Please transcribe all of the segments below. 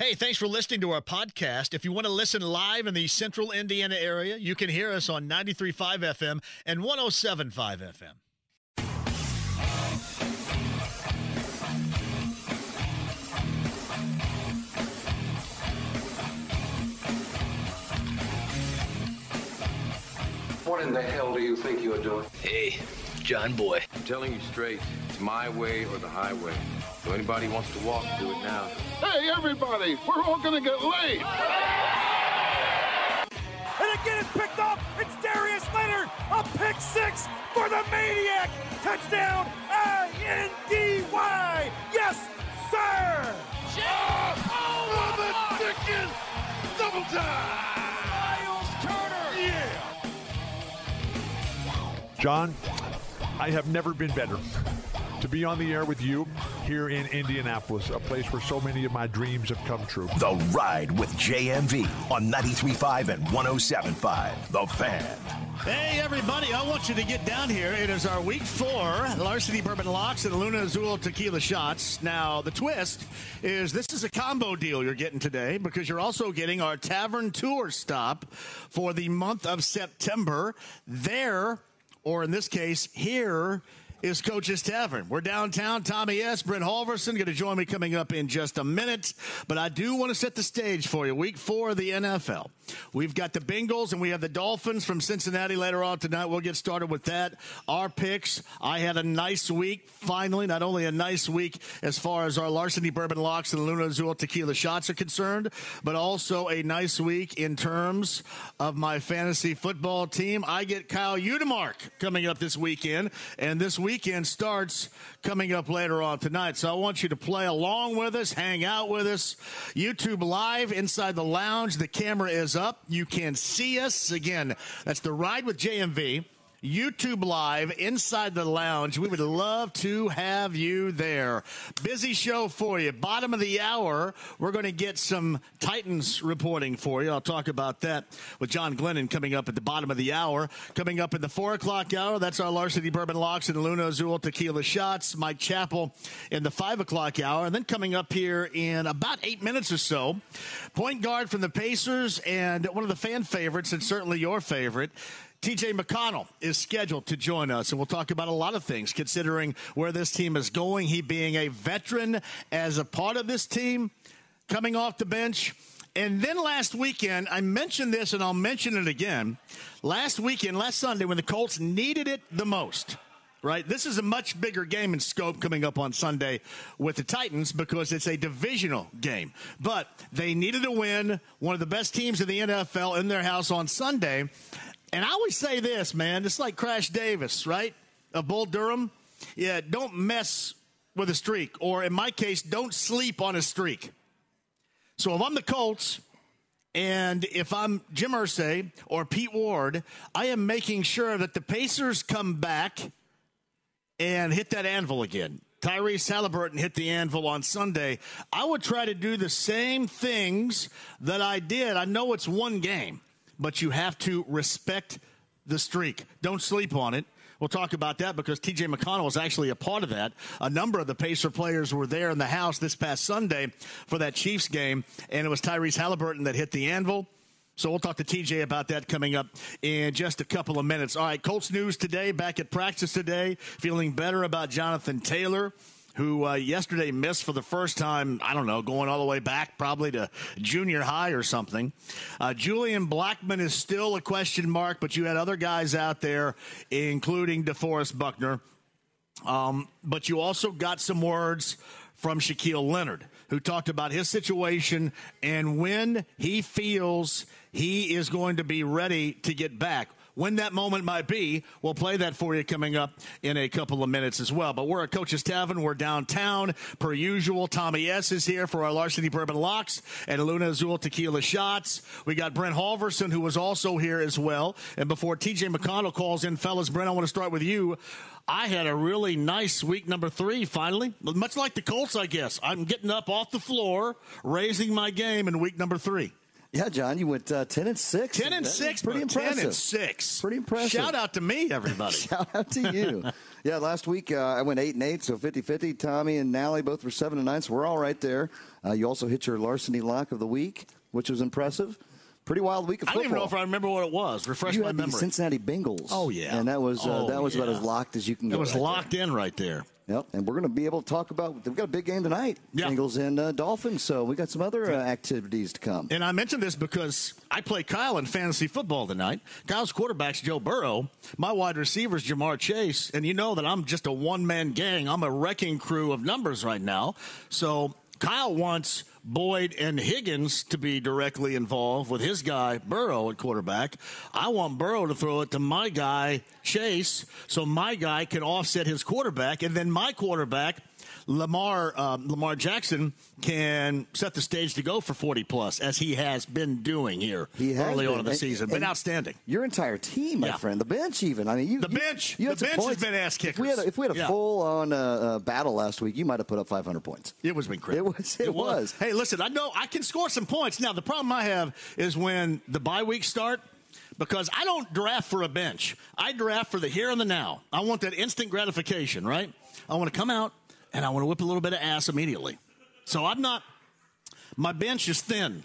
Hey, thanks for listening to our podcast. If you want to listen live in the central Indiana area, you can hear us on 93.5 FM and 107.5 FM. What in the hell do you think you're doing? Hey, John Boy. I'm telling you straight, it's my way or the highway. So anybody wants to walk, do it now. Hey, everybody, we're all gonna get laid. And again, it's picked off. It's Darius Leonard. A pick six for the Maniac. Touchdown, I-N-D-Y. Yes, sir. Oh, oh the Dickens! Double time! Myles Turner. Yeah! John, I have never been better to be on the air with you here in Indianapolis, a place where so many of my dreams have come true. The Ride with JMV on 93.5 and 107.5. The Fan. Hey, everybody, I want you to get down here. It is our week four Larceny Bourbon Locks and Luna Azul Tequila Shots. Now, the twist is this is a combo deal you're getting today because you're also getting our tavern tour stop for the month of September. There, or in this case, here is Coach's Tavern. We're downtown. Tommy S. Brent Holverson going to join me coming up in just a minute. But I do want to set the stage for you. Week four of the NFL. We've got the Bengals and we have the Dolphins from Cincinnati later on tonight. We'll get started with that. Our picks. I had a nice week. Finally, not only a nice week as far as our Larceny Bourbon Locks and Luna Azul Tequila shots are concerned, but also a nice week in terms of my fantasy football team. I get Kyle Udemark coming up this weekend, and this weekend starts coming up later on tonight. So I want you to play along with us, hang out with us. YouTube Live inside the lounge. The camera is up. You can see us. Again, that's the ride with JMV. YouTube Live inside the lounge. We would love to have you there. Busy show for you. Bottom of the hour, we're going to get some Titans reporting for you. I'll talk about that with John Glennon coming up at the bottom of the hour. Coming up in the four o'clock hour, that's our Larceny Bourbon Locks and Luna Azul Tequila Shots. Mike Chappell in the five o'clock hour. And then coming up here in about eight minutes or so, point guard from the Pacers and one of the fan favorites, and certainly your favorite. TJ McConnell is scheduled to join us, and we'll talk about a lot of things considering where this team is going. He being a veteran as a part of this team, coming off the bench. And then last weekend, I mentioned this and I'll mention it again. Last weekend, last Sunday, when the Colts needed it the most, right? This is a much bigger game in scope coming up on Sunday with the Titans because it's a divisional game. But they needed a win, one of the best teams in the NFL in their house on Sunday. And I always say this, man, it's like Crash Davis, right? Of Bull Durham. Yeah, don't mess with a streak. Or in my case, don't sleep on a streak. So if I'm the Colts and if I'm Jim Irsay or Pete Ward, I am making sure that the Pacers come back and hit that anvil again. Tyrese Haliburton hit the anvil on Sunday. I would try to do the same things that I did. I know it's one game, but you have to respect the streak. Don't sleep on it. We'll talk about that because TJ McConnell was actually a part of that. A number of the Pacer players were there in the house this past Sunday for that Chiefs game, and it was Tyrese Haliburton that hit the anvil. So we'll talk to TJ about that coming up in just a couple of minutes. All right, Colts news today, back at practice today, feeling better about Jonathan Taylor who uh, yesterday missed for the first time, I don't know, going all the way back probably to junior high or something. Uh, Julian Blackmon is still a question mark, but you had other guys out there, including DeForest Buckner. Um, but you also got some words from Shaquille Leonard, who talked about his situation and when he feels he is going to be ready to get back. When that moment might be, we'll play that for you coming up in a couple of minutes as well. But we're at Coach's Tavern. We're downtown per usual. Tommy S is here for our Larceny Bourbon Locks and Luna Azul Tequila Shots. We got Brent Holverson, who was also here as well. And before TJ McConnell calls in, fellas, Brent, I want to start with you. I had a really nice week number three, finally. Much like the Colts, I guess. I'm getting up off the floor, raising my game in week number three. Yeah, John, you went uh, ten and six. 10 and 6, pretty bro. 10 impressive. and 6. Pretty impressive. Shout out to me, everybody. Shout out to you. yeah, last week uh, I went eight and eight, so 50-50. Tommy and Nally both were seven and nine, so we're all right there. Uh, you also hit your larceny lock of the week, which was impressive. Pretty wild week of football. I don't even know if I remember what it was. Refresh you my memory. Cincinnati Bengals. Oh, yeah. and that was uh, Oh, that was about as locked as you can go. it was right there. locked in right there. Yep, and we're going to be able to talk about. We've got a big game tonight. Yeah. Bengals and uh, Dolphins. So we got some other uh, activities to come. And I mentioned this because I play Kyle in fantasy football tonight. Kyle's quarterback's Joe Burrow. My wide receiver's Ja'Marr Chase. And you know that I'm just a one man gang. I'm a wrecking crew of numbers right now. So Kyle wants Boyd and Higgins to be directly involved with his guy Burrow at quarterback. I want Burrow to throw it to my guy Chase so my guy can offset his quarterback. And then my quarterback Lamar um, Lamar Jackson can set the stage to go for 40 plus as he has been doing here He early on in the And- season. and been outstanding. Your entire team, my Yeah. friend, the bench, even. I mean, you The bench. You had The bench has been ass If we had a, if we had a Yeah. full on uh, uh, battle last week, you might have put up 500 points. It was incredible. It was- it was. Hey, listen, I know I can score some points. Now, the problem I have is when the bye weeks start, because I don't draft for a bench. I draft for the here and the now. I want that instant gratification, right? I want to come out and I want to whip a little bit of ass immediately. So I'm not, my bench is thin.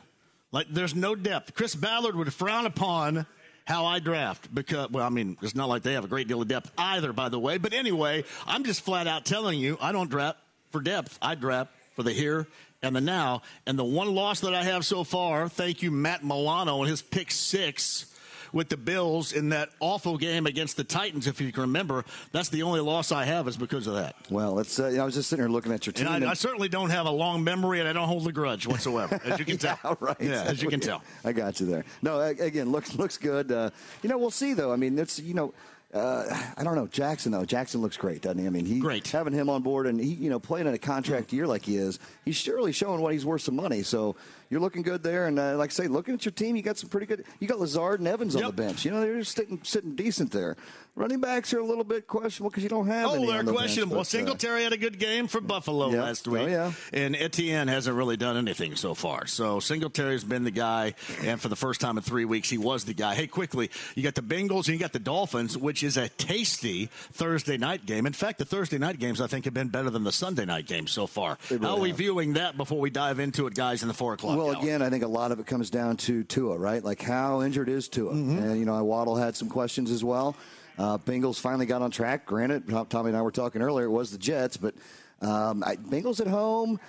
Like, there's no depth. Chris Ballard would frown upon how I draft because, well, I mean, it's not like they have a great deal of depth either, by the way. But anyway, I'm just flat out telling you, I don't draft for depth. I draft for the here and the now. And the one loss that I have so far, thank you, Matt Milano, and his pick six with the Bills in that awful game against the Titans, if you can remember. That's the only loss I have is because of that. Well, it's, uh, you know, I was just sitting here looking at your team. And I, I certainly don't have a long memory, and I don't hold a grudge whatsoever, as you can yeah, tell. right. Yeah, as you can tell. I got you there. No, again, looks looks good. Uh, you know, we'll see though. I mean, it's you know. Uh, I don't know Jackson though. Jackson looks great, doesn't he? I mean, he Great. having him on board and he, you know, playing in a contract year like he is. He's surely showing what he's worth some money. So you're looking good there. And uh, like I say, looking at your team, you got some pretty good. You got Lazard and Evans on the bench. You know, they're sitting sitting decent there. Running backs are a little bit questionable because you don't have. Oh, any they're the bench, questionable. but, uh, Singletary had a good game for Buffalo Yeah. last Oh, week. yeah. And Etienne hasn't really done anything so far. So Singletary's been the guy, and for the first time in three weeks, he was the guy. Hey, quickly, you got the Bengals and you got the Dolphins, which is a tasty Thursday night game. In fact, the Thursday night games, I think, have been better than the Sunday night games so far. Really How are we have. viewing that before we dive into it, guys, in the 4 o'clock Well, hour? again, I think a lot of it comes down to Tua, right? Like how injured is Tua? Mm-hmm. And you know, I Waddle had some questions as well. Uh, Bengals finally got on track. Granted, Tom- Tommy and I were talking earlier, it was the Jets, but um, I, Bengals at home.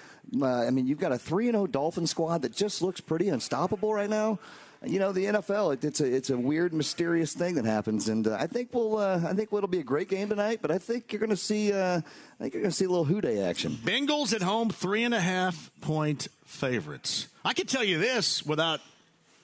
Uh, I mean, you've got a three and zero Dolphin squad that just looks pretty unstoppable right now. You know, the NFL, it, it's a it's a weird, mysterious thing that happens, and uh, I think we'll uh, I think it'll be a great game tonight. But I think you're going to see uh, I think you're going to see a little Who Dey action. Bengals at home, three and a half point favorites. I can tell you this without,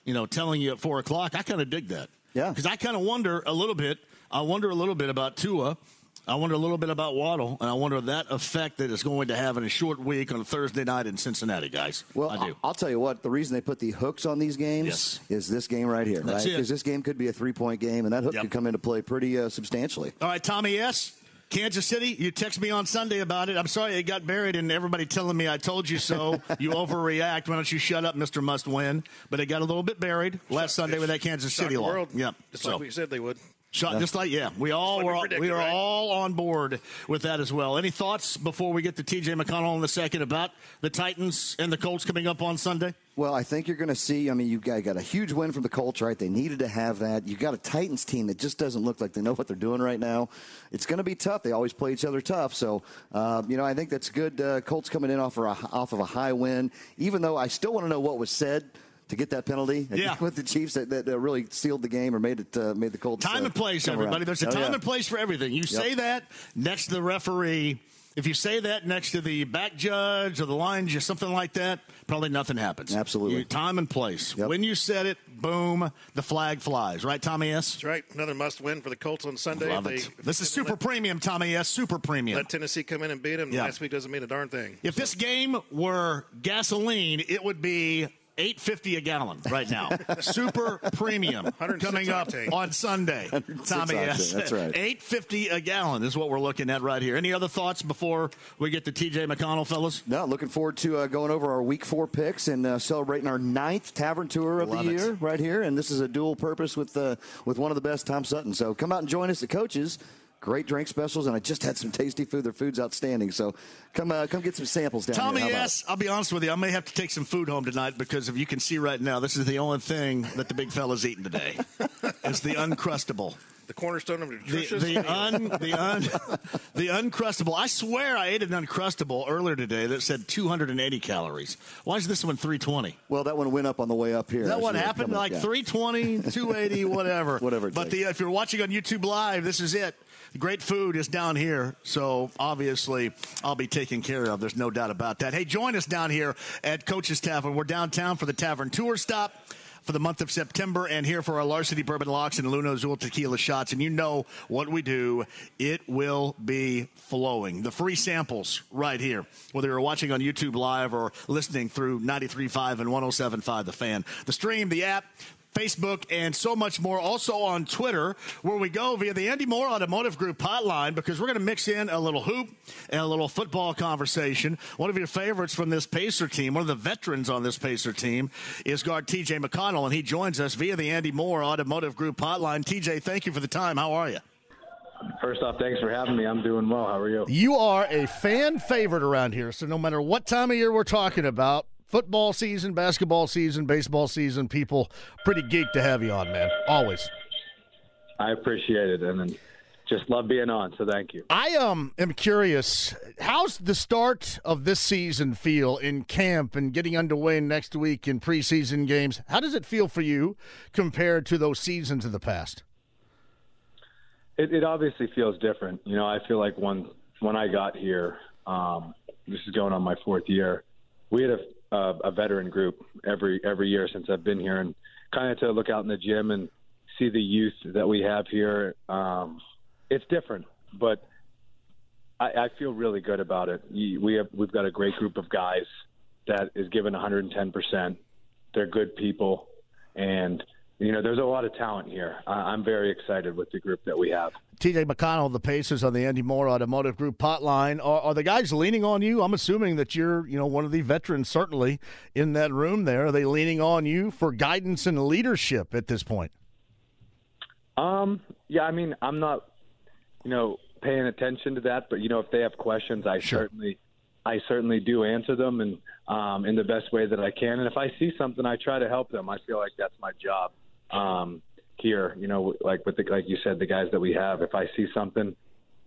you know, telling you at four o'clock. I kind of dig that. Yeah. Because I kind of wonder a little bit. I wonder a little bit about Tua. I wonder a little bit about Waddle, and I wonder that effect that it's going to have in a short week on a Thursday night in Cincinnati, guys. Well, I do. I'll tell you what. The reason they put the hooks on these games Yes. is this game right here, That's right? Because this game could be a three-point game, and that hook Yep. could come into play pretty uh, substantially. All right, Tommy S. Kansas City, you text me on Sunday about it. I'm sorry it got buried and everybody telling me I told you so. you overreact. Why don't you shut up, Mr. Must Win? But it got a little bit buried last Sunday with that Kansas City the law. Yep. Just So- like we said they would. Shot just like yeah, we all we were predicted, we are right? all on board with that as well. Any thoughts before we get to T.J. McConnell in a second about the Titans and the Colts coming up on Sunday? Well, I think you're going to see. I mean, you got, got a huge win from the Colts, right? They needed to have that. You got a Titans team that just doesn't look like they know what they're doing right now. It's going to be tough. They always play each other tough. So, uh, you know, I think that's good. Uh, Colts coming in off, of a, off of a high win, even though I still want to know what was said to get that penalty Yeah. with the Chiefs that, that uh, really sealed the game or made it uh, made the Colts Time uh, and place, come around. everybody. There's a Oh, time yeah. and place for everything. You say that next to the referee. If you say that next to the back judge or the line judge, something like that, probably nothing happens. Absolutely. You- time and place. Yep. When you said it, boom, the flag flies. Right, Tommy S? That's right. Another must win for the Colts on Sunday. Love If it. This is super let- premium, Tommy S. Super premium. Let Tennessee come in and beat them. Yeah. Last week doesn't mean a darn thing. If this game were gasoline, it would be eight fifty a gallon right now. Super premium coming up octane. on Sunday. Tommy, yes, that's right. Eight fifty a gallon is what we're looking at right here. Any other thoughts before we get to TJ McConnell, fellas? No, looking forward to uh, going over our week four picks and uh, celebrating our ninth tavern tour of Love the it. year right here. And this is a dual purpose with uh, with one of the best, Tom Sutton. So come out and join us. The coaches, great drink specials, and I just had some tasty food. Their food's outstanding. So come uh, come get some samples down Tommy, here. How about yes. I'll be honest with you. I may have to take some food home tonight because if you can see right now, this is the only thing that the big fella's eating today. it's the uncrustable. The cornerstone of The, nutritious. the un the un the uncrustable. I swear I ate an uncrustable earlier today that said 280 calories. Why is this one 320? Well, that one went up on the way up here. that as what you were happened? coming Like yeah. 320, 280, whatever. Whatever it But takes. the, if you're watching on YouTube Live, this is it. Great food is down here. So obviously, I'll be taken care of. There's no doubt about that. Hey, join us down here at Coach's Tavern. We're downtown for the Tavern Tour stop. For the month of September, and here for our Larceny Bourbon Locks and Luna Azul Tequila shots. And you know what we do, it will be flowing. The free samples right here, whether you're watching on YouTube Live or listening through 93.5 and 107.5 The Fan. The stream, the app, Facebook, and so much more. Also on Twitter, where we go via the Andy Moore Automotive Group hotline because we're going to mix in a little hoop and a little football conversation. One of your favorites from this Pacer team, one of the veterans on this Pacer team, is guard TJ McConnell, and he joins us via the Andy Moore Automotive Group hotline. TJ, thank you for the time. How are you? First off, thanks for having me. I'm doing well. How are you? You are a fan favorite around here. So no matter what time of year we're talking about, football season, basketball season, baseball season, people pretty geeked to have you on, man. Always. I appreciate it, and, just love being on. So thank you. I um am curious, how's the start of this season feel in camp and getting underway next week in preseason games? How does it feel for you compared to those seasons of the past? It, it obviously feels different. You know, I feel like when when I got here, um, this is going on my fourth year. We had a, a, a veteran group every every year since I've been here, and kind of to look out in the gym and see the youth that we have here. Um, it's different, but I, I feel really good about it. We have we've got a great group of guys that is given 110 percent. They're good people, and you know there's a lot of talent here. I, I'm very excited with the group that we have. TJ McConnell, the Pacers on the Andy Moore Automotive Group hotline. Are, are the guys leaning on you? I'm assuming that you're, you know, one of the veterans certainly in that room there. Are they leaning on you for guidance and leadership at this point? Um, yeah, I mean, I'm not, you know, paying attention to that, but you know, if they have questions, I certainly, I certainly do answer them, and um, in the best way that I can. And if I see something, I try to help them. I feel like that's my job um, here. You know, like with the, like you said, the guys that we have. If I see something,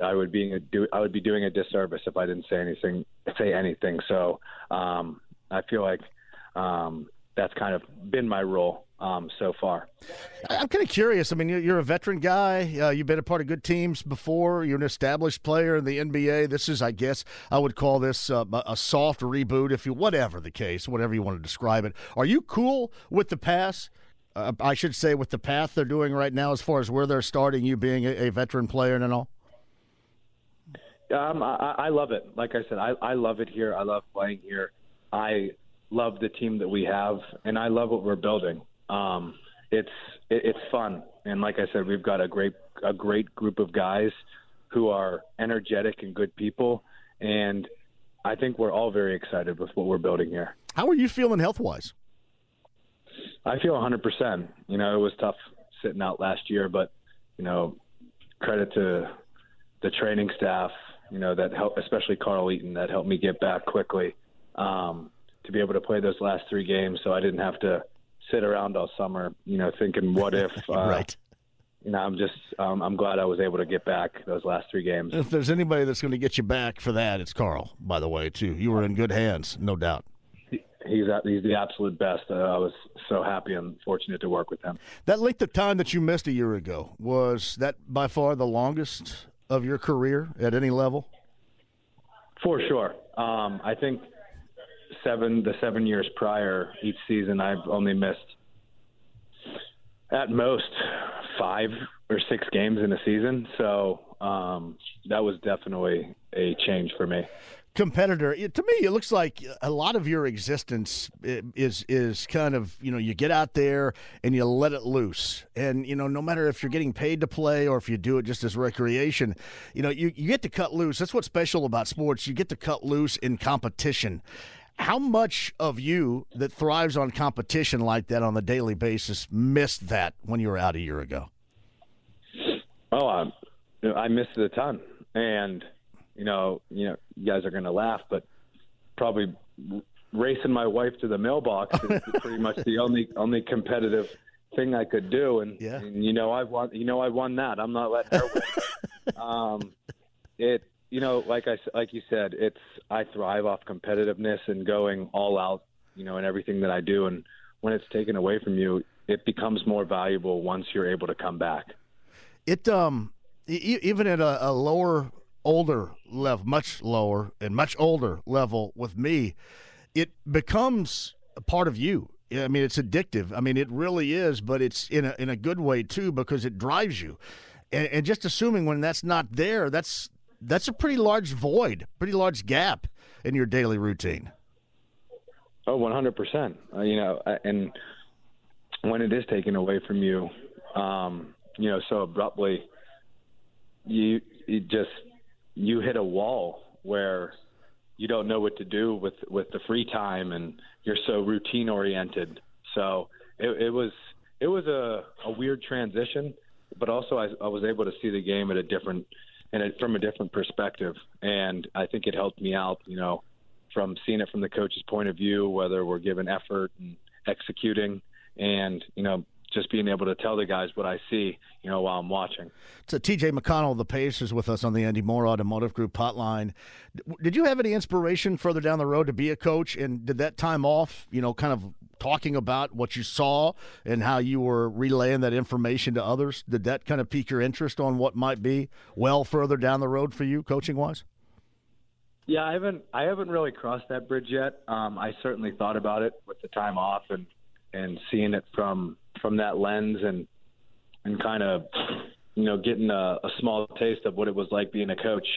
I would be a, do I would be doing a disservice if I didn't say anything, say anything. So um, I feel like um, that's kind of been my role um, so far. I'm kind of curious. I mean, you're, a veteran guy. Uh, you've been a part of good teams before. You're an established player in the NBA. This is, I guess, I would call this uh, a a soft reboot, if you, whatever the case, whatever you want to describe it. Are you cool with the pass? Uh, I should say with the path they're doing right now, as far as where they're starting. You being a, a veteran player and all. Um, I, I love it. Like I said, I, I love it here. I love playing here. I love the team that we have, and I love what we're building. Um, it's it, it's fun, and like I said, we've got a great a great group of guys who are energetic and good people, and I think we're all very excited with what we're building here. How are you feeling health wise? I feel 100%. You know, it was tough sitting out last year, but you know, credit to the training staff. You know that helped, especially Carl Eaton, that helped me get back quickly um, to be able to play those last three games, so I didn't have to sit around all summer. You know, thinking what if. Uh, right. You know, I'm just um, I'm glad I was able to get back those last three games. If there's anybody that's going to get you back for that, it's Carl. By the way, too, you were in good hands, no doubt. He's he's the absolute best. Uh, I was so happy and fortunate to work with him. That length of time that you missed a year ago was that by far the longest of your career at any level? For sure. Um, I think seven the seven years prior each season I've only missed at most five or six games in a season. So um, that was definitely a change for me. Competitor. It, to me, it looks like a lot of your existence is is kind of you know you get out there and you let it loose, and you know no matter if you're getting paid to play or if you do it just as recreation, you know you, you get to cut loose. That's what's special about sports. You get to cut loose in competition. How much of you that thrives on competition like that on a daily basis missed that when you were out a year ago? Oh, I, I missed it a ton, and you know, you know, you guys are going to laugh, but probably racing my wife to the mailbox is pretty much the only only competitive thing I could do. And, yeah. and you know, I won. You know, I won that. I'm not letting her win. um, it, you know, like I like you said, it's I thrive off competitiveness and going all out. You know, in everything that I do, and when it's taken away from you, it becomes more valuable once you're able to come back. It um even at a, a lower older level, much lower and much older level with me, it becomes a part of you. I mean, it's addictive. I mean, it really is, but it's in a in a good way too because it drives you. And, and just assuming when that's not there, that's that's a pretty large void, pretty large gap in your daily routine. Oh, one hundred percent. Uh, you know, and when it is taken away from you, um, you know, so abruptly, you it just you hit a wall where you don't know what to do with with the free time and you're so routine oriented. So it, it was it was a, a weird transition but also I, I was able to see the game at a different and from a different perspective. And i think it helped me out you know from seeing it from the coach's point of view whether we're given effort and executing and you know just being able to tell the guys what I see, you know, while I'm watching. So TJ McConnell of the Pacers with us on the Andy Moore Automotive Group hotline. Did you have any inspiration further down the road to be a coach? And did that time off, you know, kind of talking about what you saw and how you were relaying that information to others, did that kind of pique your interest on what might be well further down the road for you, coaching wise? Yeah, I haven't I haven't really crossed that bridge yet. Um, I certainly thought about it with the time off and and seeing it from from that lens and and kind of you know getting a, a small taste of what it was like being a coach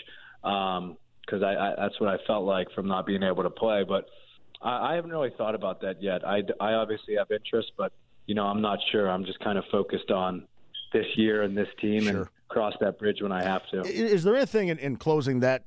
because um, I, I that's what I felt like from not being able to play. But I, I haven't really thought about that yet. I, I obviously have interest, but you know I'm not sure. I'm just kind of focused on this year and this team sure. and cross that bridge when I have to. Is there anything in, in closing that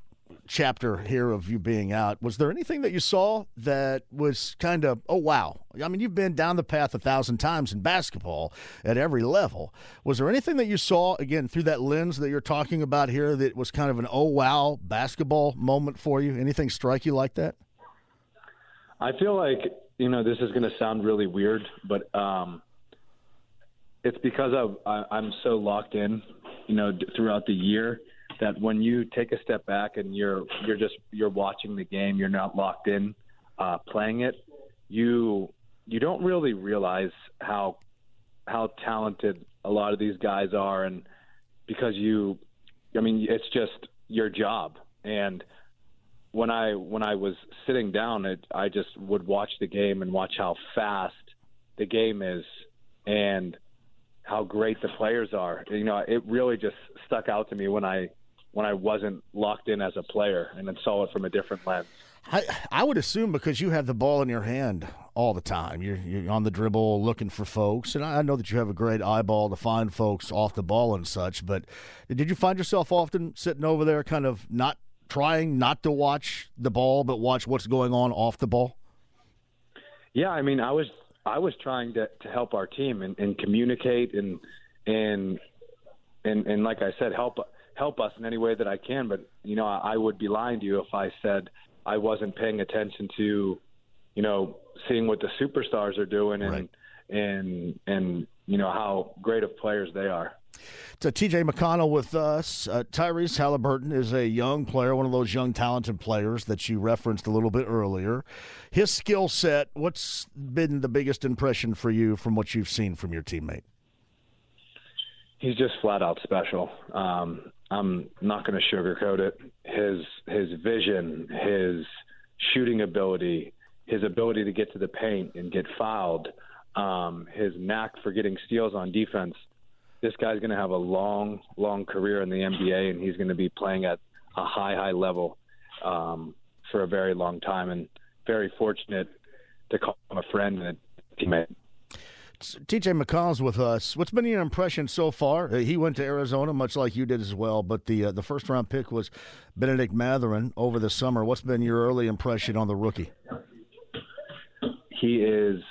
chapter here of you being out, was there anything that you saw that was kind of, oh, wow? I mean, you've been down the path a thousand times in basketball at every level. Was there anything that you saw, again, through that lens that you're talking about here that was kind of an, oh, wow, basketball moment for you? Anything strike you like that? I feel like, you know, this is going to sound really weird, but um, it's because of, I, I'm so locked in, you know, throughout the year that when you take a step back and you're you're just you're watching the game, you're not locked in uh, playing it, you you don't really realize how how talented a lot of these guys are, and because you, I mean, it's just your job. And when I when I was sitting down, it, I just would watch the game and watch how fast the game is, and how great the players are. You know, it really just stuck out to me when I when I wasn't locked in as a player and then saw it from a different lens. I, I would assume because you have the ball in your hand all the time. You're, you're on the dribble looking for folks, and I know that you have a great eyeball to find folks off the ball and such. But did you find yourself often sitting over there, kind of not trying not to watch the ball, but watch what's going on off the ball? Yeah, I mean, I was I was trying to, to help our team and, and communicate and and and and like I said, help help us in any way that I can. But you know, I, I would be lying to you if I said I wasn't paying attention to, you know, seeing what the superstars are doing and right. and and you know how great of players they are. So TJ McConnell with us. Uh, Tyrese Haliburton is a young player, one of those young talented players that you referenced a little bit earlier. His skill set, what's been the biggest impression for you from what you've seen from your teammate? He's just flat out special. Um, I'm not going to sugarcoat it. His his vision, his shooting ability, his ability to get to the paint and get fouled, um, his knack for getting steals on defense. This guy's going to have a long, long career in the NBA, and he's going to be playing at a high, high level. Um, for a very long time, and very fortunate to call him a friend and a teammate. TJ McConnell's with us. What's been your impression so far? Uh, He went to Arizona, much like you did as well. But the uh, the first round pick was Bennedict Mathurin over the summer. What's been your early impression on the rookie? he is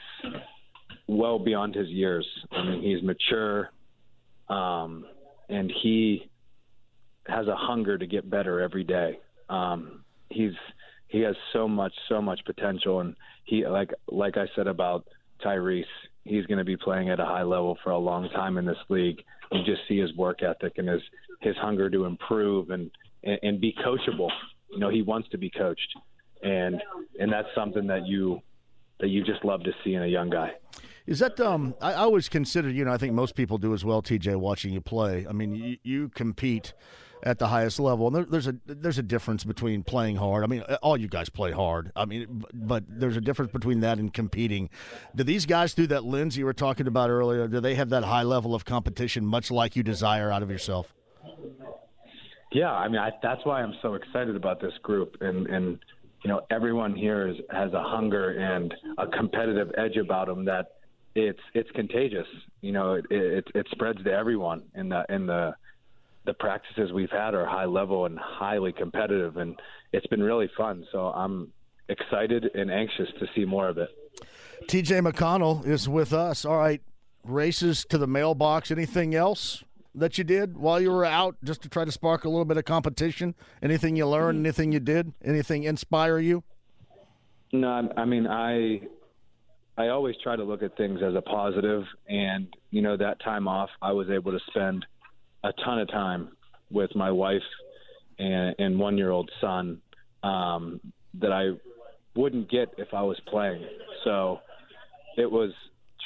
well beyond his years. I mean, he's mature, um, and he has a hunger to get better every day. Um, he's he has so much, so much potential, and he like like I said about Tyrese, he's going to be playing at a high level for a long time in this league. You just see his work ethic and his his hunger to improve and and, and be coachable. You know, he wants to be coached, and and that's something that you that you just love to see in a young guy. Is that um? I, always consider you know I think most people do as well. TJ, watching you play, I mean you, you compete at the highest level, and there, there's a there's a difference between playing hard. I mean, all you guys play hard. I mean, but there's a difference between that and competing. Do these guys through that lens you were talking about earlier? Do they have that high level of competition, much like you desire out of yourself? Yeah, I mean I, that's why I'm so excited about this group, and and you know everyone here is, has a hunger and a competitive edge about them that it's it's contagious. You know, it, it it spreads to everyone, in the and the the practices we've had are high level and highly competitive, and it's been really fun. So I'm excited and anxious to see more of it. TJ McConnell is with us. All right, races to the mailbox. Anything else that you did while you were out just to try to spark a little bit of competition? Anything you learned? Mm-hmm. Anything you did? Anything inspire you? No, I- I mean I I always try to look at things as a positive, and you know that time off I was able to spend a ton of time with my wife and, and one year old son um, that I wouldn't get if I was playing. So it was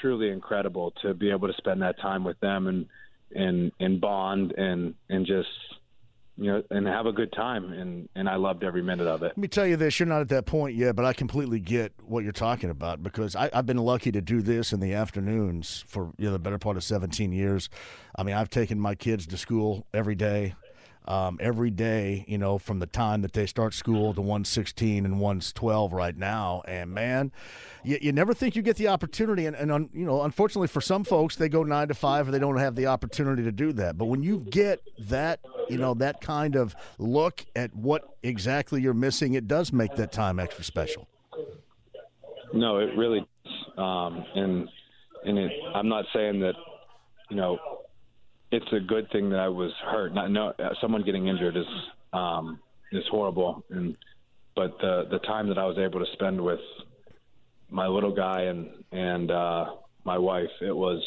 truly incredible to be able to spend that time with them and and and bond and and just you know and have a good time and and I loved every minute of it. Let me tell you this: you're not at that point yet, but I completely get what you're talking about because I, I've been lucky to do this in the afternoons for you know the better part of 17 years. I mean, I've taken my kids to school every day. Um, every day, you know, from the time that they start school to one's 16 and one's 12 right now. And man, you, you never think you get the opportunity. And, and un, you know, unfortunately for some folks, they go nine to five and they don't have the opportunity to do that. But when you get that, you know, that kind of look at what exactly you're missing, it does make that time extra special. No, it really. Um, and and it, I'm not saying that, you know, it's a good thing that I was hurt. Not no, someone getting injured is um, is horrible. And but the the time that I was able to spend with my little guy and and uh, my wife, it was.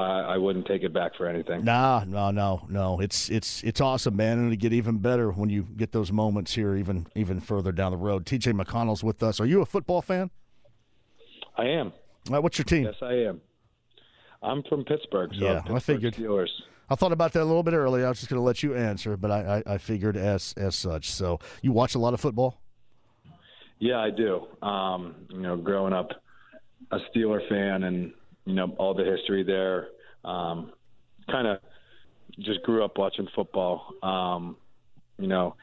I, I wouldn't take it back for anything. Nah, no, no, no. It's it's it's awesome, man, and it'll get even better when you get those moments here, even even further down the road. TJ McConnell's with us. Are you a football fan? I am. Uh, what's your team? Yes, I am. I'm from Pittsburgh. So Yeah, I Pittsburgh figured. Steelers. I thought about that a little bit earlier. I was just going to let you answer, but I, I, I figured as as such. So you watch a lot of football? Yeah, I do. Um, you know, growing up a Steeler fan and you know all the history there, um, kind of just grew up watching football. Um, you know,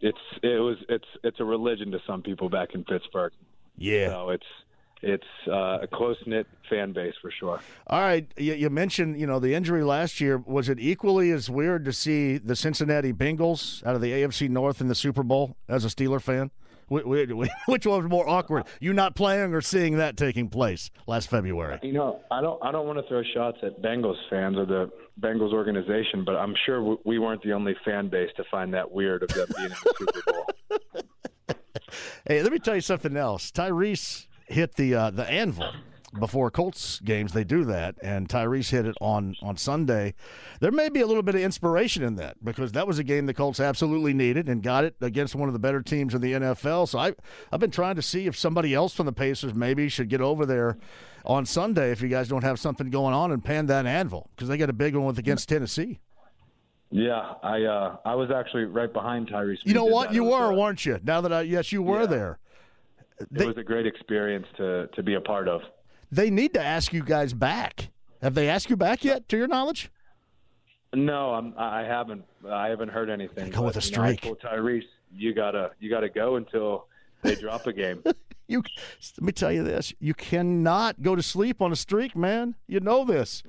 it's it was it's it's a religion to some people back in Pittsburgh. Yeah. So it's it's uh, a close knit fan base for sure. All right, you, you mentioned you know the injury last year. Was it equally as weird to see the Cincinnati Bengals out of the AFC North in the Super Bowl as a Steeler fan? Wh- wh- Which one was more awkward? You not playing or seeing that taking place last February? You know, I don't I don't want to throw shots at Bengals fans or the Bengals organization, but I'm sure we weren't the only fan base to find that weird of them being in the Super Bowl. Hey, let me tell you something else. Tyrese hit the uh, the anvil before Colts games. They do that, and Tyrese hit it on on Sunday. There may be a little bit of inspiration in that because that was a game the Colts absolutely needed and got it against one of the better teams in the NFL. So I I've been trying to see if somebody else from the Pacers maybe should get over there on Sunday if you guys don't have something going on and pan that anvil because they got a big one with against Tennessee. Yeah, I uh, I was actually right behind Tyrese. You know what? You were, uh, weren't you? Now that I yes, you were Yeah. there. It was a great experience to to be a part of. They need to ask you guys back. Have they asked you back yet, to your knowledge? No, I'm, I haven't. I haven't heard anything. Go with a you know, streak. Tyrese, you gotta you gotta go until they drop a game. You let me tell you this: you cannot go to sleep on a streak, man. You know this.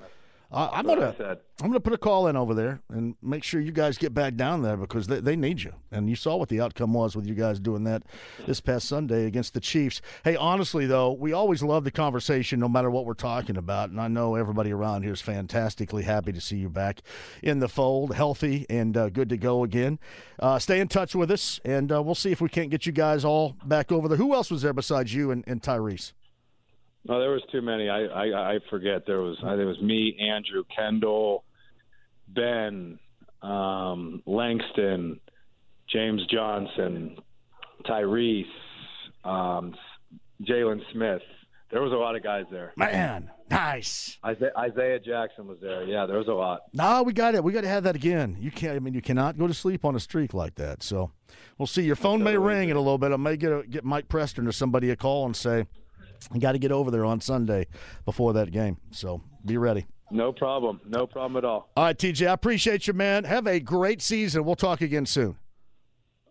Uh, I'm gonna. I'm gonna put a call in over there and make sure you guys get back down there because they, they need you. And you saw what the outcome was with you guys doing that this past Sunday against the Chiefs. Hey, honestly though, we always love the conversation no matter what we're talking about, and I know everybody around here is fantastically happy to see you back in the fold, healthy and uh, good to go again. Uh, stay in touch with us, and uh, we'll see if we can't get you guys all back over there. Who else was there besides you and, and Tyrese? No, there was too many. I I, I forget. There was I think it was me, Andrew, Kendall, Ben, um, Langston, James Johnson, Tyrese, um, Jalen Smith. There was a lot of guys there. Man, nice. Isaiah, Isaiah Jackson was there. Yeah, there was a lot. No, we got it. We got to have that again. You can't. I mean, you cannot go to sleep on a streak like that. So, we'll see. Your phone may ring in a little bit. I may get a, get Mike Preston or somebody a call and say, "You got to get over there on Sunday before that game." So, be ready. No problem. No problem at all. All right, TJ. I appreciate you, man. Have a great season. We'll talk again soon.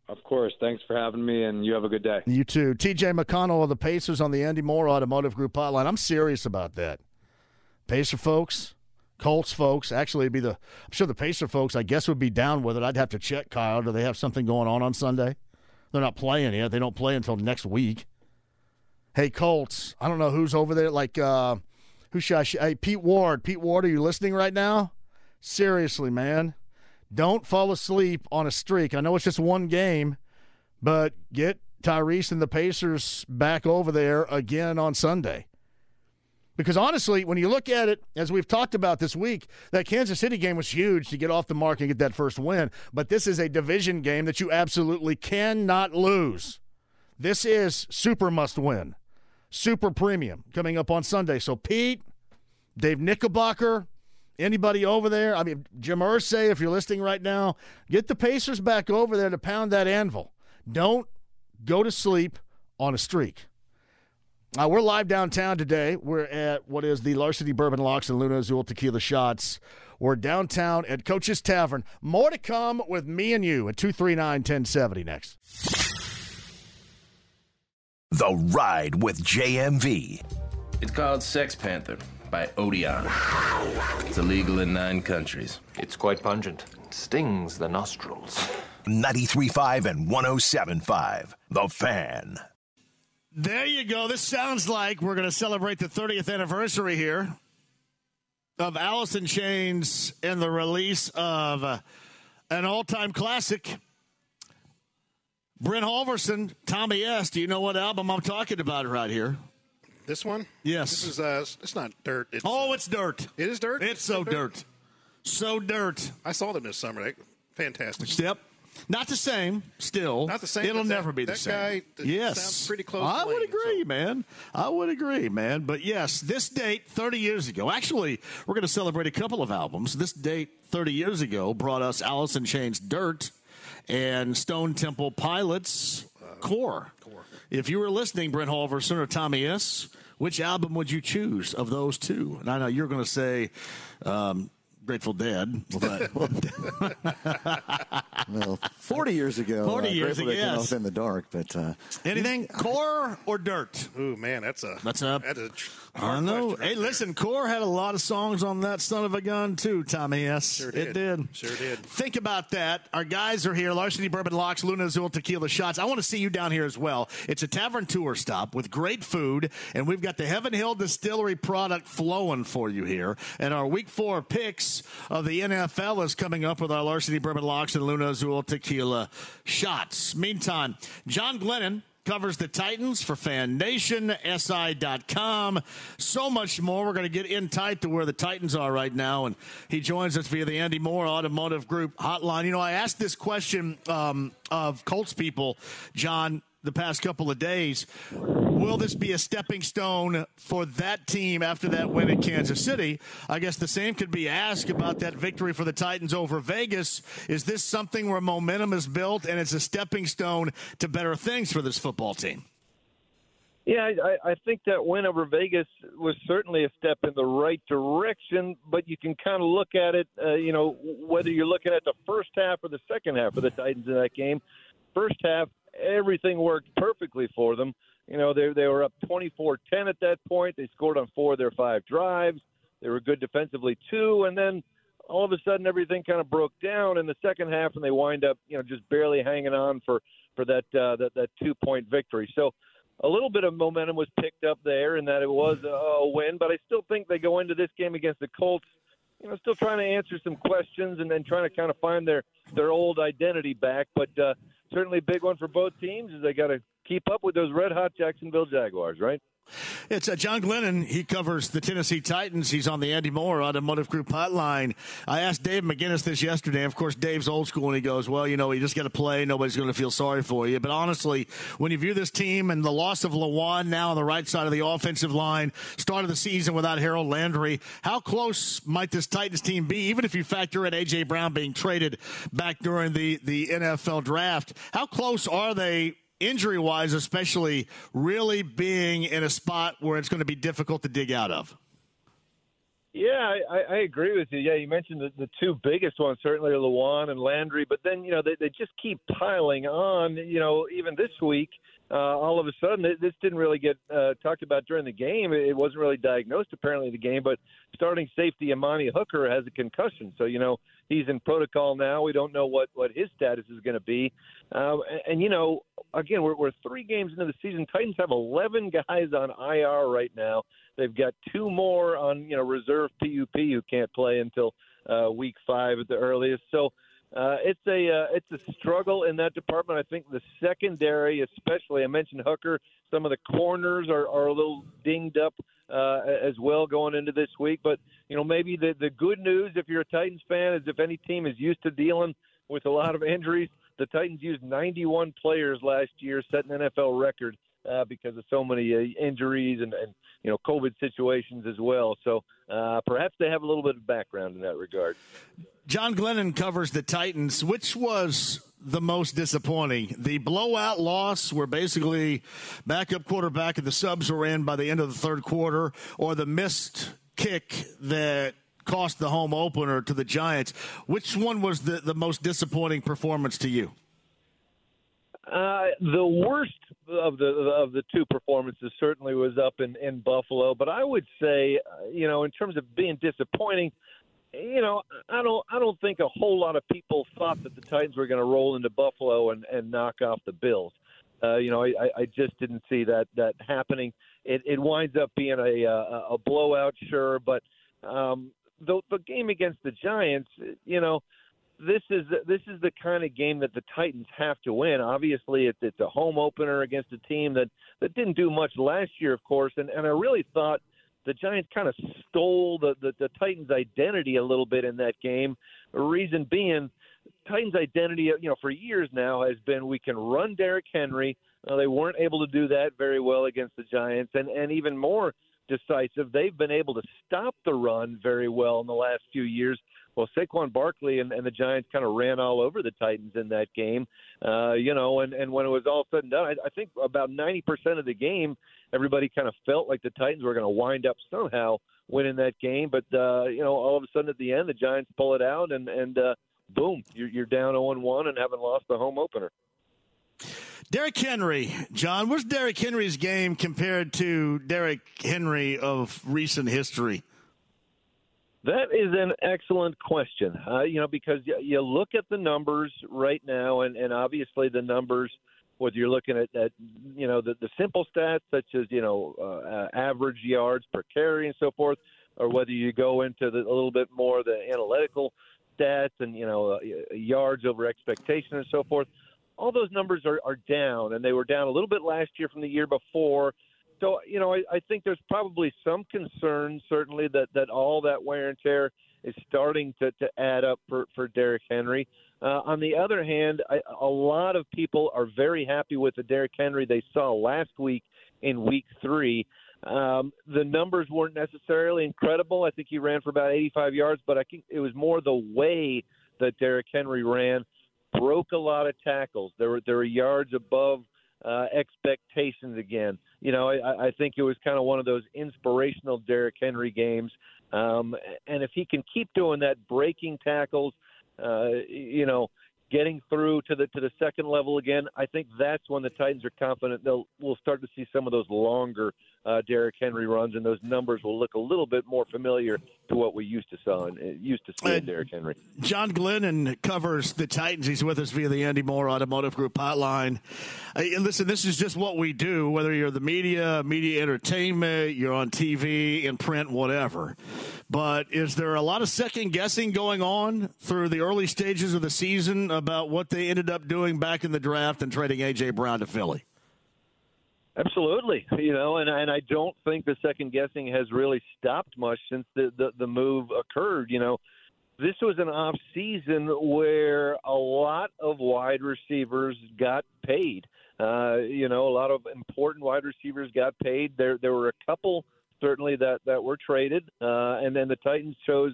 Of course. Thanks for having me, and you have a good day. You too. TJ McConnell of the Pacers on the Andy Moore Automotive Group hotline. I'm serious about that. Pacer folks, Colts folks. Actually, it'd be the. I'm sure the Pacer folks. I guess would be down with it. I'd have to check. Kyle, do they have something going on on Sunday? They're not playing yet. They don't play until next week. Hey, Colts. I don't know who's over there. Like, uh, who should I? Sh- hey, Pete Ward. Pete Ward, are you listening right now? Seriously, man. Don't fall asleep on a streak. I know it's just one game, but get Tyrese and the Pacers back over there again on Sunday. Because honestly, when you look at it, as we've talked about this week, that Kansas City game was huge to get off the mark and get that first win. But this is a division game that you absolutely cannot lose. This is super must win, super premium coming up on Sunday. So, Pete, Dave Knickerbocker, anybody over there, I mean, Jim Irsay, if you're listening right now, get the Pacers back over there to pound that anvil. Don't go to sleep on a streak. Uh, we're live downtown today. We're at what is the Larceny Bourbon Locks and Luna Azul Tequila Shots. We're downtown at Coach's Tavern. More to come with me and you at 239 1070 next. The Ride with JMV. It's called Sex Panther by Odeon. It's illegal in nine countries. It's quite pungent. It stings the nostrils. 93.5 and 107.5. The Fan. There you go. This sounds like we're going to celebrate the 30th anniversary here of Alice in Chains and the release of uh, an all time classic. Brent Holverson, Tommy S. Do you know what album I'm talking about right here? This one? Yes. This is uh it's not dirt. It's, Oh, it's dirt. it is dirt. It's so dirt. So dirt. I saw them this summer. They, fantastic. Yep. Not the same, still. Not the same, It'll but that- never be the that same. guy, that yes. sounds pretty close I would Lane, agree, man. I would agree, man. But yes, this date 30 years ago. Actually, we're going to celebrate a couple of albums. This date 30 years ago brought us Alice in Chains Dirt and Stone Temple Pilots Core. If you were listening, Brent Holverson or Tommy S., which album would you choose of those two? And I know you're going to say um, Grateful Dead, but Well, 40 years ago. 40 uh, years Grateful Dead ago, yes. out in the dark, but uh, anything core or dirt? Ooh, man, that's a That's a- that's a tr- I know. right hey, there. listen, Core had a lot of songs on that son of a gun too, Tommy S. Sure It did. did. Sure did. Think about that. Our guys are here. Larceny Bourbon Locks, Luna Azul Tequila Shots. I want to see you down here as well. It's a tavern tour stop with great food, and we've got the Heaven Hill Distillery product flowing for you here. And our week four picks of the NFL is coming up with our Larceny Bourbon Locks and Luna Azul Tequila Shots. Meantime, John Glennon covers the Titans for Fan Nation, SI.com, so much more. We're going to get in tight to where the Titans are right now, and he joins us via the Andy Moore Automotive Group hotline. You know, I asked this question um, of Colts people, John, the past couple of days. Will this be a stepping stone for that team after that win in Kansas City? I guess the same could be asked about that victory for the Titans over Vegas. Is this something where momentum is built and it's a stepping stone to better things for this football team? Yeah, I, I think that win over Vegas was certainly a step in the right direction, but you can kind of look at it, uh, you know, whether you're looking at the first half or the second half of the Titans in that game. first half, everything worked perfectly for them. You know, they they were up 24-10 at that point. They scored on four of their five drives. They were good defensively too, and then all of a sudden everything kind of broke down in the second half, and they wind up you know just barely hanging on for for that uh, that that two point victory. So a little bit of momentum was picked up there, and that it was a, a win. But I still think they go into this game against the Colts, you know, still trying to answer some questions and then trying to kind of find their their old identity back. But uh, certainly a big one for both teams is they got to keep up with those red hot Jacksonville Jaguars, right? It's uh, John Glennon. He covers the Tennessee Titans. He's on the Andy Moore Automotive Group hotline. I asked Dave McGinnis this yesterday. Of course, Dave's old school, and he goes, "Well, you know, you just got to play. Nobody's going to feel sorry for you." But honestly, when you view this team and the loss of Lewan now on the right side of the offensive line, start of the season without Harold Landry, how close might this Titans team be? Even if you factor in AJ Brown being traded back during the the NFL draft, how close are they? Injury wise, especially really being in a spot where it's going to be difficult to dig out of. Yeah, I, I agree with you. Yeah, you mentioned the, the two biggest ones, certainly are Lewan and Landry, but then, you know, they, they just keep piling on. You know, even this week, uh, all of a sudden, this didn't really get uh, talked about during the game. It wasn't really diagnosed, apparently, in the game, but starting safety Amani Hooker has a concussion. So, you know, he's in protocol now. We don't know what, what his status is going to be. Um, and, and, you know, again, we're, we're three games into the season. Titans have 11 guys on IR right now. They've got two more on, you know, reserve PUP who can't play until uh, week five at the earliest. So uh, it's a uh, it's a struggle in that department. I think the secondary, especially, I mentioned Hooker. Some of the corners are, are a little dinged up uh, as well going into this week. But you know, maybe the the good news, if you're a Titans fan, is if any team is used to dealing with a lot of injuries, the Titans used 91 players last year, setting an NFL record uh, because of so many uh, injuries and, and you know COVID situations as well. So uh, perhaps they have a little bit of background in that regard. John Glennon covers the Titans. Which was the most disappointing? The blowout loss, where basically backup quarterback and the subs were in by the end of the third quarter, or the missed kick that cost the home opener to the Giants. Which one was the, the most disappointing performance to you? Uh, the worst of the of the two performances certainly was up in in Buffalo, but I would say, uh, you know, in terms of being disappointing, you know, I don't I don't think a whole lot of people thought that the Titans were going to roll into Buffalo and and knock off the Bills. Uh, you know, I, I just didn't see that that happening. It, it winds up being a a, a blowout, sure, but um, the the game against the Giants, you know, this is this is the kind of game that the Titans have to win. Obviously, it's it's a home opener against a team that that didn't do much last year, of course, and and I really thought the Giants kind of stole the, the the Titans' identity a little bit in that game. The reason being, Titans' identity, you know, for years now has been we can run Derrick Henry. Uh, they weren't able to do that very well against the Giants, and and even more decisive, they've been able to stop the run very well in the last few years well, Saquon Barkley and, and the Giants kind of ran all over the Titans in that game. Uh, you know, and, and when it was all said and done, I, I think about 90% of the game, everybody kind of felt like the Titans were going to wind up somehow winning that game. But, uh, you know, all of a sudden at the end, the Giants pull it out and, and uh, boom, you're, you're down 0 1 and haven't lost the home opener. Derrick Henry, John, what's Derrick Henry's game compared to Derrick Henry of recent history? That is an excellent question. Uh, you know, because you, you look at the numbers right now, and, and obviously the numbers, whether you're looking at, at you know the, the simple stats such as you know uh, uh, average yards per carry and so forth, or whether you go into the, a little bit more the analytical stats and you know uh, yards over expectation and so forth. All those numbers are, are down, and they were down a little bit last year from the year before so you know, I, I think there's probably some concern, certainly that that all that wear and tear is starting to to add up for for Derrick Henry. Uh, on the other hand, I, a lot of people are very happy with the Derrick Henry they saw last week in Week Three. Um, the numbers weren't necessarily incredible. I think he ran for about 85 yards, but I think it was more the way that Derrick Henry ran broke a lot of tackles. There were there were yards above uh, expectations again. You know, I, I think it was kind of one of those inspirational Derrick Henry games. Um, and if he can keep doing that, breaking tackles, uh, you know, getting through to the to the second level again, I think that's when the Titans are confident they'll we'll start to see some of those longer uh, Derrick Henry runs, and those numbers will look a little bit more familiar to what we used to saw and uh, used to see in Derrick Henry. John Glennon covers the Titans. He's with us via the Andy Moore Automotive Group hotline. Uh, listen, this is just what we do. Whether you're the media, media entertainment, you're on TV, in print, whatever. But is there a lot of second guessing going on through the early stages of the season about what they ended up doing back in the draft and trading AJ Brown to Philly? Absolutely, you know, and and I don't think the second guessing has really stopped much since the the, the move occurred. You know, this was an off season where a lot of wide receivers got paid. Uh, you know, a lot of important wide receivers got paid. There there were a couple certainly that that were traded, uh, and then the Titans chose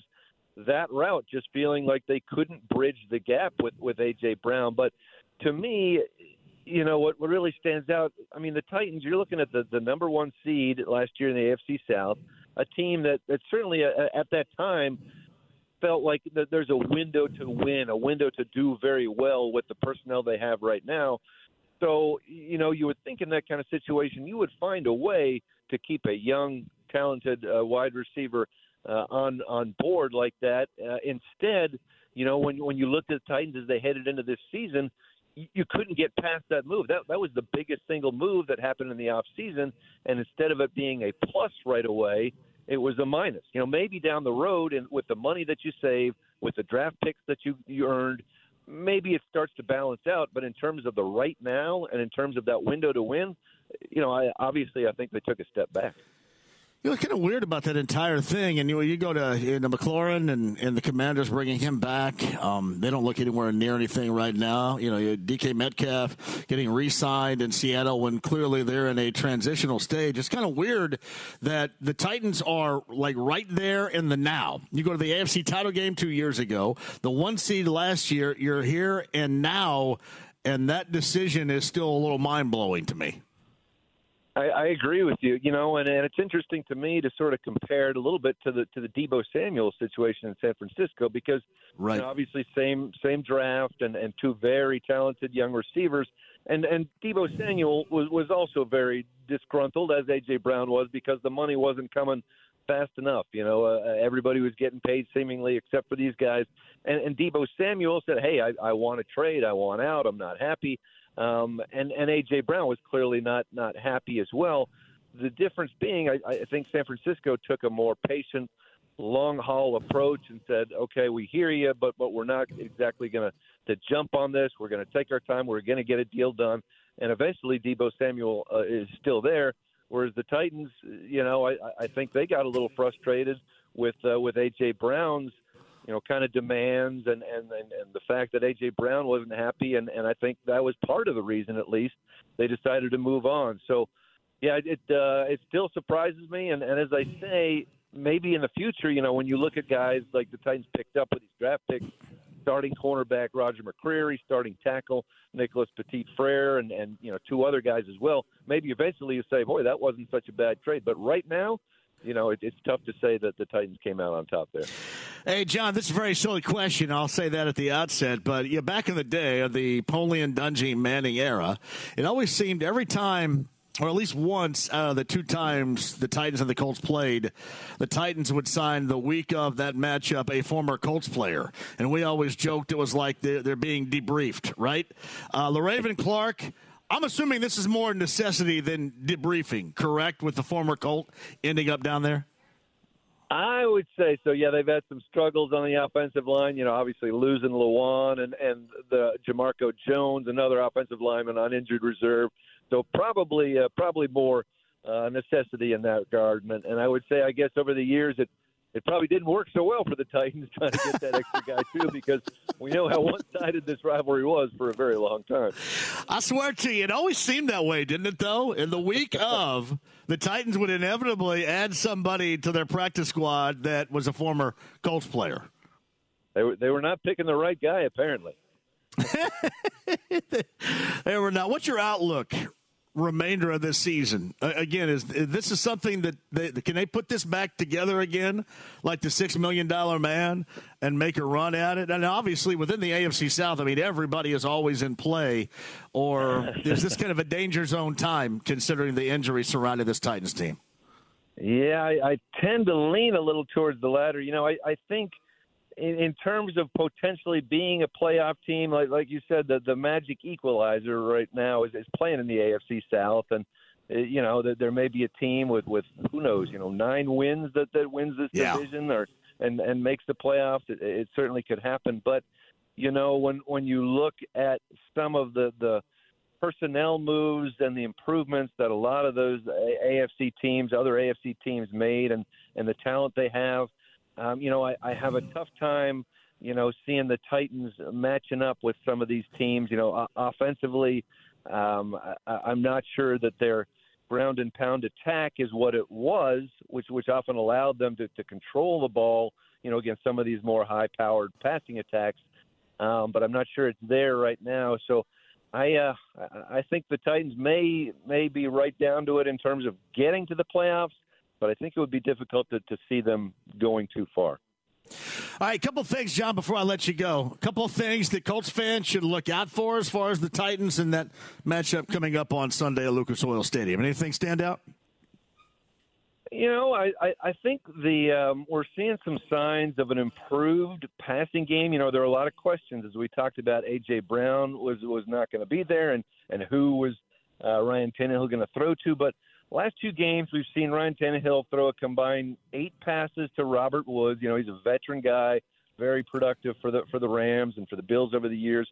that route, just feeling like they couldn't bridge the gap with with AJ Brown. But to me, you know what, what really stands out i mean the titans you're looking at the, the number one seed last year in the afc south a team that, that certainly uh, at that time felt like that there's a window to win a window to do very well with the personnel they have right now. So you know you would think in that kind of situation you would find a way to keep a young talented uh, wide receiver uh, on on board like that. Uh, instead you know when when you looked at the titans as they headed into this season you couldn't get past that move. That that was the biggest single move that happened in the off season, and instead of it being a plus right away, it was a minus. You know, maybe down the road, and with the money that you save, with the draft picks that you you earned, maybe it starts to balance out. But in terms of the right now, and in terms of that window to win, you know, I obviously I think they took a step back. You know, it's kind of weird about that entire thing. And you know, you go to into McLaurin and, and the Commanders bringing him back. Um, they don't look anywhere near anything right now. You know, DK Metcalf getting re-signed in Seattle when clearly they're in a transitional stage. It's kind of weird that the Titans are like right there in the now. You go to the AFC title game two years ago, the one seed last year. You're here and now, and that decision is still a little mind blowing to me. I, I agree with you. You know, and, and it's interesting to me to sort of compare it a little bit to the to the Deebo Samuel situation in San Francisco because right. you know, obviously same same draft and, and two very talented young receivers. And and Deebo Samuel was was also very disgruntled as AJ Brown was because the money wasn't coming fast enough. You know, uh, everybody was getting paid seemingly except for these guys. And, and Deebo Samuel said, "Hey, I, I want to trade. I want out. I'm not happy." Um, and and AJ Brown was clearly not not happy as well. The difference being, I, I think San Francisco took a more patient, long haul approach and said, "Okay, we hear you, but but we're not exactly going to to jump on this. We're going to take our time. We're going to get a deal done." And eventually, Deebo Samuel uh, is still there. Whereas the Titans, you know, I, I think they got a little frustrated with uh, with AJ Brown's you know, kind of demands and, and, and, and the fact that A.J. Brown wasn't happy. And, and I think that was part of the reason, at least, they decided to move on. So, yeah, it uh, it still surprises me. And, and as I say, maybe in the future, you know, when you look at guys like the Titans picked up with these draft picks, starting cornerback Roger McCreary, starting tackle Nicholas Petit Frere, and, and, you know, two other guys as well, maybe eventually you say, boy, that wasn't such a bad trade. But right now, you know, it, it's tough to say that the Titans came out on top there. Hey, John, this is a very silly question. I'll say that at the outset. But yeah, back in the day of the Polian Dungy Manning era, it always seemed every time or at least once out of the two times the Titans and the Colts played, the Titans would sign the week of that matchup a former Colts player. And we always joked it was like they're, they're being debriefed, right? Uh, Le'Raven Clark, I'm assuming this is more necessity than debriefing, correct, with the former Colt ending up down there? I would say so. Yeah, they've had some struggles on the offensive line. You know, obviously losing Lewan and and the Jamarco Jones, another offensive lineman on injured reserve. So probably uh, probably more uh, necessity in that regard. And, and I would say, I guess over the years, it it probably didn't work so well for the Titans trying to get that extra guy too, because we know how one-sided this rivalry was for a very long time. I swear to you, it always seemed that way, didn't it? Though in the week of, the Titans would inevitably add somebody to their practice squad that was a former Colts player. They were they were not picking the right guy, apparently. they were not. What's your outlook remainder of this season? Uh, again, is, is this is something that they, can they put this back together again, like the six million dollar man, and make a run at it? And obviously, within the AFC South, I mean, everybody is always in play. Or is this kind of a danger zone time considering the injuries surrounding this Titans team? Yeah, I, I tend to lean a little towards the latter. You know, I, I think in, in terms of potentially being a playoff team, like like you said, the the magic equalizer right now is, is playing in the AFC South, and uh, you know that there may be a team with with who knows, you know, nine wins that that wins this Yeah. division or and and makes the playoffs. It, it certainly could happen, but you know when when you look at some of the the personnel moves and the improvements that a lot of those AFC teams, other AFC teams made, and and the talent they have. Um, you know, I, I have a tough time, you know, seeing the Titans matching up with some of these teams. You know, offensively, um, I, I'm not sure that their ground and pound attack is what it was, which which often allowed them to, to control the ball. You know, against some of these more high-powered passing attacks. Um, but I'm not sure it's there right now. So I uh, I think the Titans may may be right down to it in terms of getting to the playoffs, but I think it would be difficult to, to see them going too far. All right, a couple things, John, before I let you go. A couple things that Colts fans should look out for as far as the Titans and that matchup coming up on Sunday at Lucas Oil Stadium. Anything stand out? You know, I, I, I think the um, we're seeing some signs of an improved passing game. You know, there are a lot of questions as we talked about. AJ Brown was was not going to be there, and and who was uh, Ryan Tannehill going to throw to? But last two games, we've seen Ryan Tannehill throw a combined eight passes to Robert Woods. You know, he's a veteran guy, very productive for the for the Rams and for the Bills over the years.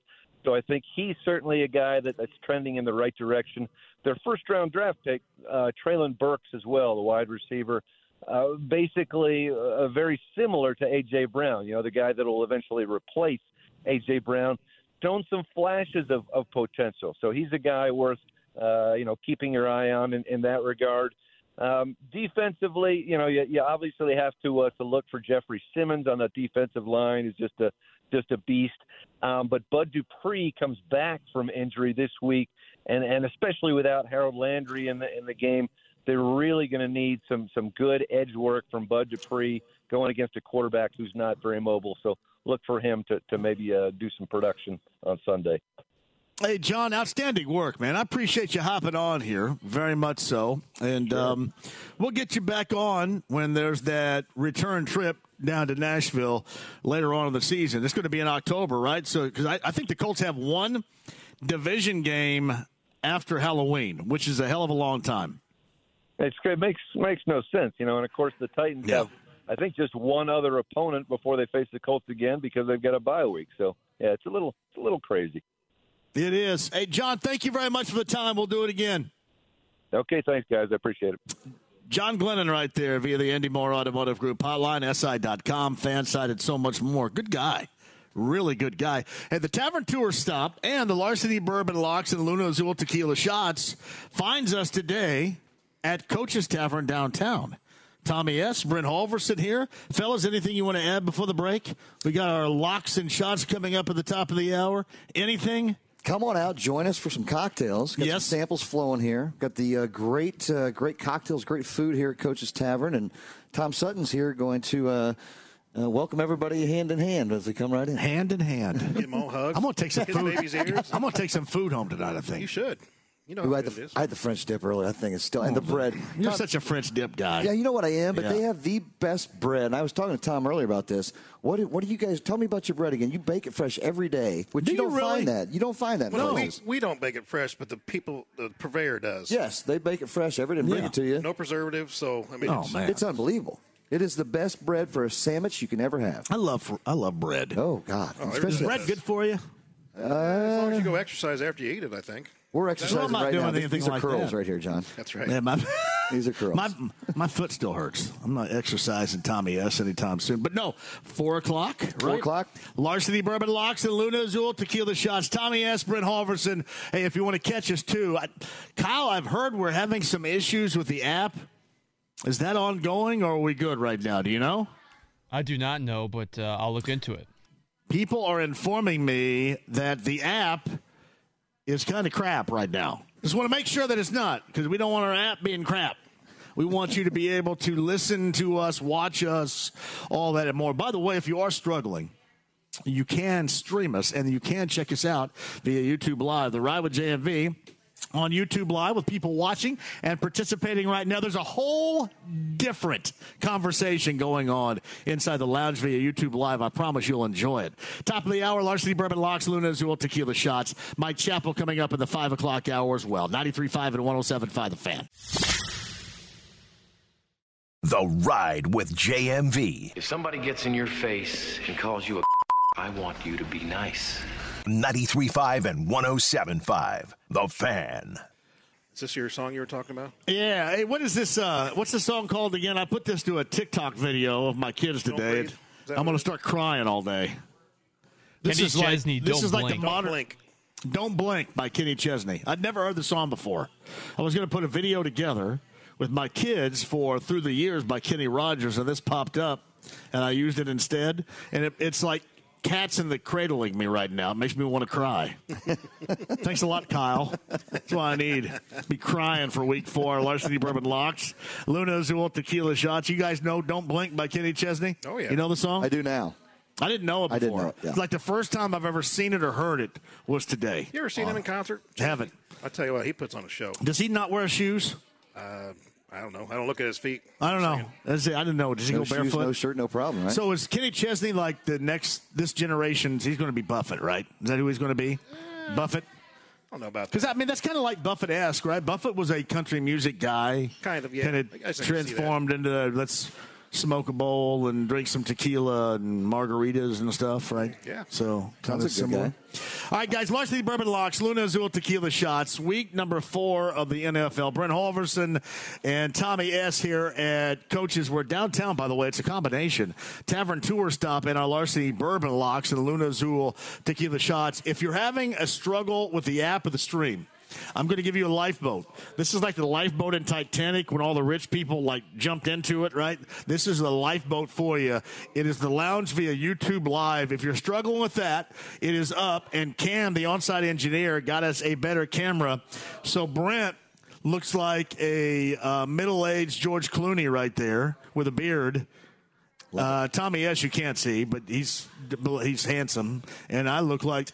So I think he's certainly a guy that, that's trending in the right direction. Their first round draft pick, uh, Treylon Burks as well, the wide receiver, uh, basically uh, very similar to AJ Brown. You know, the guy that will eventually replace AJ Brown. Shown some flashes of, of potential, so he's a guy worth uh, you know keeping your eye on in, in that regard. Um, defensively, you know, you, you obviously have to uh, to look for Jeffrey Simmons on the defensive line. Is just a just a beast. Um, but Bud Dupree comes back from injury this week, and and especially without Harold Landry in the in the game, they're really going to need some some good edge work from Bud Dupree going against a quarterback who's not very mobile. So look for him to to maybe uh, do some production on Sunday. Hey, John, outstanding work, man. I appreciate you hopping on here, very much so. And um, we'll get you back on when there's that return trip down to Nashville later on in the season. It's going to be in October, right? So, because I, I think the Colts have one division game after Halloween, which is a hell of a long time. It's it makes makes no sense, you know. And of course, the Titans have, I think, just one other opponent before they face the Colts again because they've got a bye week. So yeah, it's a little it's a little crazy. It is. Hey, John, thank you very much for the time. We'll do it again. Okay, thanks, guys. I appreciate it. John Glennon right there via the Andy Moore Automotive Group hotline, SI.com, fan side, and so much more. Good guy. Really good guy. Hey, the Tavern Tour Stop and the Larceny Bourbon Locks and Luna Azul Tequila Shots finds us today at Coach's Tavern downtown. Tommy S., Brent Holverson here. Fellas, anything you want to add before the break? We got our locks and shots coming up at the top of the hour. Anything? Come on out, join us for some cocktails. Got Yes. some samples flowing here. Got the uh, great, uh, great cocktails, great food here at Coach's Tavern, and Tom Sutton's here going to uh, uh, welcome everybody hand in hand as they come right in. Hand in hand. Give them all hugs. I'm gonna take some food. I'm gonna take some food home tonight. I think You should. You know Ooh, I, had the. I had the French dip earlier. That thing is still, and the bread. You're Tom- such a French dip guy. Yeah, you know what I am, but Yeah. they have the best bread. And I was talking to Tom earlier about this. What do, what do you guys tell me about your bread again? You bake it fresh every day, which Do you you don't really? find that. You don't find that. in Well, we, we don't bake it fresh, but the people, the purveyor does. Yes, they bake it fresh every day and bring Yeah. it to you. No preservatives, so I mean, Oh it's, man, It's unbelievable. It is the best bread for a sandwich you can ever have. I love I love bread. Oh God! Oh, Is bread good for you? as long as you uh, go exercise after you eat it, I think. We're exercising I'm not right doing now. These- anything These are like curls that. right here, John. That's right. Yeah, my These are curls. my my foot still hurts. I'm not exercising Tommy S anytime soon. But no, four o'clock. Four o'clock. Larceny Bourbon Locks and Luna Azul Tequila Shots. Tommy S. Brent Holverson. Hey, if you want to catch us too, I, Kyle. I've heard we're having some issues with the app. Is that ongoing, or are we good right now? Do you know? I do not know, but uh, I'll look into it. People are informing me that the app is kind of crap right now. Just want to make sure that it's not because we don't want our app being crap. We want you to be able to listen to us, watch us, all that and more. By the way, if you are struggling, you can stream us and you can check us out via YouTube Live. The Ride with JMV on YouTube Live with people watching and participating right now. There's a whole different conversation going on inside the lounge via YouTube Live. I promise you'll enjoy it. Top of the hour, Larceny Bourbon Locks, Luna Azul Tequila Shots. Mike Chappell coming up in the 5 o'clock hour as well. 93.5 and 107.5 The Fan. The Ride with JMV. If somebody gets in your face and calls you a I want you to be nice. 93.5 and 107.5. The Fan. Is this your song you were talking about? Yeah. Hey, what is this? Uh, what's the song called again? I put this to a TikTok video of my kids today. Breathe? Is that I'm going to start crying all day. This Kenny is like Chesney, this Don't is like the Blink. modern. Blink. Don't Blink by Kenny Chesney. I'd never heard the song before. I was going to put a video together with my kids for Through the Years by Kenny Rogers, and this popped up, and I used it instead. And it, it's like cats in the cradling me right now. It makes me want to cry. Thanks a lot, Kyle. That's what I need. Be crying for week four. Larceny Bourbon Locks. Luna Azul Tequila Shots. You guys know Don't Blink by Kenny Chesney? Oh, yeah. You know the song? I do now. I didn't know it before. I didn't know it, yeah. It's like the first time I've ever seen it or heard it was today. You ever seen him in concert? Haven't. I tell you what, he puts on a show. Does he not wear shoes? Uh, I don't know. I don't look at his feet. I don't know. That's it. I didn't know. Does he No go shoes, barefoot? no shirt, no problem, right? So is Kenny Chesney like the next this generation? He's going to be Buffett, right? Is that who he's going to be? Buffett. I don't know about Because. I mean, that's kind of like Buffett esque, right? Buffett was a country music guy. Kind of, yeah. Kind of guess I can see transformed into let's smoke a bowl and drink some tequila and margaritas and stuff, right? Yeah. So kind Sounds of similar. guy. All right, guys. Larceny Bourbon Locks, Luna Azul Tequila Shots, week number four of the NFL. Brent Holverson and Tommy S. here at Coaches. We're downtown, by the way. It's a combination. Tavern Tour Stop and our Larceny Bourbon Locks and Luna Azul Tequila Shots. If you're having a struggle with the app or the stream, I'm going to give you a lifeboat. This is like the lifeboat in Titanic when all the rich people like jumped into it, right? This is the lifeboat for you. It is the lounge via YouTube Live. If you're struggling with that, it is up. And Cam, the on-site engineer, got us a better camera. So Brent looks like a uh, middle-aged George Clooney right there with a beard. Uh, Tommy S. You can't see, but he's he's handsome, and I look like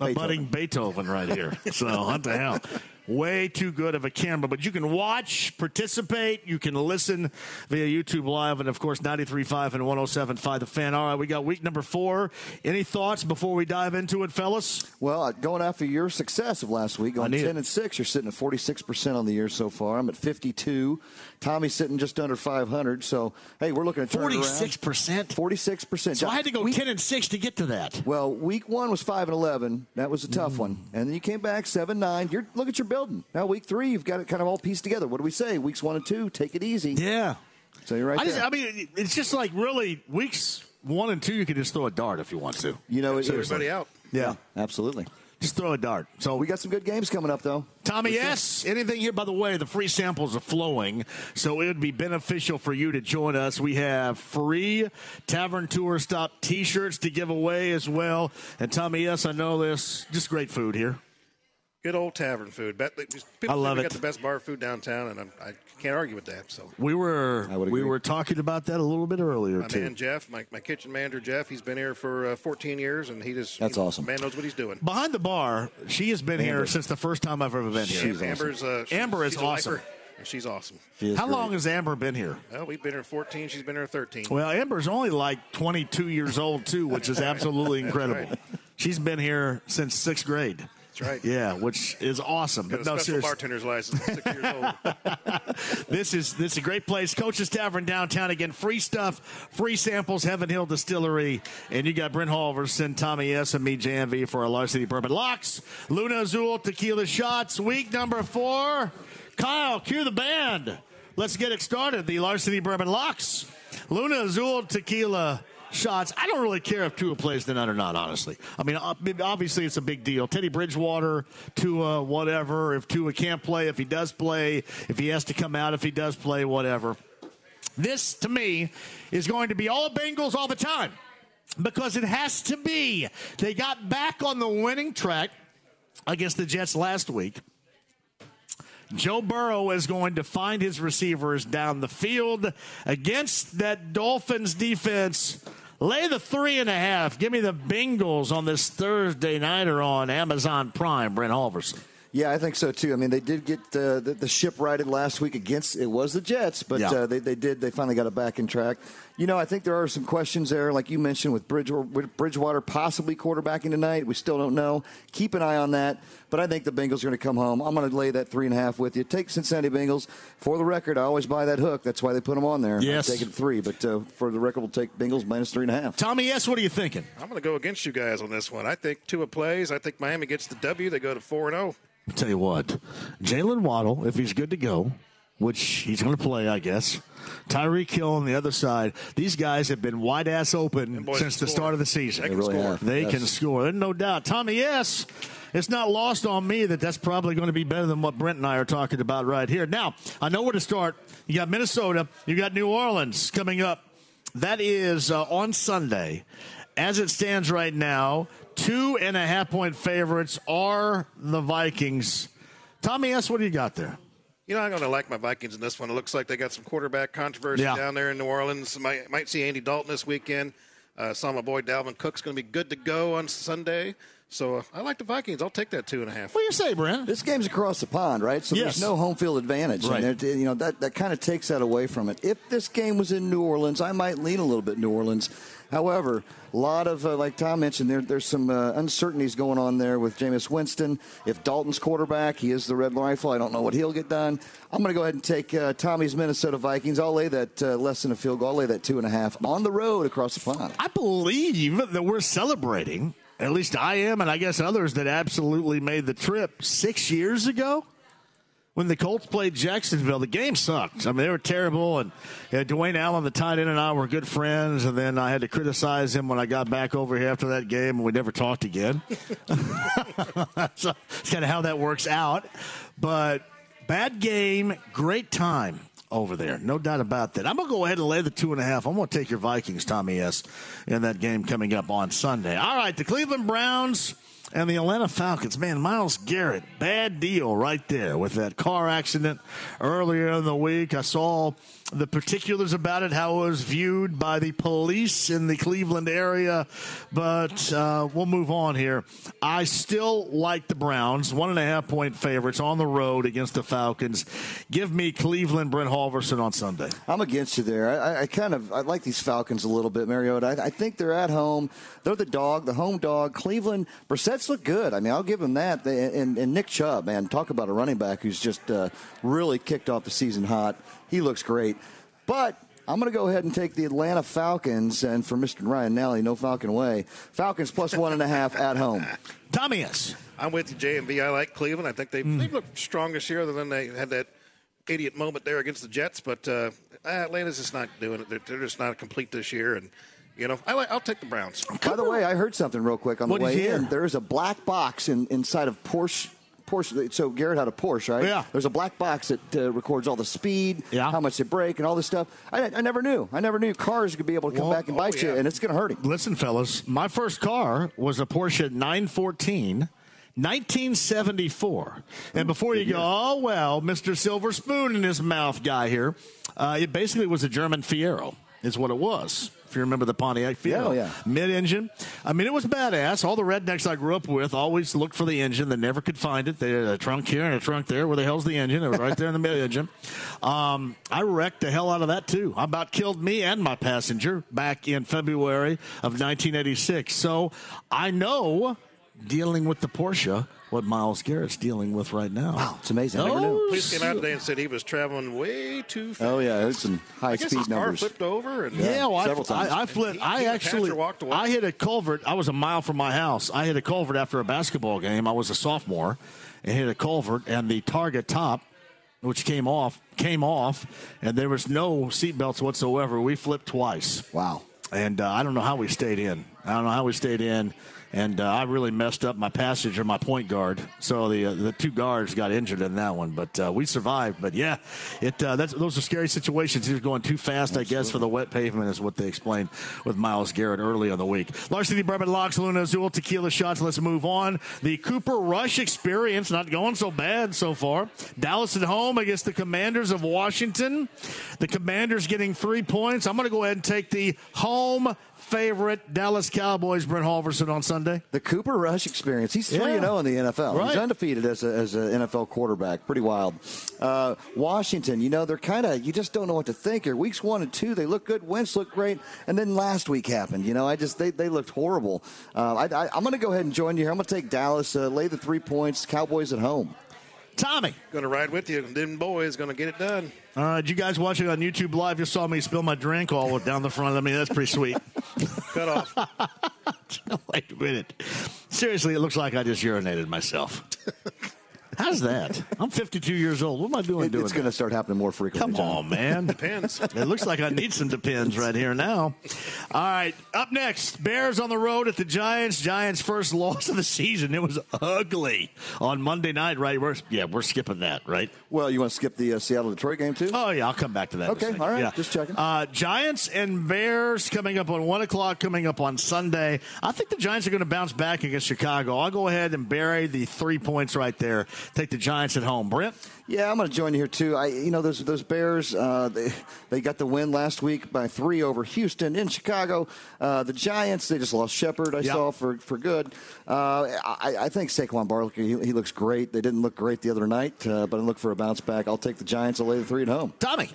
a Beethoven. budding Beethoven right here. So what the hell? Way too good of a camera, but you can watch, participate, you can listen via YouTube Live, and of course 93.5 and 107.5 The Fan. All right, we got week number four. Any thoughts before we dive into it, fellas? Well, uh, going after your success of last week, on 10 it. and 6, you're sitting at 46% on the year so far. I'm at 52. Tommy's sitting just under 500. So, hey, we're looking at turn it around. 46%? 46%. So I had to go Week- 10 and 6 to get to that. Well, week one was 5 and 11. That was a tough one. And then you came back 7 9. You're, look at your building. Now, week three, you've got it kind of all pieced together. What do we say? Weeks one and two, take it easy. Yeah. So you're right I, just. I mean, it's just like really weeks one and two, you can just throw a dart if you want to. you know, it, Everybody out. Yeah. absolutely. Just throw a dart. So We got some good games coming up, though. Tommy S., anything here? By the way, the free samples are flowing, so it would be beneficial for you to join us. We have free Tavern Tour Stop t shirts to give away as well. And Tommy yes, I know this. Just great food here. Good old tavern food. Bet, people I love think we it. got the best bar food downtown, and I'm, I can't argue with that. So, We were we were talking about that a little bit earlier my too. man Jeff, my, my kitchen manager Jeff, he's been here for uh, 14 years, and he just That's he- awesome. Man knows what he's doing. Behind the bar, she has been here since the first time I've ever been here. She's awesome. Amber's uh, she's- Amber is she's awesome. She's awesome. She How great. long has Amber been here? Well, we've been here 14. She's been here 13. Well, Amber's only like 22 years old too, which is absolutely incredible. right. She's been here since sixth grade. That's right. Yeah, which is awesome. Got But a no, special seriously, bartender's license. Six years old. this is this is a great place. Coach's Tavern downtown again. Free stuff, free samples. Heaven Hill Distillery, and you got Brent Holverson, Tommy S, and me, JMV for our Larceny Bourbon Locks, Luna Azul Tequila Shots. Week number four. Kyle, cue the band. Let's get it started. The Larceny Bourbon Locks, Luna Azul Tequila. Shots. I don't really care if Tua plays tonight or not. Honestly, I mean, obviously it's a big deal. Teddy Bridgewater, Tua, whatever. If Tua can't play, if he does play, if he has to come out, if he does play, whatever. This, to me, is going to be all Bengals all the time because it has to be. They got back on the winning track against the Jets last week. Joe Burrow is going to find his receivers down the field against that Dolphins defense. Lay the three and a half. Give me the Bengals on this Thursday night or on Amazon Prime. Brent Holverson. Yeah, I think so too. I mean, they did get uh, the, the ship righted last week against it was the Jets, but Yeah. uh, they, they did they finally got it back in track. You know, I think there are some questions there, like you mentioned with Bridgewater possibly quarterbacking tonight. We still don't know. Keep an eye on that. But I think the Bengals are going to come home. I'm going to lay that three and a half with you. Take Cincinnati Bengals. For the record, I always buy that hook. That's why they put them on there. Yes. I take it three, but uh, for the record, we'll take Bengals minus three and a half. Tommy, yes, what are you thinking? I'm going to go against you guys on this one. I think Tua plays. I think Miami gets the W. They go to 4 and oh. 0. I'll tell you what, Jalen Waddle, if he's good to go, which he's going to play, I guess. Tyreek Hill on the other side. These guys have been wide ass open boys since the score. start of the season. They can really score. have. They Yes. can score. There's no doubt. Tommy, yes, it's not lost on me that that's probably going to be better than what Brent and I are talking about right here. Now, I know where to start. You got Minnesota. You got New Orleans coming up. That is uh, on Sunday. As it stands right now, two and a half point favorites are the Vikings. Tommy S., what do you got there? You know, I'm going to like my Vikings in this one. It looks like they got some quarterback controversy Yeah. down there in New Orleans. Might, might see Andy Dalton this weekend. Uh, saw my boy Dalvin Cook's going to be good to go on Sunday. So uh, I like the Vikings. I'll take that two and a half. What do you say, Brent? This game's across the pond, right? So Yes. there's no home field advantage. Right. And you know that that kind of takes that away from it. If this game was in New Orleans, I might lean a little bit New Orleans. However, a lot of uh, like Tom mentioned, there there's some uh, uncertainties going on there with Jameis Winston. If Dalton's quarterback, he is the red rifle. I don't know what he'll get done. I'm going to go ahead and take uh, Tommy's Minnesota Vikings. I'll lay that uh, less than a field goal. I'll lay that two and a half on the road across the pond. I believe that we're celebrating, at least I am, and I guess others that absolutely made the trip six years ago when the Colts played Jacksonville. The game sucked. I mean, they were terrible, and uh, Dwayne Allen, the tight end, and I were good friends, and then I had to criticize him when I got back over here after that game, and we never talked again. so it's kind of how that works out. But bad game, great time over there. No doubt about that. I'm going to go ahead and lay the two and a half. I'm going to take your Vikings, Tommy S., in that game coming up on Sunday. All right, the Cleveland Browns and the Atlanta Falcons. Man, Myles Garrett, bad deal right there with that car accident earlier in the week. I saw the particulars about it, how it was viewed by the police in the Cleveland area, but uh, we'll move on here. I still like the Browns, one and a half point favorites on the road against the Falcons. Give me Cleveland, Brent Holverson on Sunday. I'm against you there. I, I- kind of I like these Falcons a little bit, Mariota. I, I think they're at home. They're the dog, the home dog. Cleveland, Brissett's look good. I mean, I'll give them that. They, and, and Nick Chubb, man, talk about a running back who's just uh, really kicked off the season hot. He looks great. But I'm going to go ahead and take the Atlanta Falcons, and for Mr. Ryan Nally, no Falcon way. Falcons plus one and a half at home. Tommy I'm with you, JMV. I like Cleveland. I think they Hmm. they've looked strong this year, than they had that idiot moment there against the Jets. But uh, Atlanta's just not doing it. They're, they're just not complete this year. And you know, I like, I'll take the Browns. By the way, I heard something real quick on What'd the way in. There is a black box in, inside of Porsche. Porsche. So Garrett had a Porsche, right? Yeah. There's a black box that uh, records all the speed, how much they brake, and all this stuff. I, I never knew. I never knew cars could be able to come Well, back and bite you, and it's going to hurt him. Listen, fellas, my first car was a Porsche 914. 1974. And before you go, oh, well, Mr. Silver Spoon in his mouth guy here, uh, it basically was a German Fiero, is what it was. If you remember the Pontiac Fiero. Yeah, yeah. Mid engine. I mean, it was badass. All the rednecks I grew up with always looked for the engine. They never could find it. They had a trunk here and a trunk there. Where the hell's the engine? It was right there in the mid engine. Um, I wrecked the hell out of that, too. I about killed me and my passenger back in February of 1986. So I know dealing with the Porsche what Myles Garrett's dealing with right now. Wow, it's amazing. Police came out today and said he was traveling way too fast. Oh yeah, it's some high I guess speed his car numbers. flipped over. And Yeah, well, several I, times. I, I flipped. He- I actually, walked away. I hit a culvert. I was a mile from my house. I hit a culvert after a basketball game. I was a sophomore, and hit a culvert, and the targa top, which came off, came off, and there was no seatbelts whatsoever. We flipped twice. Wow. And uh, I don't know how we stayed in. I don't know how we stayed in. And uh, I really messed up my passage or my point guard. So the uh, the two guards got injured in that one, but uh, we survived. But yeah, it uh, that's, those are scary situations. He was going too fast, I guess, for the wet pavement, is what they explained with Myles Garrett early on the week. Larceny Bourbon Locks, Luna Azul, Tequila Shots. Let's move on. The Cooper Rush experience not going so bad so far. Dallas at home against the Commanders of Washington. The Commanders getting three points. I'm going to go ahead and take the home favorite Dallas Cowboys, Brent Holverson, on Sunday? The Cooper Rush experience. He's 3 yeah. 0 in the NFL. Right. He's undefeated as, a, as an NFL quarterback. Pretty wild. Uh, Washington, you know, they're kind of, you just don't know what to think here. Weeks one and two, they look good. Wentz looked great. And then last week happened. You know, I just, they, they looked horrible. Uh, I, am going to go ahead and join you here. I'm going to take Dallas, uh, lay the three points, Cowboys at home. Tommy. Going to ride with you. and Them boys going to get it done. Uh, did you guys watching on YouTube Live? You saw me spill my drink all down the front. I mean, that's pretty sweet. Cut off. Wait a minute. Seriously, it looks like I just urinated myself. How's that? I'm 52 years old. What am I doing? It, doing it's going to start happening more frequently. Come on, man. depends. It looks like I need some depends right here now. All right. Up next, Bears on the road at the Giants. Giants' first loss of the season. It was ugly on Monday night, right? We're, yeah, we're skipping that, right? Well, you want to skip the uh, Seattle Detroit game too? Oh yeah, I'll come back to that. Okay, all right. Yeah. Just checking. Uh, Giants and Bears coming up on one o'clock. Coming up on Sunday. I think the Giants are going to bounce back against Chicago. I'll go ahead and bury the three points right there. Take the Giants at home home. Brent? Yeah, I'm going to join you here too. I, you know, those those Bears, uh, they they got the win last week by three over Houston in Chicago. Uh, the Giants, they just lost Shepard. I yep. saw for for good. Uh, I, I, think Saquon Barkley, he, he, looks great. They didn't look great the other night, uh, but I look for a bounce back. I'll take the Giants. I'll lay the three at home. Tommy.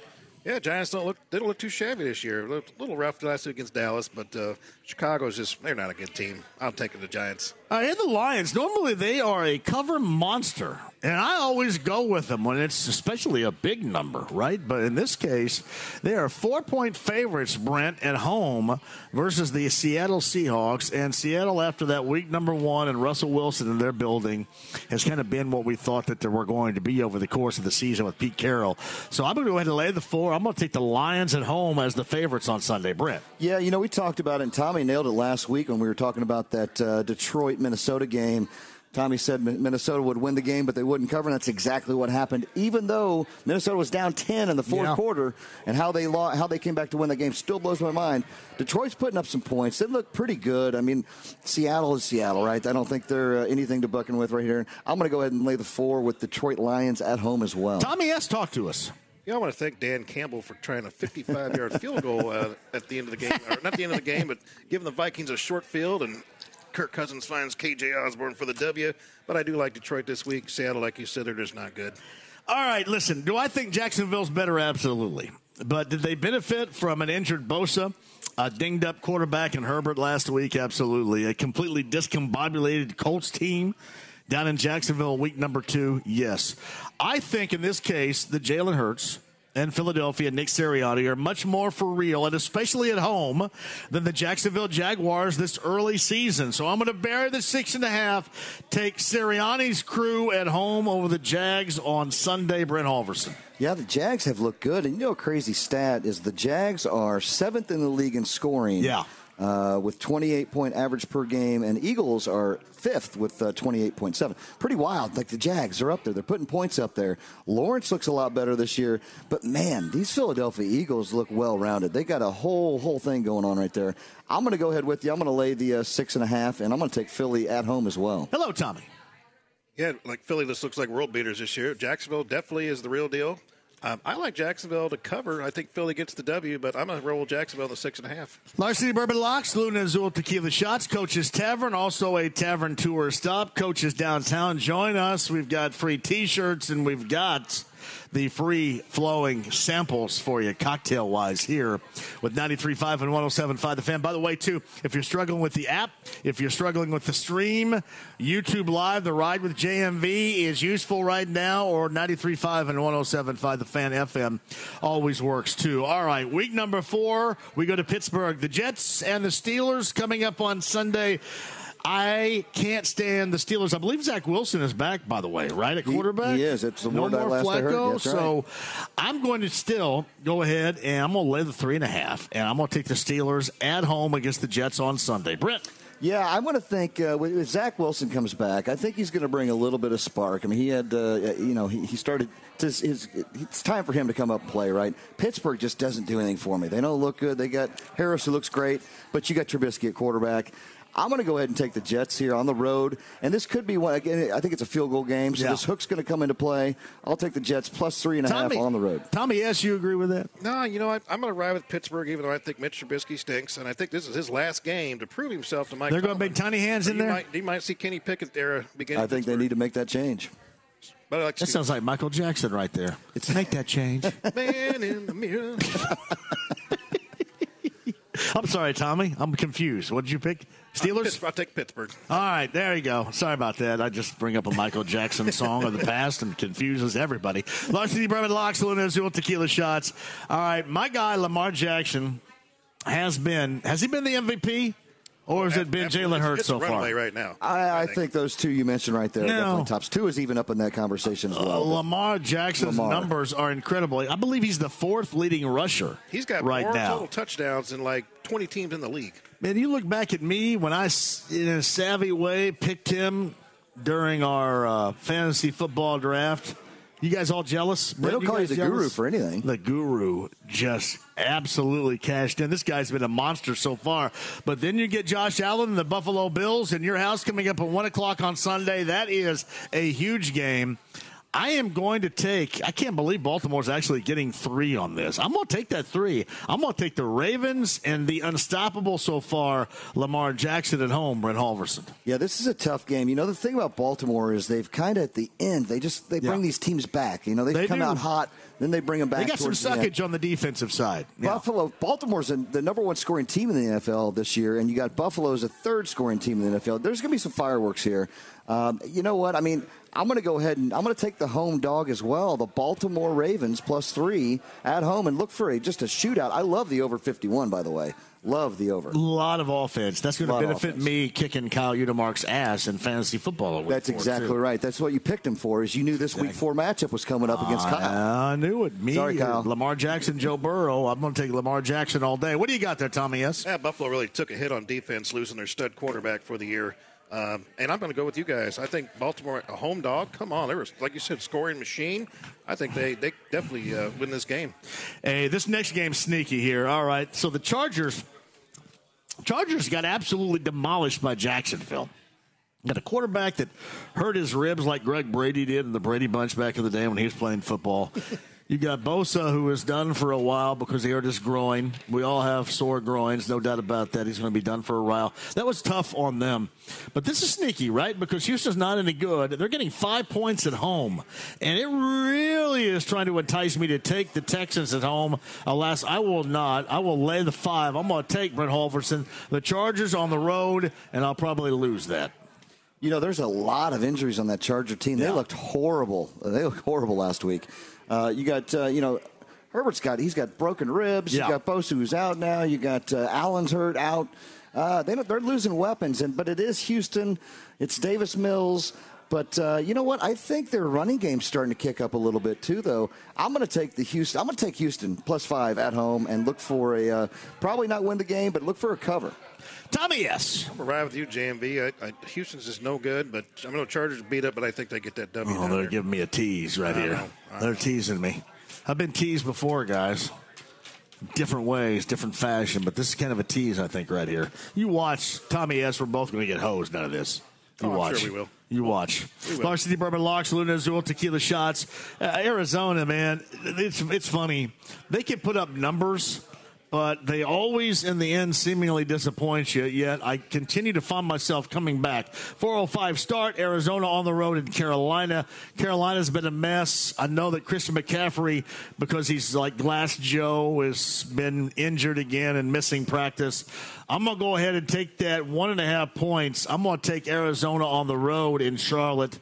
Yeah, Giants don't look they don't look too shabby this year. A little rough last week against Dallas, but uh, Chicago's just they're not a good team. I'm taking the Giants. Uh, and the Lions, normally they are a cover monster, and I always go with them when it's especially a big number, right? But in this case, they are four point favorites, Brent, at home versus the Seattle Seahawks. And Seattle, after that week number one and Russell Wilson in their building, has kind of been what we thought that they were going to be over the course of the season with Pete Carroll. So I'm going to go ahead and lay the four. I'm going to take the Lions at home as the favorites on Sunday, Brent. Yeah, you know, we talked about it, and Tommy nailed it last week when we were talking about that uh, Detroit Detroit Minnesota game. Tommy said Minnesota would win the game, but they wouldn't cover. And that's exactly what happened. Even though Minnesota was down 10 in the fourth yeah. quarter, and how they lost, how they came back to win the game still blows my mind. Detroit's putting up some points. They look pretty good. I mean, Seattle is Seattle, right? I don't think they're uh, anything to bucking with right here. I'm going to go ahead and lay the four with Detroit Lions at home as well. Tommy S, talk to us. Yeah, I want to thank Dan Campbell for trying a 55-yard field goal uh, at the end of the game, or not the end of the game, but giving the Vikings a short field and Kirk Cousins finds KJ Osborn for the W. But I do like Detroit this week. Seattle, like you said, they're just not good. All right, listen. Do I think Jacksonville's better? Absolutely. But did they benefit from an injured Bosa? A dinged up quarterback in Herbert last week? Absolutely. A completely discombobulated Colts team down in Jacksonville week number two? Yes. I think in this case, the Jalen Hurts and Philadelphia, Nick Sirianni, are much more for real, and especially at home, than the Jacksonville Jaguars this early season. So I'm going to bury the six and a half, take Sirianni's crew at home over the Jags on Sunday, Brent Holverson. Yeah, the Jags have looked good. And you know, a crazy stat is the Jags are seventh in the league in scoring. Yeah uh, with 28 point average per game, and Eagles are fifth with uh, 28.7. Pretty wild. Like the Jags are up there. They're putting points up there. Lawrence looks a lot better this year, but man, these Philadelphia Eagles look well rounded. They got a whole whole thing going on right there. I'm going to go ahead with you. I'm going to lay the uh, six and a half, and I'm going to take Philly at home as well. Hello, Tommy. Yeah, like Philly, this looks like world beaters this year. Jacksonville definitely is the real deal. Um, I like Jacksonville to cover. I think Philly gets the W, but I'm going to roll Jacksonville the six and a half. Larceny Bourbon Locks, Luna Azul Tequila Shots, Coach's Tavern, also a tavern tour stop. Coaches downtown, join us. We've got free T-shirts and we've got the free flowing samples for you cocktail wise here with 93.5 and 107.5 the fan. By the way, too, if you're struggling with the app, if you're struggling with the stream, YouTube Live, the ride with JMV is useful right now, or 93.5 and 107.5 the fan FM always works too. All right, week number four, we go to Pittsburgh. The Jets and the Steelers coming up on Sunday. I can't stand the Steelers. I believe Zach Wilson is back, by the way, right at quarterback. He, he is. It's the no more Flacco. Right. So I'm going to still go ahead and I'm going to lay the three and a half, and I'm going to take the Steelers at home against the Jets on Sunday. Brent. Yeah, I'm going to think uh, if Zach Wilson comes back, I think he's going to bring a little bit of spark. I mean, he had, uh, you know, he, he started. To his, his, it's time for him to come up and play, right? Pittsburgh just doesn't do anything for me. They don't look good. They got Harris who looks great, but you got Trubisky at quarterback. I'm going to go ahead and take the Jets here on the road, and this could be one. Again, I think it's a field goal game, so Yeah. this hook's going to come into play. I'll take the Jets plus three and a half Tommy- on the road. Tommy, yes, you agree with that? No, you know, I, I'm going to ride with Pittsburgh, even though I think Mitch Trubisky stinks, and I think this is his last game to prove himself to Mike. They're going Tomlin. big tiny hands So in you there? Might, you might see Kenny Pickett there uh, beginning. I think they need to make that change. But I like That sounds like Michael Jackson right there. It's make that change. man in the mirror. I'm sorry, Tommy. I'm confused. What did you pick? Steelers? I'll take Pittsburgh. All right, there you go. Sorry about that. I just bring up a Michael Jackson song of the past and confuses everybody. Larceny Bourbon Locks, Azul Tequila Shots. All right, my guy Lamar Jackson has been. Has he been the MVP, or has it been Jalen Hurts so a runaway far? right now. I, I think those two you mentioned right there are No. definitely tops. Tua is even up in that conversation as Uh, well. Lamar Jackson's Lamar. numbers are incredible. I believe he's the fourth leading rusher. He's got right more now. total touchdowns than like 20 teams in the league. Man, you look back at me when I, in a savvy way, picked him during our uh, fantasy football draft. You guys all jealous? They don't Brett, call you guys the guru for anything. The guru just absolutely cashed in. This guy's been a monster so far. But then you get Josh Allen and the Buffalo Bills in your house coming up at 1 o'clock on Sunday. That is a huge game. I am going to take, I can't believe Baltimore's actually getting three on this. I'm going to take that three. I'm going to take the Ravens and the unstoppable so far, Lamar Jackson at home, Brent Holverson. Yeah, this is a tough game. You know, the thing about Baltimore is they've kind of at the end they just they bring Yeah. these teams back. You know, they, They come do. out hot, then they bring them back. They got some suckage on the defensive side. Yeah. Buffalo, Baltimore's the the number one scoring team in the NFL this year, and you got Buffalo as a third scoring team in the NFL. There's going to be some fireworks here. Um, you know what? I mean, I'm going to go ahead and I'm going to take the home dog as well. The Baltimore Ravens plus three at home, and look for a just a shootout. I love the over 51, by the way. Love the over. A lot of offense. That's going to benefit me kicking Kyle Udemark's ass in fantasy football. week That's four, exactly too. right. That's what you picked him for. Is you knew this week four matchup was coming up against Kyle. I knew it. Me, Sorry, Kyle. Lamar Jackson, Joe Burrow. I'm going to take Lamar Jackson all day. What do you got there, Tommy? Yes. Yeah, Buffalo really took a hit on defense, losing their stud quarterback for the year. Um, and I'm going to go with you guys. I think Baltimore, a home dog. Come on, they were like you said, scoring machine. I think they they definitely uh, win this game. Hey, this next game's sneaky here. All right, so the Chargers, Chargers got absolutely demolished by Jacksonville. Got a quarterback that hurt his ribs like Greg Brady did in the Brady Bunch back in the day when he was playing football. You got Bosa, who was done for a while because he hurt his groin. We all have sore groins, no doubt about that. He's going to be done for a while. That was tough on them. But this is sneaky, right? Because Houston's not any good. They're getting five points at home. And it really is trying to entice me to take the Texans at home. Alas, I will not. I will lay the five. I'm going to take Brent Holverson. The Chargers on the road, and I'll probably lose that. You know, there's a lot of injuries on that Charger team. They looked horrible. They looked horrible last week. Uh, you got, uh, you know, Herbert's got he's got broken ribs. Yeah. You got Bosa who's out now. You got uh, Allen's hurt out. Uh, they don't, they're losing weapons, and but it is Houston. It's Davis Mills. But uh, you know what? I think their running game's starting to kick up a little bit too. Though I'm going to take the Houston. I'm going to take Houston plus five at home and look for a uh, probably not win the game, but look for a cover. Tommy, yes. I'm going ride with you, JMV. I, I, Houston's is no good, but I know Chargers beat up, but I think they get that W. Oh, they're there. giving me a tease right I here. know, They're teasing me. I've been teased before, guys. Different ways, different fashion, but this is kind of a tease, I think, right here. You watch Tommy S. We're both going to get hosed out of this. You Oh, I'm watch. sure we will. You watch. We will. Larceny Bourbon Locks, Luna Azul, Tequila Shots. Uh, Arizona, man, it's, it's funny. They can put up numbers, but they always, in the end, seemingly disappoint you. Yet I continue to find myself coming back. 405 start, Arizona on the road in Carolina. Carolina's been a mess. I know that Christian McCaffrey, because he's like Glass Joe, has been injured again and missing practice. I'm going to go ahead and take that one and a half points. I'm going to take Arizona on the road in Charlotte.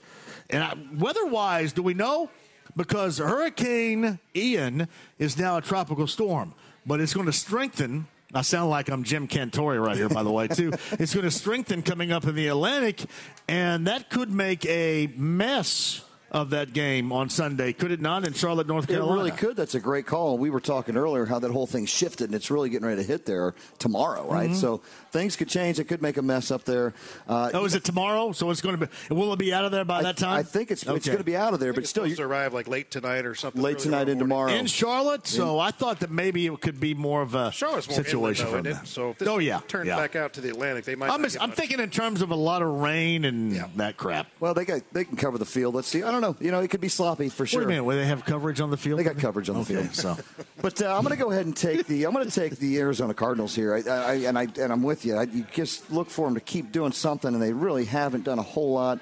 And I, weather-wise, do we know? Because Hurricane Ian is now a tropical storm, but it's going to strengthen. I sound like I'm Jim Cantore right here, by the way, too. It's going to strengthen coming up in the Atlantic, and that could make a mess of that game on Sunday, could it not, in Charlotte, North Carolina? It Carolina? really could. That's a great call. We were talking earlier how that whole thing shifted, and it's really getting ready to hit there tomorrow, right? Mhm. So things could change. It could make a mess up there. Uh, Oh, is it tomorrow? So it's going to be. Will it be out of there by I- that time? I think it's it's going to be out of there, but still, you arrive like late tonight or something. late tonight and tomorrow. in Charlotte. So I thought that maybe it could be more of a Charlotte's more situation inland, for though, them. isn't? So if this oh yeah, turns yeah. back out to the Atlantic, they might. I'm, not just- I'm thinking in terms of a lot of rain and that crap. Well, they got they can cover the field. Let's see. I don't know. You know, it could be sloppy for sure. Wait a minute, will they have coverage on the field? They got coverage on the Okay, field. so But uh, I'm going to go ahead and take the I'm going to take the Arizona Cardinals here. I, I, and I and I'm with you. I, you just look for them to keep doing something, and they really haven't done a whole lot.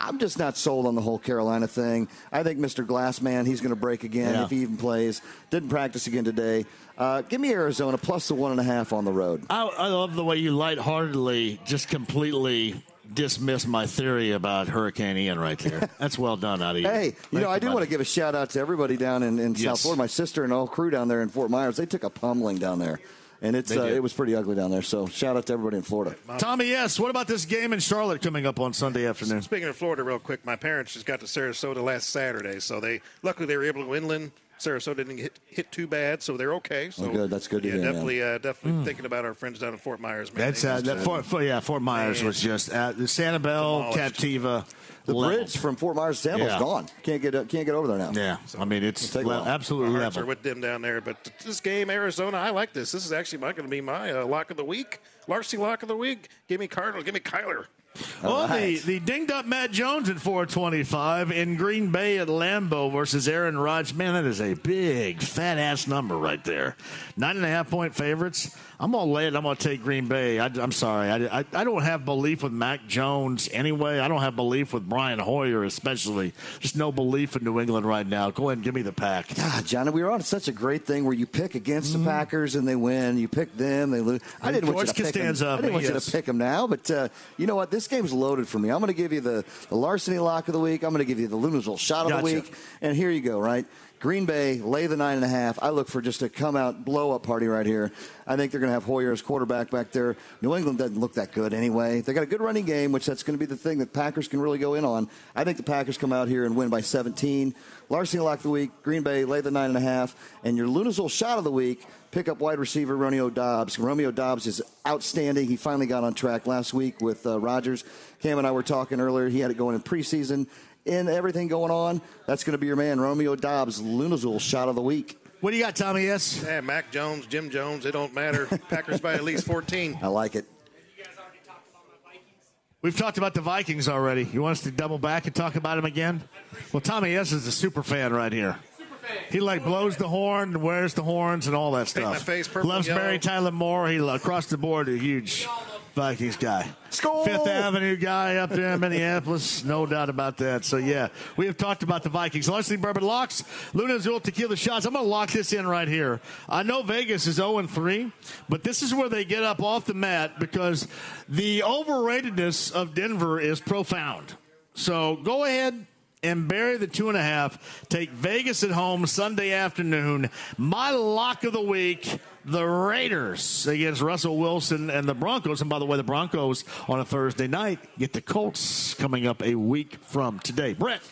I'm just not sold on the whole Carolina thing. I think Mr. Glassman, he's going to break again Yeah. if he even plays. Didn't practice again today. Uh, give me Arizona plus the one and a half on the road. I, I love the way you lightheartedly just completely dismiss my theory about Hurricane Ian right there. That's well done out of you. Hey, you Thank know, I do buddy. want to give a shout out to everybody down in, in South Yes. Florida. My sister and all crew down there in Fort Myers, they took a pummeling down there. And it's uh, it was pretty ugly down there. So shout out to everybody in Florida. Tommy, yes. What about this game in Charlotte coming up on Sunday afternoon? Speaking of Florida, real quick, my parents just got to Sarasota last Saturday, so they luckily they were able to go inland. Sarasota didn't hit, hit too bad, so they're okay. So Oh, good. That's good to yeah, hear, man. Definitely, uh, definitely thinking about our friends down in Fort Myers. Man, That's They uh, that Fort, Fort- yeah. Fort Myers Man. was just uh, the Sanibel Demolished. Captiva. The level. bridge from Fort Myers to Sanibel's Yeah. gone. Can't get uh, can't get over there now. Yeah, I mean it's le- absolutely Our level. are with them down there. But this game, Arizona, I like this. This is actually going to be my uh, lock of the week. Larceny lock of the week. Give me Cardinal. Give me Kyler. Well, right. the, the dinged up Matt Jones at 425 in Green Bay at Lambeau versus Aaron Rodgers. Man, that is a big, fat ass number right there. Nine and a half point favorites. I'm going to lay it. I'm going to take Green Bay. I, am sorry. I, I, I don't have belief with Mac Jones anyway. I don't have belief with Brian Hoyer, especially. Just no belief in New England right now. Go ahead and give me the pack. God, Johnny, we were on such a great thing where you pick against the Packers and they win. You pick them, they lose. I didn't want you George to pick them. I didn't want you to pick them now, but uh, you know what? This game's loaded for me. I'm going to give you the, the larceny lock of the week. I'm going to give you the Luna Azul shot of Gotcha. the week. And here you go, right? Green Bay, lay the nine and a half. I look for just a come out blow up party right here. I think they're going to have Hoyer as quarterback back there. New England doesn't look that good anyway. They got a good running game, which that's going to be the thing that Packers can really go in on. I think the Packers come out here and win by 17. Larceny lock of the week, Green Bay, lay the nine and a half. And your Luna Azul shot of the week, pick up wide receiver Romeo Doubs. Romeo Doubs is outstanding. He finally got on track last week with uh, Rodgers. Cam and I were talking earlier. He had it going in preseason. In everything going on, that's going to be your man, Romeo Doubs, Lunasville shot of the week. What do you got, Tommy? Yes. Yeah, Mac Jones, Jim Jones, it don't matter. Packers by at least 14. I like it. You guys already talked about the Vikings. We've talked about the Vikings already. You want us to double back and talk about them again? Well, Tommy S is a super fan right here. He like blows the horn, wears the horns, and all that stuff. face purple Loves and yellow. Mary Tyler Moore. He across the board a huge Vikings guy. Fifth Avenue guy up there in Minneapolis, no doubt about that. So yeah, we have talked about the Vikings. Larceny Bourbon locks, Luna Azul tequila shots. I'm going to lock this in right here. I know Vegas is 0 3, but this is where they get up off the mat because the overratedness of Denver is profound. So go ahead and bury the two and a half. Take Vegas at home Sunday afternoon. My lock of the week. The Raiders against Russell Wilson and the Broncos. And by the way, the Broncos on a Thursday night get the Colts coming up a week from today. Brett.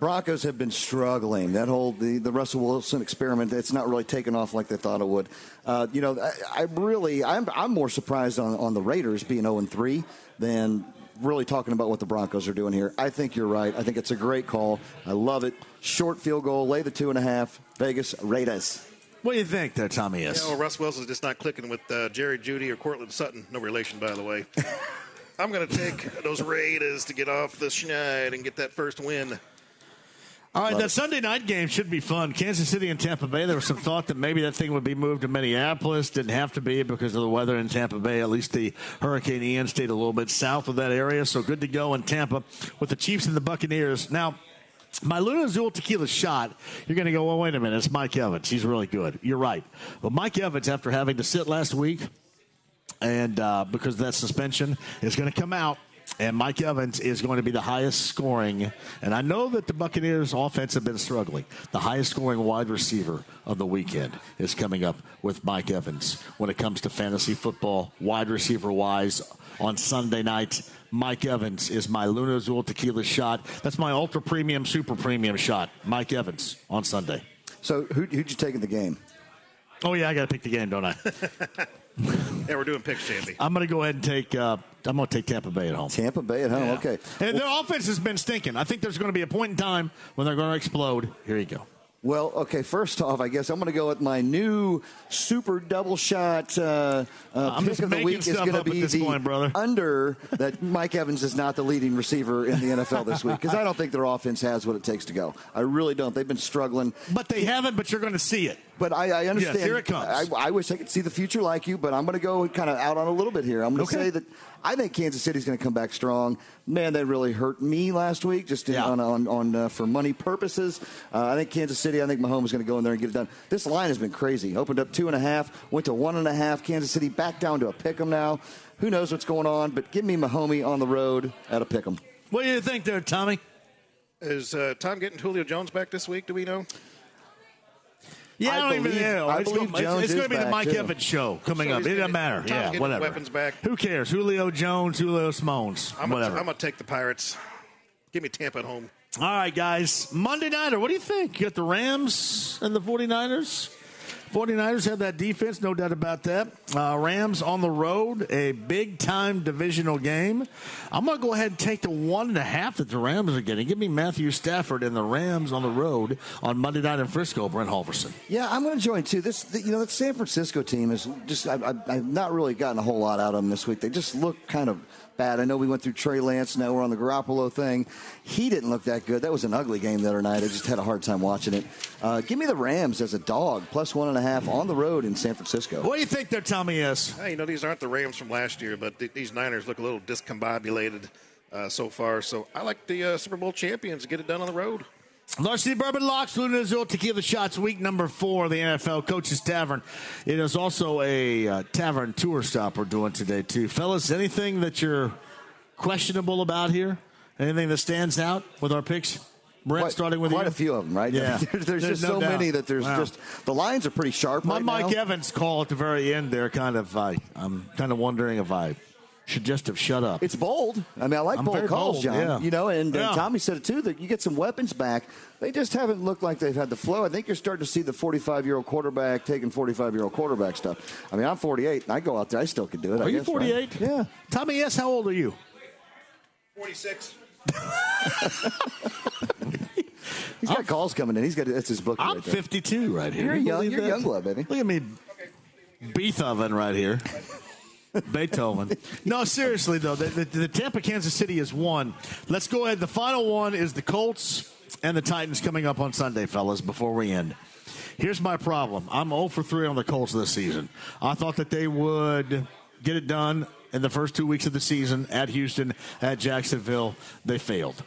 Broncos have been struggling. That whole the, the Russell Wilson experiment, it's not really taken off like they thought it would. Uh, you know, I, I really, I'm, I'm more surprised on, on the Raiders being 0 3 than really talking about what the Broncos are doing here. I think you're right. I think it's a great call. I love it. Short field goal, lay the two and a half. Vegas Raiders. What do you think there, Tommy? Yeah, well, Russ Wilson's just not clicking with uh, Jerry Jeudy or Courtland Sutton. No relation, by the way. I'm going to take those Raiders to get off the schneid and get that first win. All right, Love that it. Sunday night game should be fun. Kansas City and Tampa Bay. There was some thought that maybe that thing would be moved to Minneapolis. Didn't have to be because of the weather in Tampa Bay. At least the Hurricane Ian stayed a little bit south of that area, so good to go in Tampa with the Chiefs and the Buccaneers. Now, my Luna Azul tequila shot, you're going to go, well, wait a minute. It's Mike Evans. He's really good. You're right. But Mike Evans, after having to sit last week, and uh, because of that suspension, is going to come out And Mike Evans is going to be the highest scoring. And I know that the Buccaneers offense have been struggling. The highest scoring wide receiver of the weekend is coming up with Mike Evans when it comes to fantasy football, wide receiver wise on Sunday night. Mike Evans is my Luna Azul tequila shot. That's my ultra premium, super premium shot. Mike Evans on Sunday. So who, who'd you take in the game? Oh, yeah, I got to pick the game, don't I? yeah, we're doing picks, Jamie. I'm going to go ahead and take. Uh, I'm going to take Tampa Bay at home. Tampa Bay at home. Yeah. Okay. And their offense has been stinking. I think there's going to be a point in time when they're going to explode. Here you go. Well, okay. First off, I guess I'm going to go with my new super double shot uh, uh, I'm pick just of the week is going to up at be this the point, brother. under that Mike Evans is not the leading receiver in the NFL this week because I don't think their offense has what it takes to go. I really don't. They've been struggling. But they haven't. But you're going to see it. But I, I understand. Yes, here it comes. I, I wish I could see the future like you, but I'm going to go kind of out on a little bit here. I'm going to Okay. say that I think Kansas City's going to come back strong. Man, they really hurt me last week, just in, on on, on uh, for money purposes. Uh, I think Kansas City. I think Mahomes is going to go in there and get it done. This line has been crazy. Opened up two and a half, went to one and a half. Kansas City back down to a pick 'em now. Who knows what's going on? But give me Mahomie on the road at a pick 'em. What do you think there, Tommy? Is uh, Tom getting Julio Jones back this week? Do we know? Yeah, I, I don't even know. I it's believe going, Jones it's, is going to be the Mike too. Evans show coming So up. It doesn't matter. Tom's Yeah, getting whatever. weapons back. Who cares? Julio Jones, Julio Simones, I'm whatever. going to take the Pirates. Give me Tampa at home. All right, guys. Monday Nighter, what do you think? You got the Rams and the 49ers? 49ers have that defense, no doubt about that. Uh, Rams on the road, a big time divisional game. I'm going to go ahead and take the one and a half that the Rams are getting. Give me Matthew Stafford and the Rams on the road on Monday night in Frisco, Brent Holverson. Yeah, I'm going to join too. This, you know, that San Francisco team is just. I, I, I've not really gotten a whole lot out of them this week. They just look kind of bad. I know we went through Trey Lance. Now we're on the Garoppolo thing. He didn't look that good. That was an ugly game the other night. I just had a hard time watching it. Uh, give me the Rams as a dog, plus one and a half on the road in San Francisco. What do you think there, Tommy S? Hey, you know, these aren't the Rams from last year, but th- these Niners look a little discombobulated uh, so far. So I like the uh, Super Bowl champions to get it done on the road. Larceny Bourbon Locks, Luna Azul Tequila Shots, week number four of the NFL Coaches Tavern. It is also a uh, tavern tour stop we're doing today, too. Fellas, anything that you're questionable about here? Anything that stands out with our picks? Brett, Quite- starting with quite you. a few of them, right? Yeah. there's, there's just no so doubt. many that there's Wow. just the lines are pretty sharp. My right Mike now. Evans call at the very end there, kind of, I, I'm kind of wondering if I should just have shut up. It's bold. I mean, I like I'm bold calls, bold, John. yeah. You know, and, uh, Yeah. and Tommy said it too that you get some weapons back. They just haven't looked like they've had the flow. I think you're starting to see the 45 year old quarterback taking 45 year old quarterback stuff. I mean, I'm 48 and I go out there, I still can do it. I Are you guess, right? 48? Yeah. Tommy S., how old are you? 46. He's got calls coming in. He's got that's his book. I'm right there. 52 right here. You're You young. You're young blood, baby. Look at me, Beethoven right here. Beethoven. No, seriously though, the, the, the Tampa Kansas City is one. Let's go ahead. The final one is the Colts and the Titans coming up on Sunday, fellas. Before we end, here's my problem. I'm 0 for 3 on the Colts this season. I thought that they would get it done in the first two weeks of the season at Houston, at Jacksonville. They failed.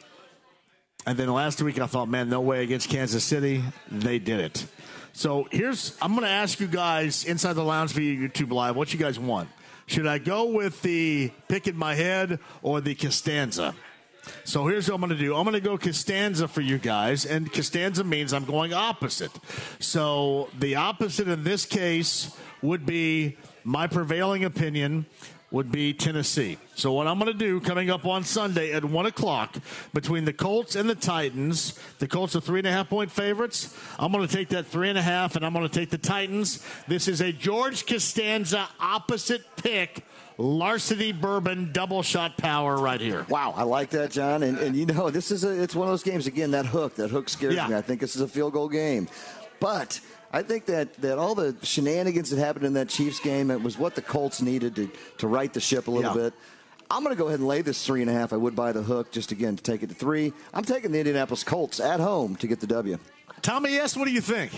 And then last week, I thought, man, no way against Kansas City. They did it. So here's, I'm going to ask you guys inside the lounge via YouTube Live, what you guys want. Should I go with the pick in my head or the Costanza? So here's what I'm going to do. I'm going to go Costanza for you guys, and Costanza means I'm going opposite. So the opposite in this case would be my prevailing opinion would be Tennessee. So what I'm going to do coming up on Sunday at one o'clock between the Colts and the Titans. The Colts are three and a half point favorites. I'm going to take that three and a half, and I'm going to take the Titans. This is a George Costanza opposite pick. Larceny Bourbon double shot power right here. Wow, I like that, John. And, and you know, this is a, it's one of those games again. That hook, that hook scares Yeah. me. I think this is a field goal game, but I think that that all the shenanigans that happened in that Chiefs game, it was what the Colts needed to to right the ship a little Yeah. bit. I'm going to go ahead and lay this three and a half. I would buy the hook just again to take it to three. I'm taking the Indianapolis Colts at home to get the W. Tommy S., what do you think?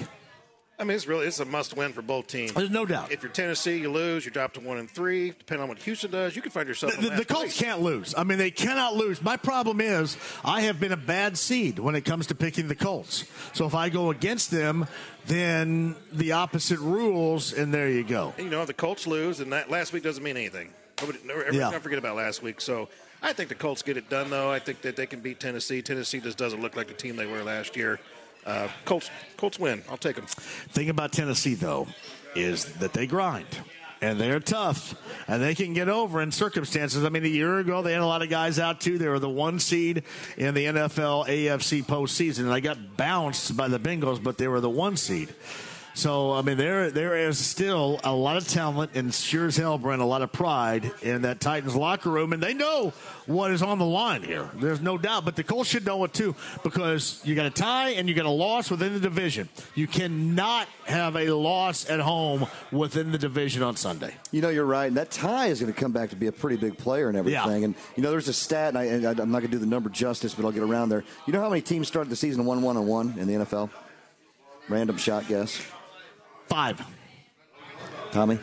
I mean, it's really it's a must-win for both teams. There's no doubt. If you're Tennessee, you lose. You drop to one and three. Depending on what Houston does, you can find yourself. The, the, the Colts place. can't lose. I mean, they cannot lose. My problem is I have been a bad seed when it comes to picking the Colts. So if I go against them, then the opposite rules, and there you go. You know, the Colts lose, and that last week doesn't mean anything. Nobody, no, everybody's Yeah. forget about last week. So I think the Colts get it done, though. I think that they can beat Tennessee. Tennessee just doesn't look like the team they were last year. Uh, Colts, Colts win. I'll take them. Thing about Tennessee, though, is that they grind. And they're tough, and they can get over in circumstances. I mean, a year ago they had a lot of guys out too. They were the one seed in the NFL AFC postseason, and they got bounced by the Bengals, but they were the one seed. So I mean, there there is still a lot of talent, and sure as hell, Brent, a lot of pride in that Titans locker room, and they know what is on the line here. There's no doubt. But the Colts should know it too, because you got a tie and you got a loss within the division. You cannot have a loss at home within the division on Sunday. You know, you're right. And that tie is going to come back to be a pretty big player and everything. Yeah. And, you know, there's a stat, and, I, and I'm not going to do the number justice, but I'll get around there. You know how many teams started the season 1 1 and 1 in the NFL? Random shot guess. Five. Tommy?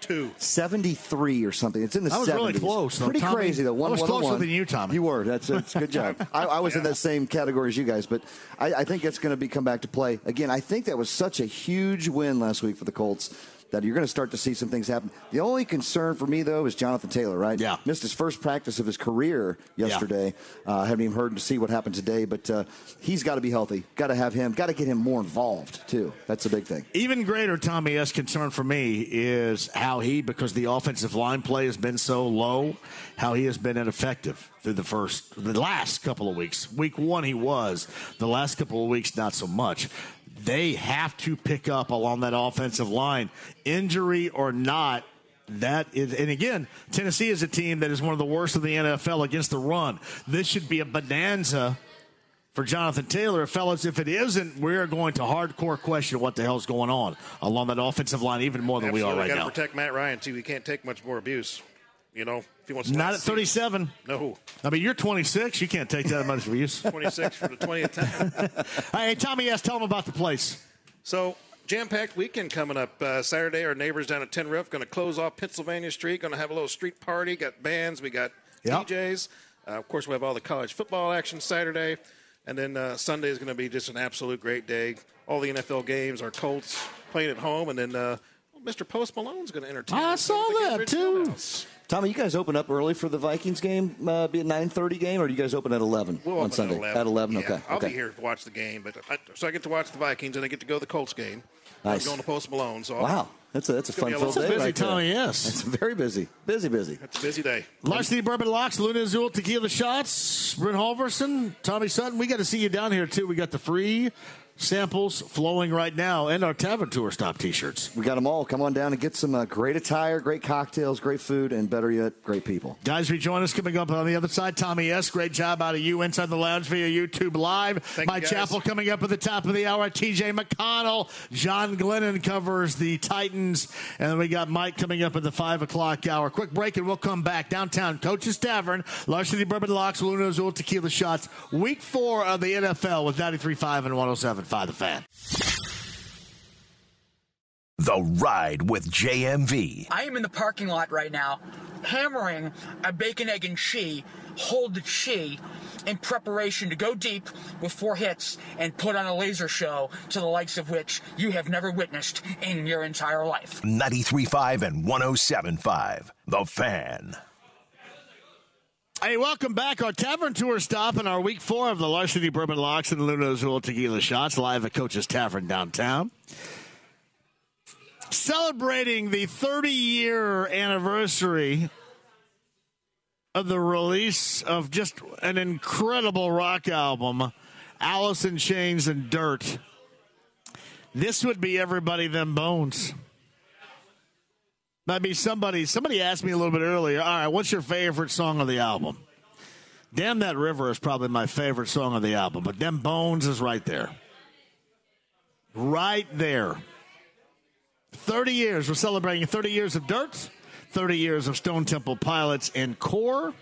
Two. 73 or something. It's in the I was 70s. really close, though, Pretty Tommy. crazy, though. I One, was one, closer one. than you, Tommy. You were. That's, that's a good job. I, I was in that same category as you guys, but I, I think it's going to be come back to play. Again, I think that was such a huge win last week for the Colts that you're going to start to see some things happen. The only concern for me, though, is Jonathan Taylor, right? Yeah. Missed his first practice of his career yesterday. Uh, haven't even heard to see what happened today, but uh, he's got to be healthy. Got to have him. Got to get him more involved, too. That's the big thing. Even greater, Tommy S. concern for me is how he, because the offensive line play has been so low, how he has been ineffective through the first, the last couple of weeks. Week one, he was. The last couple of weeks, not so much. They have to pick up along that offensive line, injury or not. That is, and again, Tennessee is a team that is one of the worst of the NFL against the run. This should be a bonanza for Jonathan Taylor. Fellas, if it isn't, we're going to hardcore question what the hell's going on along that offensive line even more than we are Absolutely right got now. to protect Matt Ryan too. He can't take much more abuse. You know, if he wants to Not at 37. No. I mean, you're 26. You can't take that much abuse. 26 for the 20th time. hey, Tommy, yes, tell him about the place. So, jam packed weekend coming up. Uh, Saturday, our neighbors down at Tin Roof going to close off Pennsylvania Street. Going to have a little street party. Got bands. We got Yep. DJs. Uh, of course, we have all the college football action Saturday. And then uh, Sunday is going to be just an absolute great day. All the NFL games, our Colts playing at home. And then uh, Mr. Post Malone's going to entertain I saw that, too. Tommy, you guys open up early for the Vikings game, uh, be a 9:30 game, or do you guys open at 11 We'll on open Sunday? At 11. okay. Yeah, I'll okay. be here to watch the game, but I, so I get to watch the Vikings and I get to go to the Colts game. Nice. I'm going to Post Malone. So I'll- Wow, that's a that's a fun be a filled day. busy, right there. Tommy, yes. It's very busy, busy, busy. It's a busy day. Larceny Bourbon Locks, Luna Azul Tequila Shots, Brent Holverson, Tommy Sutton. We got to see you down here, too. We got the free samples flowing right now and our Tavern Tour Stop t shirts. We got them all. Come on down and get some uh, great attire, great cocktails, great food, and better yet, great people. Guys, rejoin us coming up on the other side. Tommy S. Great job out of you inside the lounge via YouTube Live. Thank My you. Chappell coming up at the top of the hour. TJ McConnell. John Glennon covers the Titans. And then we got Mike coming up at the 5 o'clock hour. Quick break and we'll come back. Downtown Coach's Tavern, Larceny Bourbon Locks, Luna Azul Tequila Shots. Week four of the NFL with 93.5 and 107.5 The Fan. The Ride with JMV. I am in the parking lot right now, hammering a bacon, egg, and cheese, hold the cheese, in preparation to go deep with four hits and put on a laser show to the likes of which you have never witnessed in your entire life. 93.5 and 107.5. The Fan. Hey, welcome back. Our tavern tour stop in our week four of the Larceny Bourbon Locks and Luna Azul Tequila Shots live at Coach's Tavern downtown. Celebrating the 30 year anniversary of the release of just an incredible rock album, Alice in Chains and Dirt. This would be Everybody Them Bones. Might be somebody. Somebody asked me a little bit earlier. All right, what's your favorite song of the album? Damn that river is probably my favorite song of the album, but them bones is right there, right there. Thirty years. We're celebrating thirty years of Dirt, thirty years of Stone Temple Pilots and Core.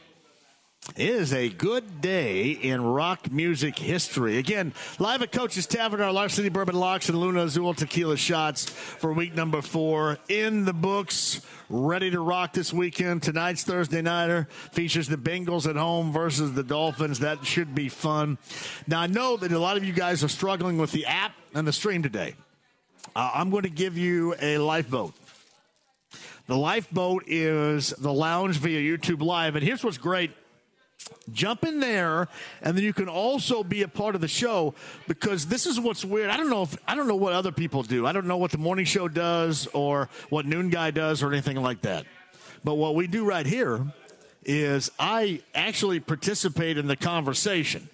It is a good day in rock music history. Again, live at Coach's Tavern, our Larceny Bourbon Locks and Luna Azul Tequila Shots for week number four in the books. Ready to rock this weekend. Tonight's Thursday Nighter features the Bengals at home versus the Dolphins. That should be fun. Now, I know that a lot of you guys are struggling with the app and the stream today. Uh, I'm going to give you a lifeboat. The lifeboat is the lounge via YouTube Live. And here's what's great jump in there and then you can also be a part of the show because this is what's weird i don't know if i don't know what other people do i don't know what the morning show does or what noon guy does or anything like that but what we do right here is i actually participate in the conversation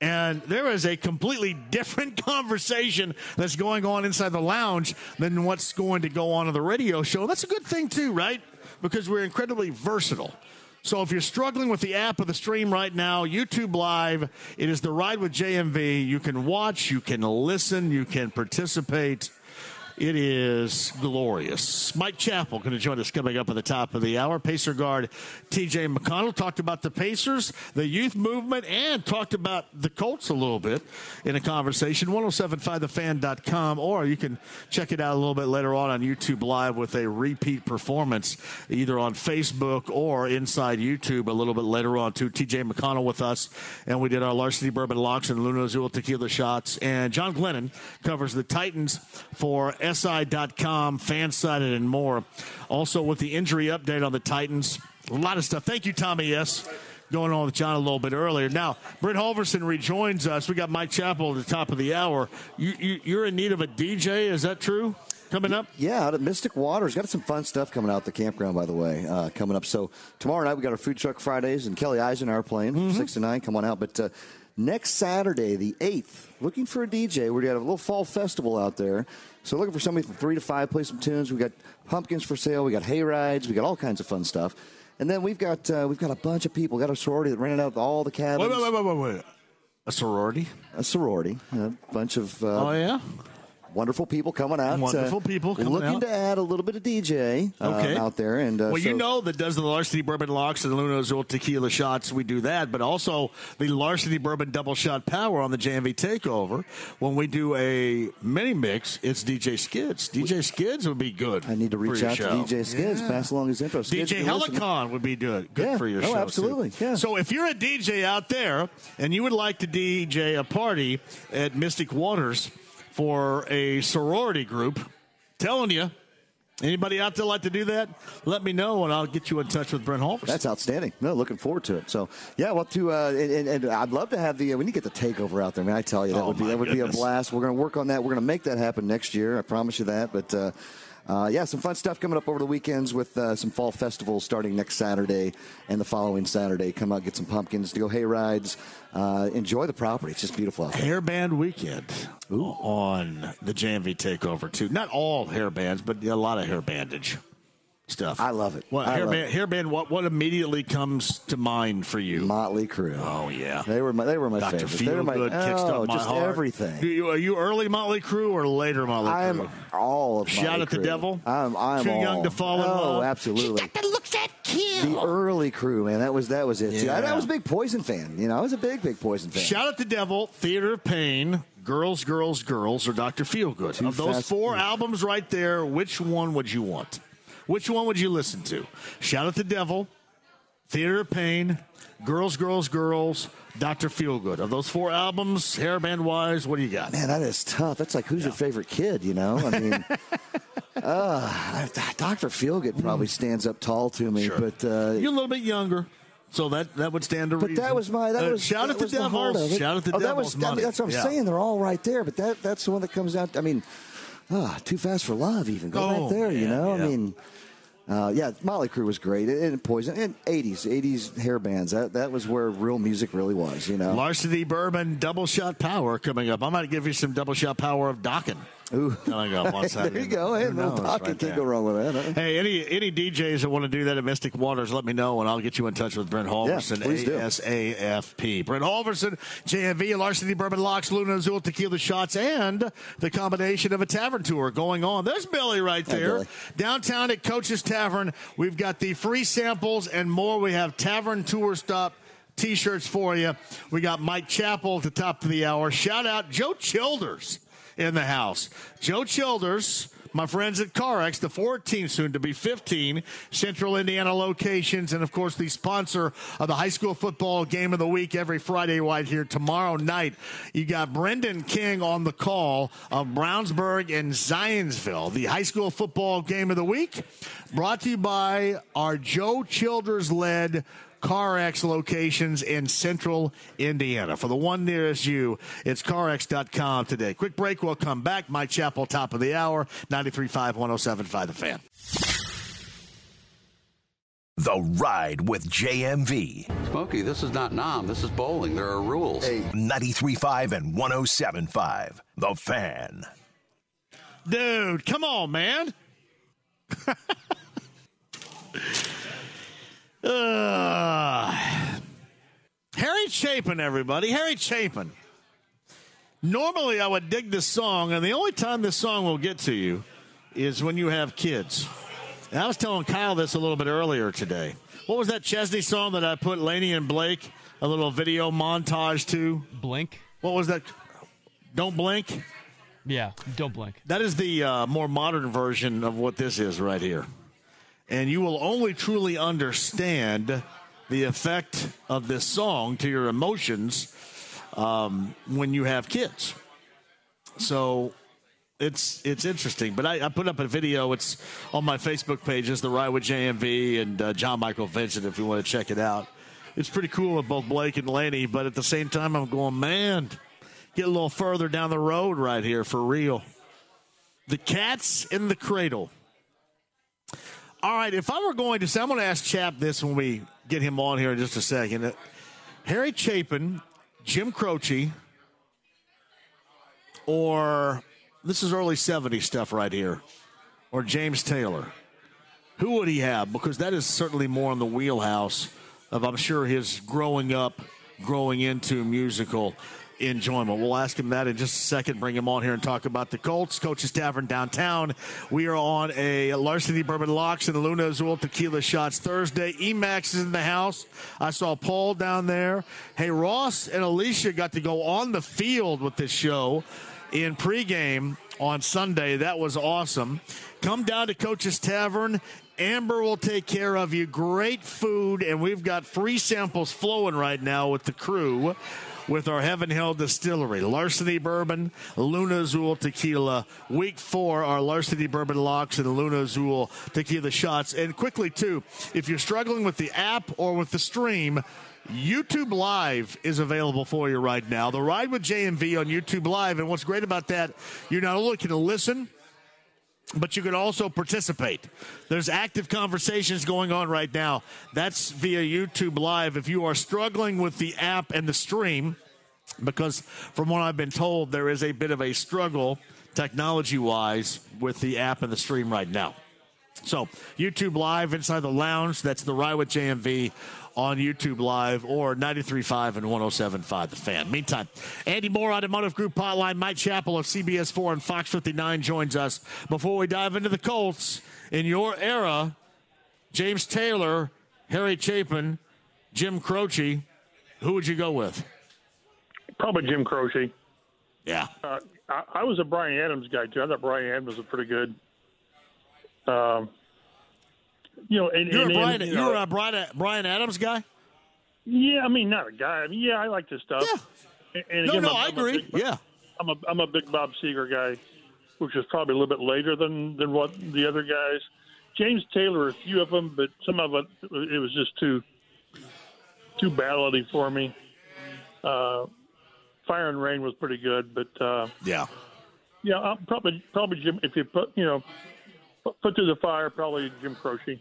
and there is a completely different conversation that's going on inside the lounge than what's going to go on in the radio show. That's a good thing, too, right? Because we're incredibly versatile. So if you're struggling with the app of the stream right now, YouTube Live, it is the ride with JMV. You can watch, you can listen, you can participate. It is glorious. Mike Chappell going to join us coming up at the top of the hour. Pacer guard TJ McConnell talked about the Pacers, the youth movement, and talked about the Colts a little bit in a conversation. 1075thefan.com, or you can check it out a little bit later on on YouTube Live with a repeat performance either on Facebook or inside YouTube a little bit later on, too. TJ McConnell with us, and we did our Larceny Bourbon Locks and Luna Azul Tequila shots. And John Glennon covers the Titans for SI.com, Fansided, and more. Also, with the injury update on the Titans, a lot of stuff. Thank you, Tommy S. Going on with John a little bit earlier. Now, Brent Holverson rejoins us. We got Mike Chappell at the top of the hour. You, you, you're in need of a DJ, is that true? Coming up? Yeah, out at Mystic Waters. Got some fun stuff coming out the campground, by the way, uh, coming up. So tomorrow night we got our Food Truck Fridays, and Kelly Eisen are playing from 6 to 9. Come on out. But uh, next Saturday, the 8th, looking for a DJ. We're going to have a little fall festival out there. So looking for somebody from 3 to 5, play some tunes. we got pumpkins for sale. we got hay rides. we got all kinds of fun stuff. And then we've got uh, we've got a bunch of people. Got a sorority that rented out all the cabins. Wait, wait, wait, wait, wait. A sorority? A sorority. A bunch of uh, Oh, yeah? Wonderful people coming out. Wonderful uh, people coming looking out. to add a little bit of DJ uh, Okay. out there. And uh, well, you know that does the Larceny Bourbon Locks and Luna Azul Tequila shots. We do that, but also the Larceny Bourbon Double Shot Power on the JMV Takeover. When we do a mini mix, it's DJ Skids. DJ Skids would be good. I need to reach out to DJ Skids, pass along his info. Skids, DJ if you're listening. Helicon would be good. Good Yeah. for your Oh, show. absolutely. Too. So if you're a DJ out there and you would like to DJ a party at Mystic Waters for a sorority group, telling you. Anybody out there like to do that? Let me know, and I'll get you in touch with Brent Holmes. That's outstanding. No, looking forward to it. So, yeah, well, to uh, and, and, and I'd love to have the uh, we need to get the takeover out there. Man, I tell you, that Oh, would be that would be a blast. We're going to work on that. We're going to make that happen next year. I promise you that. But uh, uh, yeah, some fun stuff coming up over the weekends with uh, some fall festivals starting next Saturday and the following Saturday. Come out, get some pumpkins to go hay rides. Uh, enjoy the property. It's just beautiful out there. Hairband weekend on the JMV takeover too. Not all hair bands, but a lot of hair bandage stuff. I love it. What I hairband? Hairband. What what immediately comes to mind for you? Motley Crue. Oh yeah, They were my they were my Dr. favorites. They were my Feelgood kicked oh, just heart. everything. Do you, are you early Motley Crue or later Motley Crue? I'm all of Shout Motley at the Crue. devil. I'm, I'm Too all. young to fall in oh, love. absolutely. That looks that kill. The early crew, man, that was that was it. too. I, I was a big Poison fan. You know, I was a big, big Poison fan. Shout at the Devil, Theater of Pain, Girls, Girls, Girls, or Dr. Feelgood. Too Of those fast- four albums right there, which one would you want? Which one would you listen to? Shout at the Devil, Theater of Pain, Girls, Girls, Girls, Dr. Feelgood. Of those four albums, hairband wise, what do you got? Man, that is tough. That's like who's your favorite kid? You know, I mean, uh, Doctor Feelgood probably stands up tall to me, Sure. but uh, You're a little bit younger, so that, that would stand to but reason. that was my that Uh, was shout at the was the heart Devils. of it. Shout at the oh, Devils. that was I mean, that's what I'm Yeah. saying. They're all right there, but that that's the one that comes out. I mean, ah, too fast for love. Even go Oh, right there. you yeah, know, I mean. Uh, yeah, Motley Crue was great, and, and Poison, and '80s, '80s hair bands. That that was where real music really was. You know, Larceny Bourbon Double Shot Power coming up. I might give you some Double Shot Power of Dokken. Ooh. Coming up on Saturday. there you go. Hey, no pocket right can't go wrong with that. huh? Hey, any any DJs that want to do that at Mystic Waters, let me know, and I'll get you in touch with Brent Holverson, do. ASAFP. Brent Holverson, JMV, Larceny Bourbon Locks, Luna Azul Tequila Shots, and the combination of a tavern tour going on. There's Billy right Hi, there. Billy. Downtown at Coach's Tavern, we've got the free samples and more. We have Tavern Tour Stop. T-shirts for you. We got Mike Chappell at the top of the hour. Shout out Joe Childers in the house. Joe Childers, my friends at CarX, the 14, soon to be 15 Central Indiana locations, and of course the sponsor of the high school football game of the week every Friday right here tomorrow night. You got Brendan King on the call of Brownsburg and Zionsville, the high school football game of the week, brought to you by our Joe Childers led CarX locations in central Indiana. For the one nearest you, it's CarX.com today. Quick break. We'll come back. Mike Chappell, top of the hour, 93.5, 107.5 The Fan. The Ride with JMV. Smokey, this is not Nam. This is bowling. There are rules. 93.5 and 107.5 The Fan. Dude, come on, man. Uh, Harry Chapin, everybody. Harry Chapin. Normally, I would dig this song, and the only time this song will get to you is when you have kids. And I was telling Kyle this a little bit earlier today. What was that Chesney song that I put Laney and Blake a little video montage to? Blink. What was that? Don't blink. Yeah, don't blink. That is the uh, more modern version of what this is right here. And you will only truly understand the effect of this song to your emotions um, when you have kids. So it's it's interesting. But I, I, put up a video. It's on my Facebook page. It's the Ride with JMV and uh, John Michael Vincent. If you want to check it out, it's pretty cool with both Blake and Laney. But at the same time, I'm going, man, get a little further down the road right here for real. The Cats in the Cradle. All right, if I were going to say, I'm going to ask Chap this when we get him on here in just a second. Uh, Harry Chapin, Jim Croce, or this is early 70s stuff right here, or James Taylor. Who would he have? Because that is certainly more in the wheelhouse of, I'm sure, his growing up, growing into musical enjoyment. We'll ask him that in just a second. Bring him on here and talk about the Colts. Coach's Tavern downtown. We are on a Larceny Bourbon Locks and Luna Azul Tequila Shots Thursday. Emax is in the house. I saw Paul down there. Hey, Ross and Alicia got to go on the field with this show in pregame on Sunday. That was awesome. Come down to Coach's Tavern. Amber will take care of you. Great food, and we've got free samples flowing right now with the crew with our Heaven Hill Distillery. Larceny Bourbon, Luna Azul Tequila. Week four, our Larceny Bourbon Locks and Luna Azul Tequila shots. And quickly, too, if you're struggling with the app or with the stream, YouTube Live is available for you right now. The Ride with JMV on YouTube Live. And what's great about that, you're not only going to listen, but you can also participate. There's active conversations going on right now. That's via YouTube Live. If you are struggling with the app and the stream, because from what I've been told, there is a bit of a struggle technology wise with the app and the stream right now. So, YouTube Live inside the lounge, that's the Ride with JMV on YouTube Live or 93.5 and 107.5 The Fan. Meantime, Andy Mohr, Automotive Group Hotline, Mike Chappell of CBS 4 and Fox 59 joins us. Before we dive into the Colts, in your era, James Taylor, Harry Chapin, Jim Croce, who would you go with? Probably Jim Croce. Yeah. Uh, I, I, was a Bryan Adams guy, too. I thought Bryan Adams was a pretty good. Um, you know, and, you're and, a Bryan, and, you are a Bryan, Bryan Adams guy. Yeah, I mean, not a guy. I mean, yeah, I like this stuff. Yeah. And, and no, again, no, I'm, I I'm agree. Big, yeah, I'm a I'm a big Bob Seger guy, which is probably a little bit later than than what the other guys. James Taylor, a few of them, but some of it it was just too too ballady for me. Uh, Fire and Rain was pretty good, but uh, yeah, yeah, I'll probably probably Jim. If you put you know put to the fire, probably Jim Croce.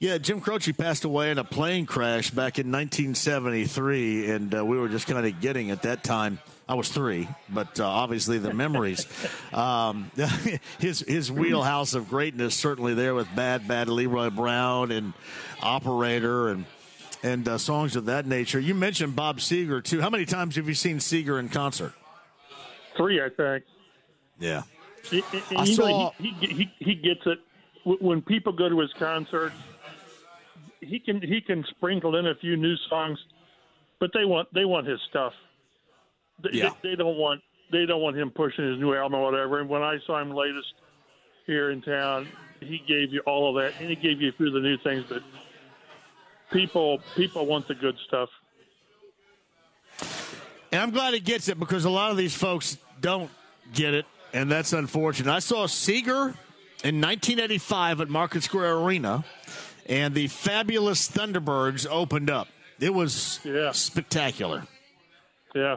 Yeah, Jim Croce passed away in a plane crash back in 1973, and uh, we were just kind of getting at that time. I was three, but uh, obviously the memories. um, his his wheelhouse of greatness certainly there with Bad Bad Leroy Brown and Operator and and uh, songs of that nature. You mentioned Bob Seger too. How many times have you seen Seger in concert? Three, I think. Yeah. And, and I saw he, he, he he gets it when people go to his concerts he can he can sprinkle in a few new songs, but they want they want his stuff. They, yeah. they, they don't want they don't want him pushing his new album or whatever. And when I saw him latest here in town. He gave you all of that, and he gave you a few of the new things. But people, people want the good stuff. And I'm glad he gets it because a lot of these folks don't get it, and that's unfortunate. I saw Seger in 1985 at Market Square Arena, and the fabulous Thunderbirds opened up. It was yeah. spectacular. Yeah.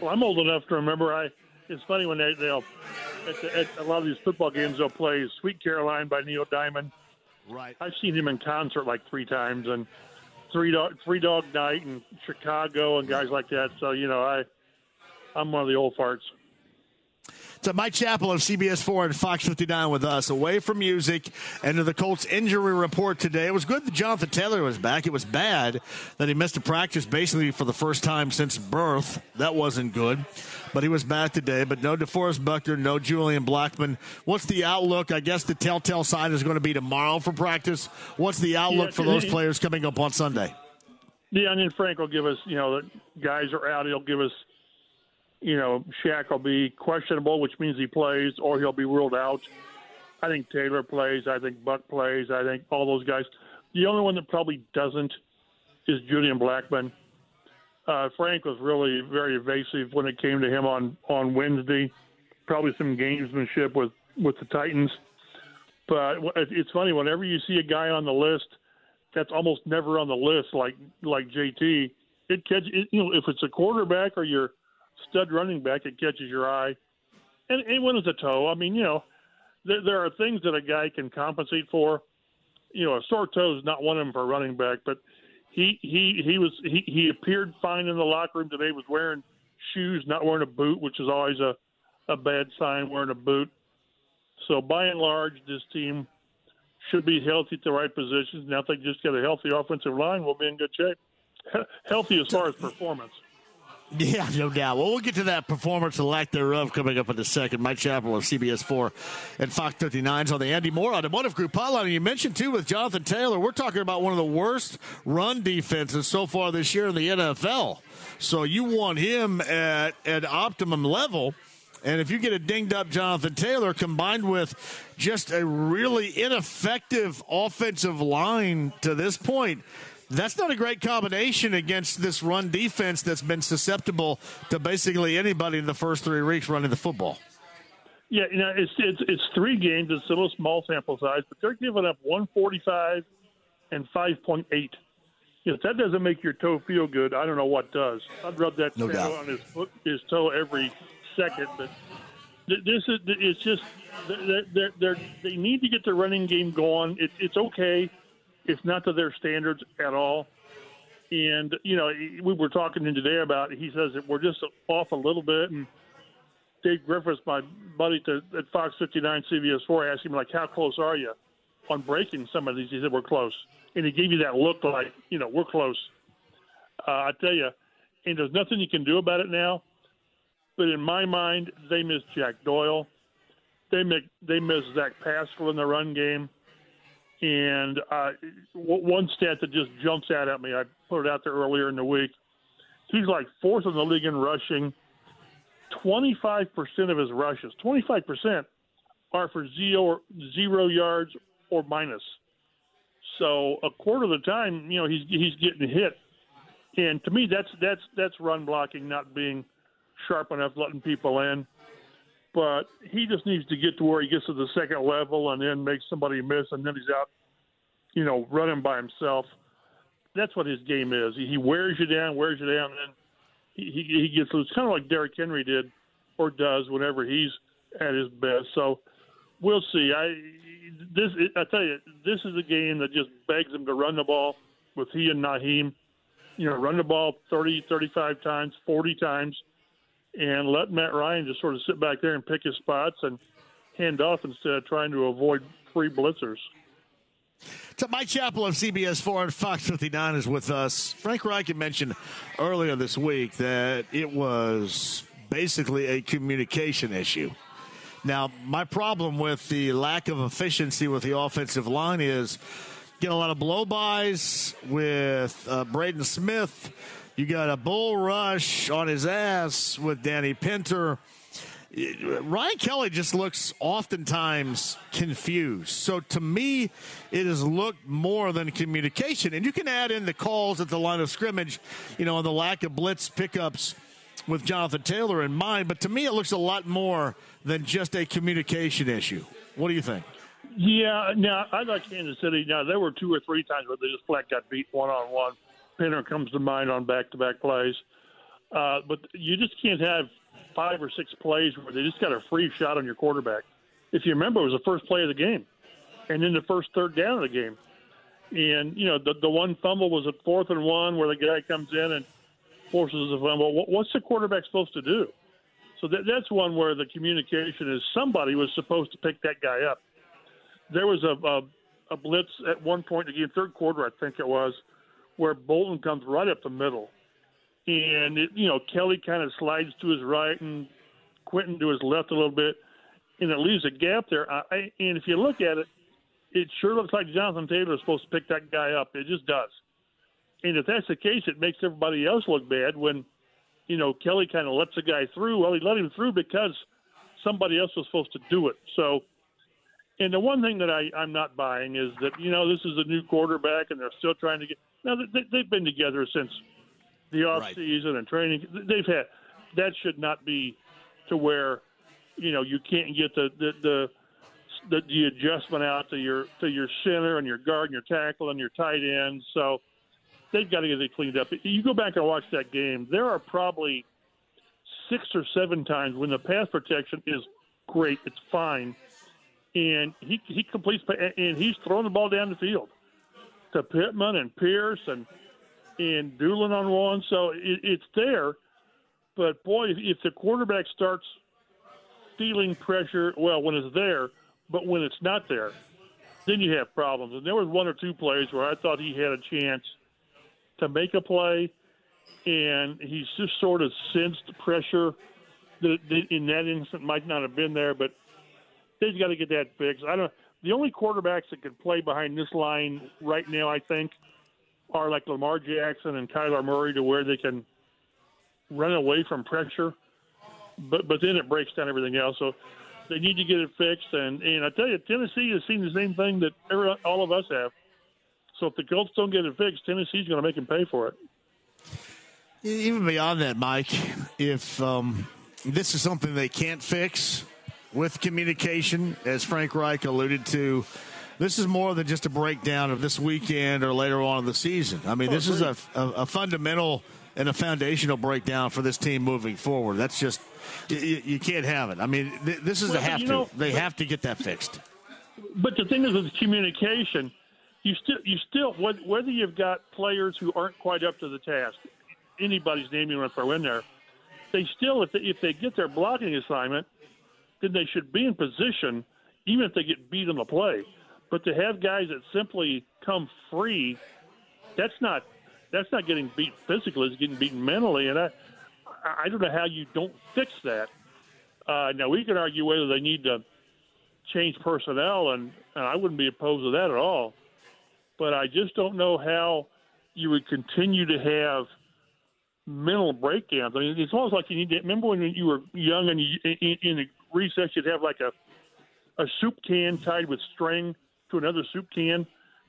Well, I'm old enough to remember. I. It's funny when they they'll at, the, at a lot of these football games they'll play "Sweet Caroline" by Neil Diamond. Right. I've seen him in concert like three times, and three dog three dog night in Chicago and guys like that. So you know, I I'm one of the old farts. So Mike Chappell of CBS 4 and Fox 59 with us, away from music and to the Colts injury report today. It was good that Jonathan Taylor was back. It was bad that he missed a practice basically for the first time since birth. That wasn't good. But he was back today. But no DeForest Buckner, no Julian Blackmon. What's the outlook? I guess the telltale sign is going to be tomorrow for practice. What's the outlook Yeah, for those players coming up on Sunday? And then Frank will give us, you know, the guys are out. He'll give us, you know, Shaq will be questionable, which means he plays, or he'll be ruled out. I think Taylor plays. I think Buck plays. I think all those guys. The only one that probably doesn't is Julian Blackmon. Uh, Frank was really very evasive when it came to him on on Wednesday. Probably some gamesmanship with with the Titans. But it's funny whenever you see a guy on the list that's almost never on the list, like like JT. It catch it, you know if it's a quarterback or your stud running back, it catches your eye. And, and when it's a toe, I mean, you know, there, there are things that a guy can compensate for. You know, a sore toe is not one of them for a running back, but he he he was he, he appeared fine in the locker room today. Was wearing shoes, not wearing a boot, which is always a a bad sign. Wearing a boot. So by and large, this team should be healthy at the right positions. Now, if they just get a healthy offensive line, we'll be in good shape. He- Healthy as far as performance. Yeah, no doubt. Well, we'll get to that performance and lack thereof coming up in a second. Mike Chappell of CBS 4 and Fox 59's on the Andy Mohr Automotive Group hotline. You mentioned, too, with Jonathan Taylor, we're talking about one of the worst run defenses so far this year in the NFL. So you want him at an optimum level. And if you get a dinged up Jonathan Taylor combined with just a really ineffective offensive line to this point, that's not a great combination against this run defense that's been susceptible to basically anybody in the first three weeks running the football. Yeah, you know, it's it's it's three games. It's a little small sample size, but they're giving up 145 and 5.8. If that doesn't make your toe feel good, I don't know what does. I'd rub that No sandal doubt. on his foot, his toe every second. But this is it's just they're, they're, they're, they need to get the running game going. It, it's okay. It's not to their standards at all. And you know, we were talking to him today about. He says that we're just off a little bit, and Dave Griffiths, my buddy to, at Fox 59 CBS 4, asked him, like, how close are you on breaking some of these? He said, we're close. And he gave you that look like, you know, we're close. Uh, I tell you, and there's nothing you can do about it now. But in my mind, they miss Jack Doyle. They miss, they miss Zach Pascal in the run game. And uh, one stat that just jumps out at me, I put it out there earlier in the week. He's like fourth in the league in rushing. 25% of his rushes, 25% are for zero, zero yards or minus. So a quarter of the time, you know, he's he's getting hit. And to me, that's that's that's run blocking, not being sharp enough, letting people in. But he just needs to get to where he gets to the second level and then makes somebody miss, and then he's out, you know, running by himself. That's what his game is. He, wears you down, wears you down, and he, he gets loose, kind of like Derrick Henry did or does whenever he's at his best. So we'll see. I this I tell you, this is a game that just begs him to run the ball with he and Nyheim. You know, run the ball 30, 35 times, 40 times, and let Matt Ryan just sort of sit back there and pick his spots and hand off instead of trying to avoid free blitzers. So Mike Chappell of CBS 4 and Fox 59 is with us. Frank Reich mentioned earlier this week that it was basically a communication issue. Now, my problem with the lack of efficiency with the offensive line is get a lot of blow-bys with uh, Braden Smith. You got a bull rush on his ass with Danny Pinter. Ryan Kelly just looks oftentimes confused. So to me, it has looked more than communication. And you can add in the calls at the line of scrimmage, you know, and the lack of blitz pickups with Jonathan Taylor in mind. But to me, it looks a lot more than just a communication issue. What do you think? Yeah, now I like Kansas City. Now there were two or three times where they just flat got beat one on one. Comes to mind on back to back plays. Uh, but you just can't have five or six plays where they just got a free shot on your quarterback. If you remember, it was the first play of the game, and then the first third down of the game. And you know the the one fumble was at fourth and one where the guy comes in and forces a fumble. What's the quarterback supposed to do? So that, that's one where the communication is somebody was supposed to pick that guy up. There was a, a, a blitz at one point in the third quarter, I think it was, where Bolton comes right up the middle and it, you know Kelly kind of slides to his right and Quenton to his left a little bit, and it leaves a gap there. I, and if you look at it, it sure looks like Jonathan Taylor is supposed to pick that guy up. It just does. And if that's the case, it makes everybody else look bad when, you know, Kelly kind of lets the guy through. Well, he let him through because somebody else was supposed to do it. So, and the one thing that I, I'm not buying is that, you know, this is a new quarterback and they're still trying to get. Now, they, they've been together since the off right. season and training. They've had that should not be to where you know you can't get the the the, the, the adjustment out to your to your center and your guard and your tackle and your tight end. So they've got to get it cleaned up. You go back and watch that game. There are probably six or seven times when the pass protection is great. It's fine. And he he completes and he's throwing the ball down the field to Pittman and Pierce and and Dulin on one. So it, it's there. But boy, if, the quarterback starts feeling pressure, well, when it's there, but when it's not there, then you have problems. And there was one or two plays where I thought he had a chance to make a play, and he's just sort of sensed pressure that, that in that instant might not have been there. But they've got to get that fixed. I don't. The only quarterbacks that can play behind this line right now, I think, are like Lamar Jackson and Kyler Murray to where they can run away from pressure, but but then it breaks down everything else. So they need to get it fixed. And and I tell you, Tennessee has seen the same thing that every, all of us have. So if the Colts don't get it fixed, Tennessee's going to make them pay for it. Even beyond that, Mike, if um, this is something they can't fix with communication, as Frank Reich alluded to this is more than just a breakdown of this weekend or later on in the season. I mean, oh, this is a, a, a, fundamental and a foundational breakdown for this team moving forward. That's just you, you can't have it. I mean, th- this is well, a have to. Know, they have to get that fixed. But the thing is with communication, you still you still whether you've got players who aren't quite up to the task, anybody's name you want to throw in there, they still if they, if they get their blocking assignment, then they should be in position, even if they get beat on the play but to have guys that simply come free, that's not that's not getting beat physically. It's getting beaten mentally, and I I don't know how you don't fix that. Uh, now we can argue whether they need to change personnel, and, and I wouldn't be opposed to that at all. But I just don't know how you would continue to have mental breakdowns. I mean, it's almost like you need to remember when you were young and you, in, in recess you'd have like a a soup can tied with string to another soup can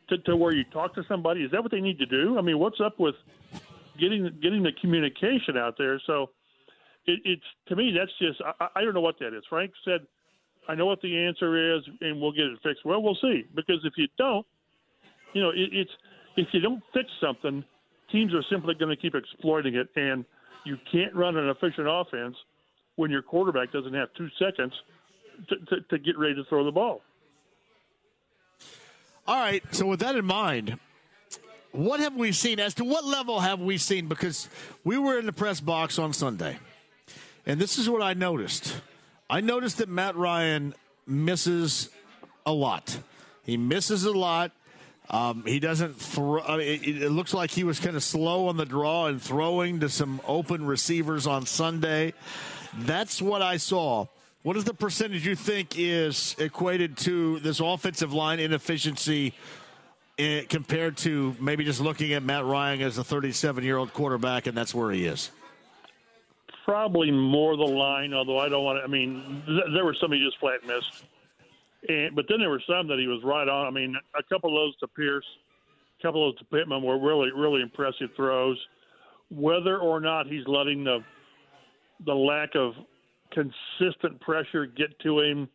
to, to where you talk to somebody? Is that what they need to do? I mean, what's up with getting getting the communication out there? So it, it's to me that's just I, I don't know what that is. Frank said, "I know what the answer is, and we'll get it fixed." Well, we'll see because if you don't, you know, it, it's if you don't fix something, teams are simply going to keep exploiting it, and you can't run an efficient offense when your quarterback doesn't have two seconds to, to, to get ready to throw the ball. All right. So with that in mind, what have we seen? As to what level have we seen? Because we were in the press box on Sunday, and this is what I noticed. I noticed that Matt Ryan misses a lot. He misses a lot. Um, he doesn't throw. I mean, it, it, looks like he was kind of slow on the draw and throwing to some open receivers on Sunday. That's what I saw. What is the percentage you think is equated to this offensive line inefficiency eh, compared to maybe just looking at Matt Ryan as a 37 year old quarterback and that's where he is? probably more the line. Although I don't want to. I mean, th- there were some he just flat missed, and but then there were some that he was right on. I mean, a couple of those to Pierce, a couple of those to Pittman were really really impressive throws. Whether or not he's letting the the lack of consistent pressure get to him,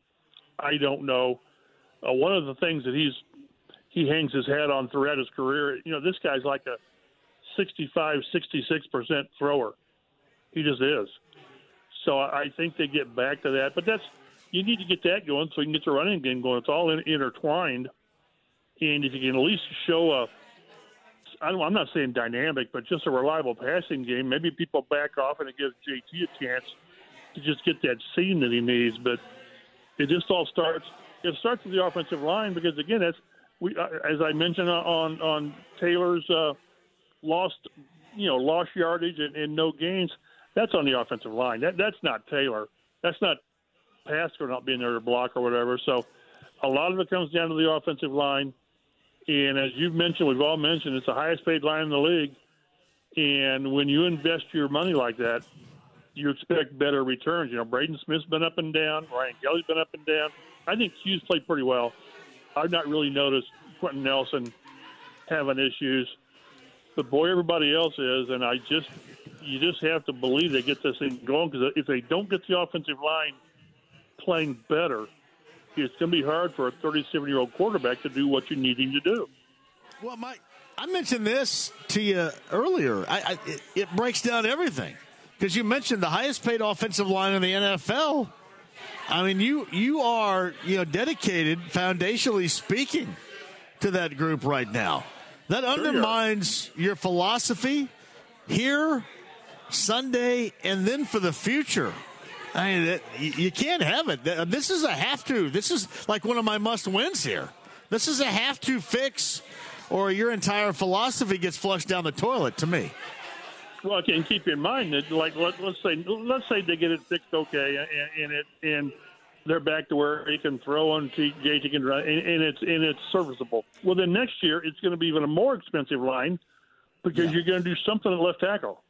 I don't know. Uh, one of the things that he's he hangs his hat on throughout his career, you know, this guy's like a 65, 66 percent thrower. He just is. So I I think they get back to that, but that's you need to get that going so you can get the running game going. It's all in, intertwined, and if you can at least show a I I'm not saying dynamic, but just a reliable passing game. Maybe people back off and it gives JT a chance to just get that seam that he needs. But it just all starts. It starts with the offensive line because again, that's we uh, as I mentioned on on Taylor's uh, lost you know lost yardage and, and no gains. That's on the offensive line. That that's not Taylor. That's not Pascal not being there to block or whatever. So a lot of it comes down to the offensive line. And as you've mentioned, we've all mentioned, it's the highest paid line in the league. And when you invest your money like that, you expect better returns. You know, Braden Smith's been up and down. Ryan Kelly's been up and down. I think Hughes played pretty well. I've not really noticed Quenton Nelson having issues. But boy, everybody else is. And I just, you just have to believe they get this thing going because if they don't get the offensive line playing better, it's going to be hard for a 37 year old quarterback to do what you need him to do. Well, Mike, I mentioned this to you earlier. I, I it, it breaks down everything because you mentioned the highest paid offensive line in the NFL. I mean, you you are you know dedicated, foundationally speaking, to that group right now. That undermines your philosophy here, Sunday, and then for the future. I mean, it, you can't have it. This is a have to. This is like one of my must wins here. This is a have to fix, or your entire philosophy gets flushed down the toilet. To me, Well, and keep in mind that, like, let, let's say, let's say they get it fixed okay, and, and it and they're back to where he can throw and JT can run, and, and it's and it's serviceable. Well, then next year it's going to be even a more expensive line because you're going to do something at left tackle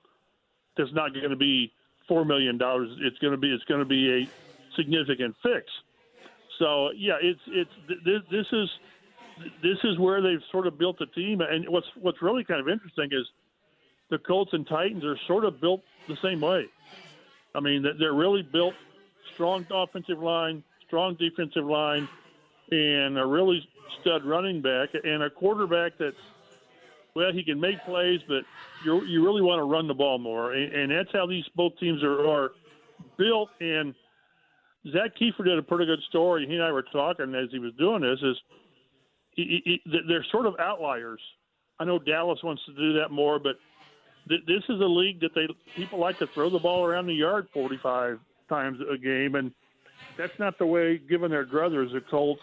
that's not going to be four million dollars. It's going to be it's going to be a significant fix. So yeah, it's it's this, this is this is where they've sort of built the team. And what's what's really kind of interesting is the Colts and Titans are sort of built the same way. I mean, they're really built strong offensive line, strong defensive line, and a really stud running back and a quarterback that, well, he can make plays, but you you really want to run the ball more, and, and that's how these both teams are, are built. And Zak Keefer did a pretty good story. He and I were talking as he was doing this. Is he, he, he- they're sort of outliers. I know Dallas wants to do that more, but th- this is a league that they people like to throw the ball around the yard 45 times a game, and that's not the way, given their druthers, the Colts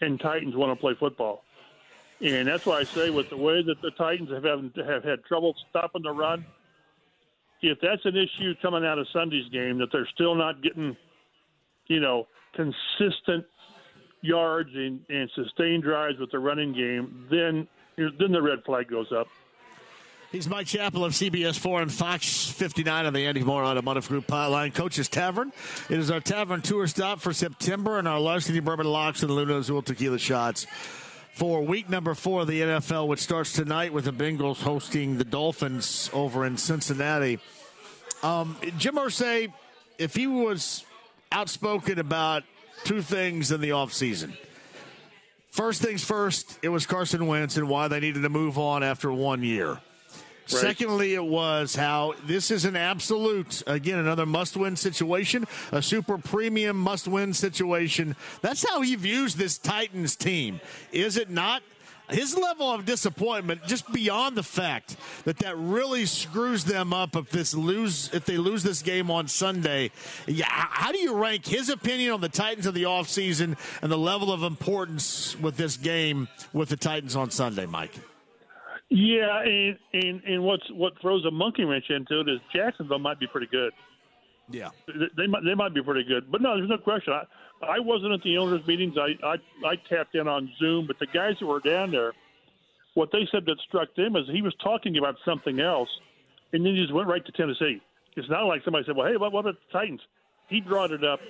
and Titans want to play football. And that's why I say, with the way that the Titans have have, have had trouble stopping the run, if that's an issue coming out of Sunday's game, that they're still not getting, you know, consistent yards and, and sustained drives with the running game, then then the red flag goes up. He's Mike Chappell of CBS 4 and Fox 59 on the Andy Mohr Automotive Group hotline. Coach's Tavern. It is our tavern tour stop for September and our Larceny Bourbon Locks and Luna Azul Tequila Shots for week number four of the NFL, which starts tonight with the Bengals hosting the Dolphins over in Cincinnati. Um, Jim Irsay, if he was outspoken about two things in the offseason, First things first, it was Carson Wentz and why they needed to move on after one year. Secondly, it was how this is an absolute, again, another must win situation, a super premium must win situation. That's how he views this Titans team. Is it not? His level of disappointment, just beyond the fact that that really screws them up if this lose if they lose this game on Sunday. Yeah, how do you rank his opinion on the Titans of the offseason and the level of importance with this game with the Titans on Sunday, Mike? Yeah, and, and and what's what throws a monkey wrench into it is Jacksonville might be pretty good. Yeah, they, they might they might be pretty good, but no, there's no question. I I wasn't at the owners' meetings. I I, I tapped in on Zoom, but the guys who were down there, what they said that struck them is he was talking about something else, and then he just went right to Tennessee. It's not like somebody said, "Well, hey, what, what about the Titans?" He brought it up.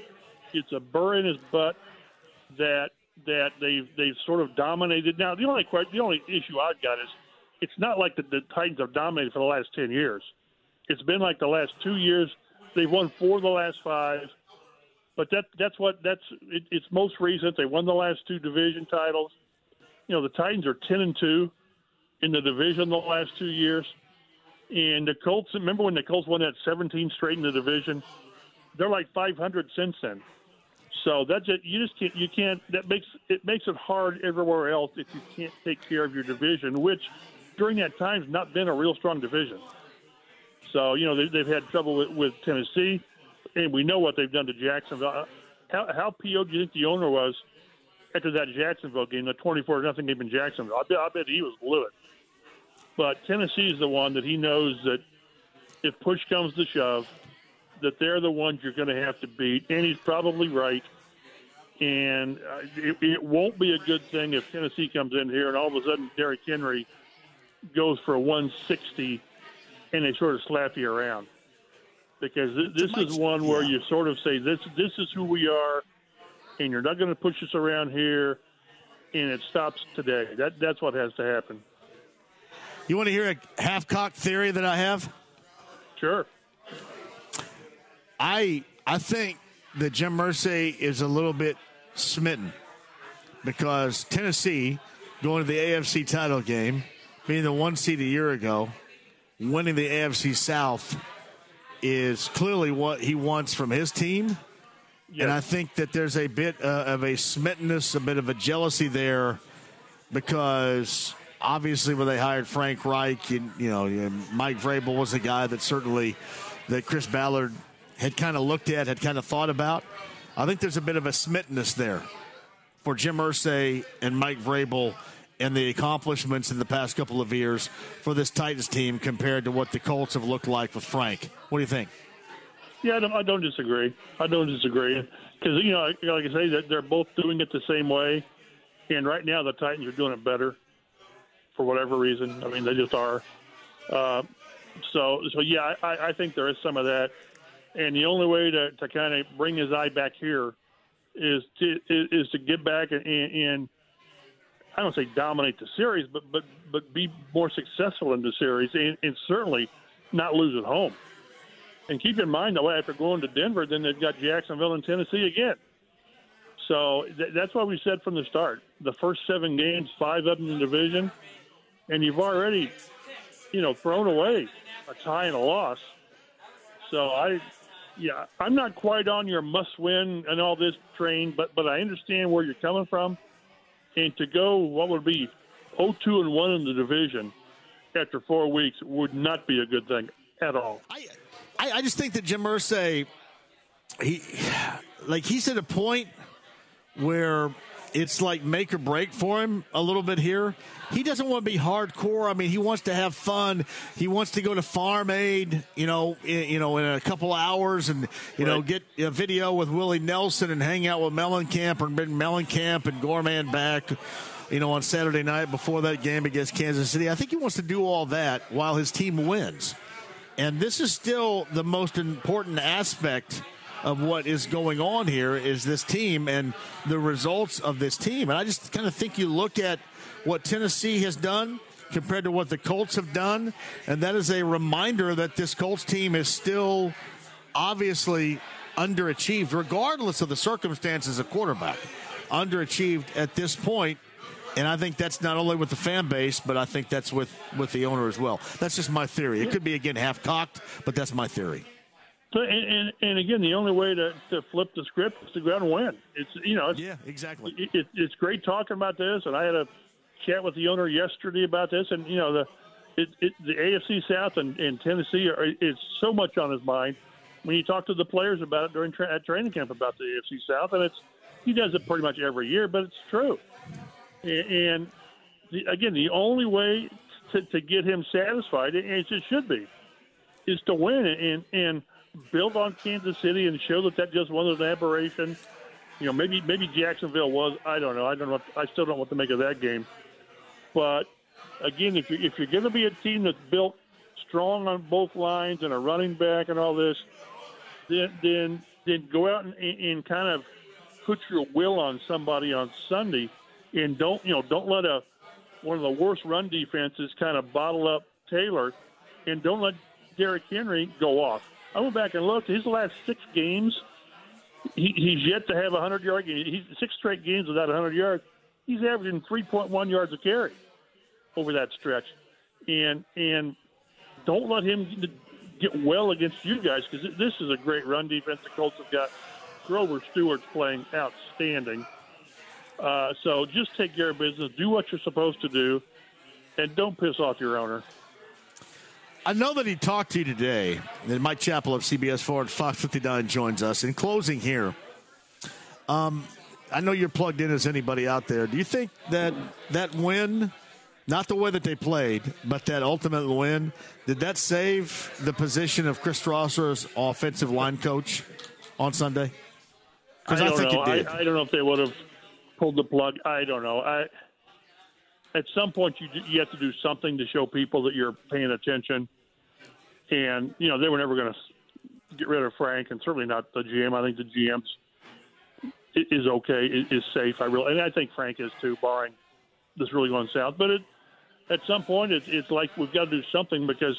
It's a burr in his butt that that they've they've sort of dominated. Now, the only the only issue I've got is it's not like the, the Titans have dominated for the last ten years. It's been like the last two years. They've won four of the last five, but that that's what that's it, it's most recent. They won the last two division titles. You know, the Titans are ten and two in the division the last two years, and the Colts. Remember when the Colts won that seventeen straight in the division? They're like five hundred since then. So that's it. You just can't. You can't. That makes it makes it hard everywhere else if you can't take care of your division, which during that time has not been a real strong division. So you know they, they've had trouble with, with Tennessee, and we know what they've done to Jacksonville. How how PO do you think the owner was after that Jacksonville game, the twenty-four nothing game in Jacksonville? I bet I bet he was livid. But Tennessee is the one that he knows that if push comes to shove, that they're the ones you're going to have to beat, and he's probably right. And uh, it, it won't be a good thing if Tennessee comes in here and all of a sudden Derrick Henry goes for a 160 and they sort of slap you around. Because th- this is one where you sort of say, this, this is who we are, and you're not going to push us around here, and it stops today. That, that's what has to happen. You want to hear a half cocked theory that I have? Sure. I I think that Jim Irsay is a little bit smitten because Tennessee going to the AFC title game, being the one seed a year ago, winning the AFC South is clearly what he wants from his team. And I think that there's a bit uh, of a smittenness, a bit of a jealousy there because obviously when they hired Frank Reich, and, you know, Mike Vrabel was a guy that certainly that Chris Ballard had kind of looked at, had kind of thought about. I think there's a bit of a smittenness there for Jim Irsay and Mike Vrabel and the accomplishments in the past couple of years for this Titans team compared to what the Colts have looked like with Frank. What do you think? Yeah, I don't, I don't disagree. I don't disagree because you know, like I say, that they're both doing it the same way, and right now the Titans are doing it better for whatever reason. I mean, they just are. Uh, so, so yeah, I, I think there is some of that, and the only way to, to kind of bring his eye back here is to is, to get back and, and I don't say dominate the series, but but but be more successful in the series, and, and certainly not lose at home. And keep in mind, though, after going to Denver, then they've got Jacksonville and Tennessee again. So th- that's why we said from the start, the first seven games, five of them in the division, and you've already, you know, thrown away a tie and a loss. So I, yeah, I'm not quite on your must-win and all this train, but but I understand where you're coming from, and to go what would be 0-2 and one in the division after four weeks would not be a good thing at all. I, I just think that Jim Irsay, he, like he's at a point where it's like make or break for him a little bit here. He doesn't want to be hardcore. I mean, he wants to have fun. He wants to go to Farm Aid, you know, in, you know, in a couple hours, and you know, get a video with Willie Nelson and hang out with Mellencamp and bring Mellencamp and Gorman back. You know, on Saturday night before that game against Kansas City, I think he wants to do all that while his team wins. And this is still the most important aspect of what is going on here is this team and the results of this team. And I just kind of think you look at what Tennessee has done compared to what the Colts have done, and that is a reminder that this Colts team is still obviously underachieved, regardless of the circumstances of quarterback. Underachieved at this point, and I think that's not only with the fan base, but I think that's with, with the owner as well. That's just my theory. It could be, again, half cocked, but that's my theory. So, and, and, and again, the only way to, to flip the script is to go out and win. It's you know, it's, yeah, exactly. It, it, it's great talking about this, and I had a chat with the owner yesterday about this, and you know, the it, it, the AFC South and, and Tennessee are is so much on his mind. When you talk to the players about it during tra- at training camp about the AFC South, and it's he does it pretty much every year, but it's true. And the, again, the only way to, to get him satisfied, and it should be, is to win and and build on Kansas City and show that that just wasn't an aberration. You know, maybe maybe Jacksonville was. I don't know. I don't know. I still don't know what to make of that game. But again, if you if you're going to be a team that's built strong on both lines and a running back and all this, then then then go out and, and kind of put your will on somebody on Sunday, and don't you know don't let a one of the worst run defenses kind of bottle up Taylor, and don't let Derrick Henry go off. I went back and looked. His last six games, he, he's yet to have a hundred yard game. He's six straight games without a hundred yards. He's averaging three point one yards a carry over that stretch, and and don't let him get well against you guys because this is a great run defense. The Colts have got Grover Stewart's playing outstanding. Uh, so just take care of business, do what you're supposed to do, and don't piss off your owner. I know that he talked to you today. And Mike Chappell of CBS 4 and Fox 59 joins us. In closing here, um, I know you're plugged in as anybody out there. Do you think that that win, not the way that they played, but that ultimate win, did that save the position of Chris Strausser as offensive line coach on Sunday? Because I, I, don't think know. it did. I, I don't know if they would have pulled the plug. I don't know. I at some point you you have to do something to show people that you're paying attention. And you know they were never going to get rid of Frank, and certainly not the GM. I think the GM's i- is okay, is safe. I really, and I think Frank is too, barring this really going south. But it, at some point, it's it's like we've got to do something because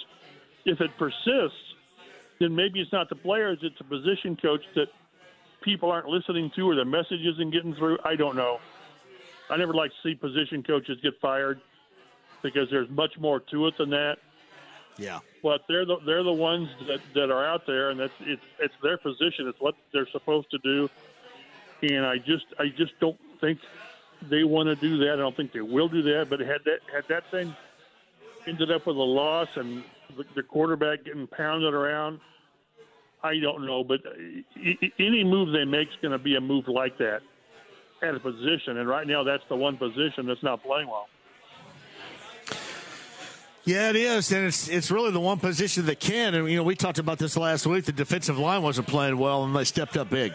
if it persists, then maybe it's not the players; it's a position coach that people aren't listening to, or the message isn't getting through. I don't know. I never like to see position coaches get fired because there's much more to it than that. Yeah. But they're the they're the ones that, that are out there, and that's it's it's their position. It's what they're supposed to do. And I just I just don't think they want to do that. I don't think they will do that. But had that had that thing ended up with a loss and the, the quarterback getting pounded around, I don't know. But any move they make is going to be a move like that at a position. And right now, that's the one position that's not playing well. Yeah, it is, and it's it's really the one position that can. And you know, we talked about this last week. The defensive line wasn't playing well, and they stepped up big.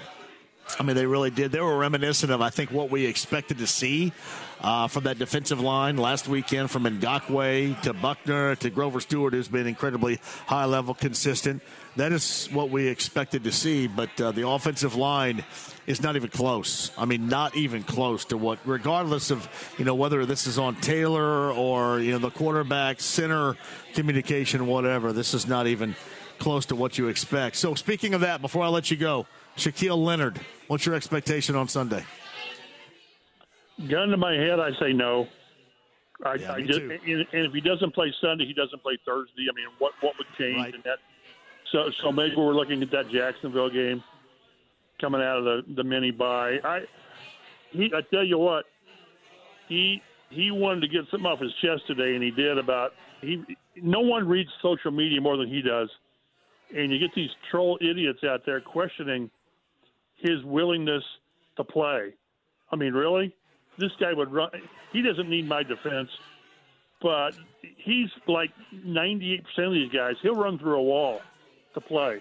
I mean, they really did. They were reminiscent of, I think, what we expected to see uh, from that defensive line last weekend, from Ngakoue to Buckner to Grover Stewart, who's been incredibly high level, consistent. That is what we expected to see, but uh, the offensive line is not even close. I mean, not even close to what, regardless of you know whether this is on Taylor or you know the quarterback, center communication, whatever. This is not even close to what you expect. So, speaking of that, before I let you go, Shaquille Leonard, what's your expectation on Sunday? Gun to my head, I say no. I, Yeah, I me just, too. and, and if he doesn't play Sunday, he doesn't play Thursday. I mean, what what would change in that? So so maybe we're looking at that Jacksonville game coming out of the the mini bye. I he I tell you what, he he wanted to get something off his chest today, and he did. About he no one reads social media more than he does, and you get these troll idiots out there questioning his willingness to play. I mean, really? This guy would run. He doesn't need my defense, but he's like 98% of these guys. He'll run through a wall to play.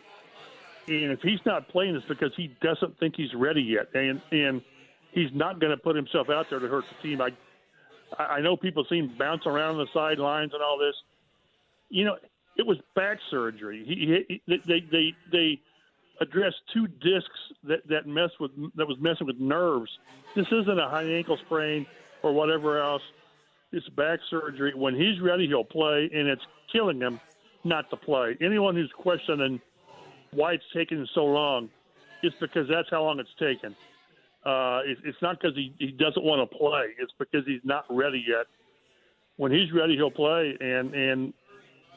And if he's not playing, it's because he doesn't think he's ready yet. And, and he's not going to put himself out there to hurt the team. I, I know people see him bounce around the sidelines and all this. You know, it was back surgery. He, he they, they, they addressed two discs that that mess with that was messing with nerves. This isn't a high ankle sprain or whatever else. It's back surgery. When he's ready, he'll play, and it's killing him not to play. Anyone who's questioning why it's taking so long, it's because that's how long it's taken. Uh, it, it's not because he, he doesn't want to play. It's because he's not ready yet. When he's ready, he'll play, and and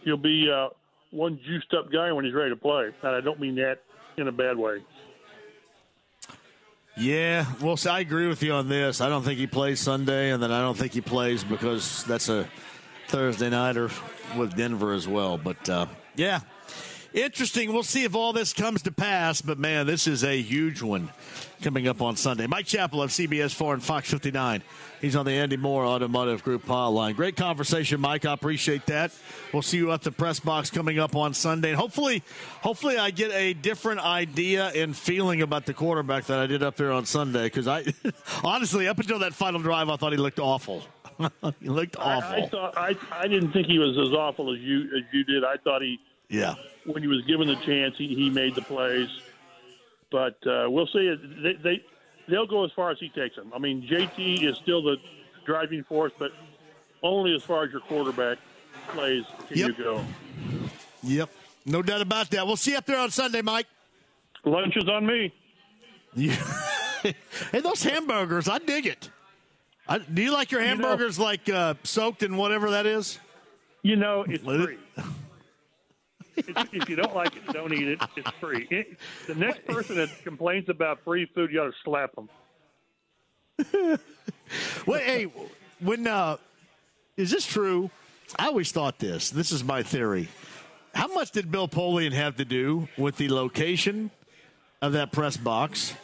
he'll be uh, one juiced up guy when he's ready to play. And I don't mean that in a bad way. Yeah, well, I agree with you on this. I don't think he plays Sunday, and then I don't think he plays because that's a Thursday nighter with Denver as well. But uh, yeah, interesting. We'll see if all this comes to pass. But man, this is a huge one coming up on Sunday. Mike Chappell of CBS 4 and Fox 59. He's on the Andy Mohr Automotive Group pile line. Great conversation, Mike. I appreciate that. We'll see you at the press box coming up on Sunday. And hopefully, hopefully I get a different idea and feeling about the quarterback that I did up there on Sunday. Because I honestly, up until that final drive, I thought he looked awful. he looked I, awful. I thought I I didn't think he was as awful as you as you did. I thought he yeah. when he was given the chance, he, he made the plays. But uh, we'll see. They, they they'll go as far as he takes them. I mean, JT is still the driving force, but only as far as your quarterback plays can Yep. you go. Yep. No doubt about that. We'll see you up there on Sunday, Mike. Lunch is on me. Yeah. hey, those hamburgers, I dig it. I, do you like your You know- hamburgers like uh, soaked in whatever that is? You know, it's Let free. If you don't like it, don't eat it. It's free. It- the next person that complains about free food, you ought to slap them. Well, hey, when uh, is this true? I always thought this. This is my theory. How much did Bill Polian have to do with the location of that press box,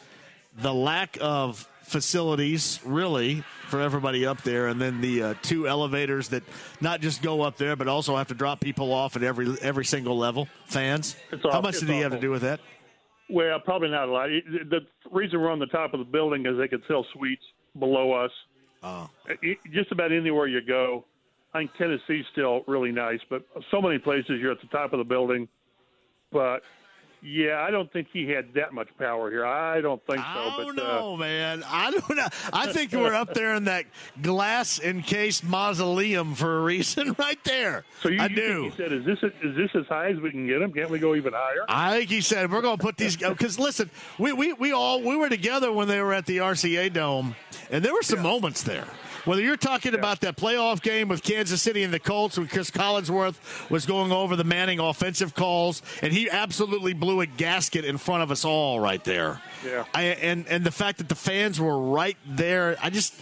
the lack of facilities, really, for everybody up there, and then the uh, two elevators that not just go up there, but also have to drop people off at every every single level? Fans. It's How much did he have to do with that? Well, probably not a lot. The reason we're on the top of the building is they could sell suites below us. Oh. Just about anywhere you go. I think Tennessee's still really nice, but so many places you're at the top of the building. But yeah, I don't think he had that much power here. I don't think so. I but don't uh, know, man. I don't know. I think we're up there in that glass encased mausoleum for a reason, right there. so you, I you do. he said, "Is this is this as high as we can get him? Can't we go even higher?" I think he said we're going to put these because listen, we, we we all we were together when they were at the RCA Dome, and there were some moments there. Whether you're talking about that playoff game with Kansas City and the Colts when Chris Collinsworth was going over the Manning offensive calls, and he absolutely blew a gasket in front of us all right there. Yeah. I, and and the fact that the fans were right there, I just.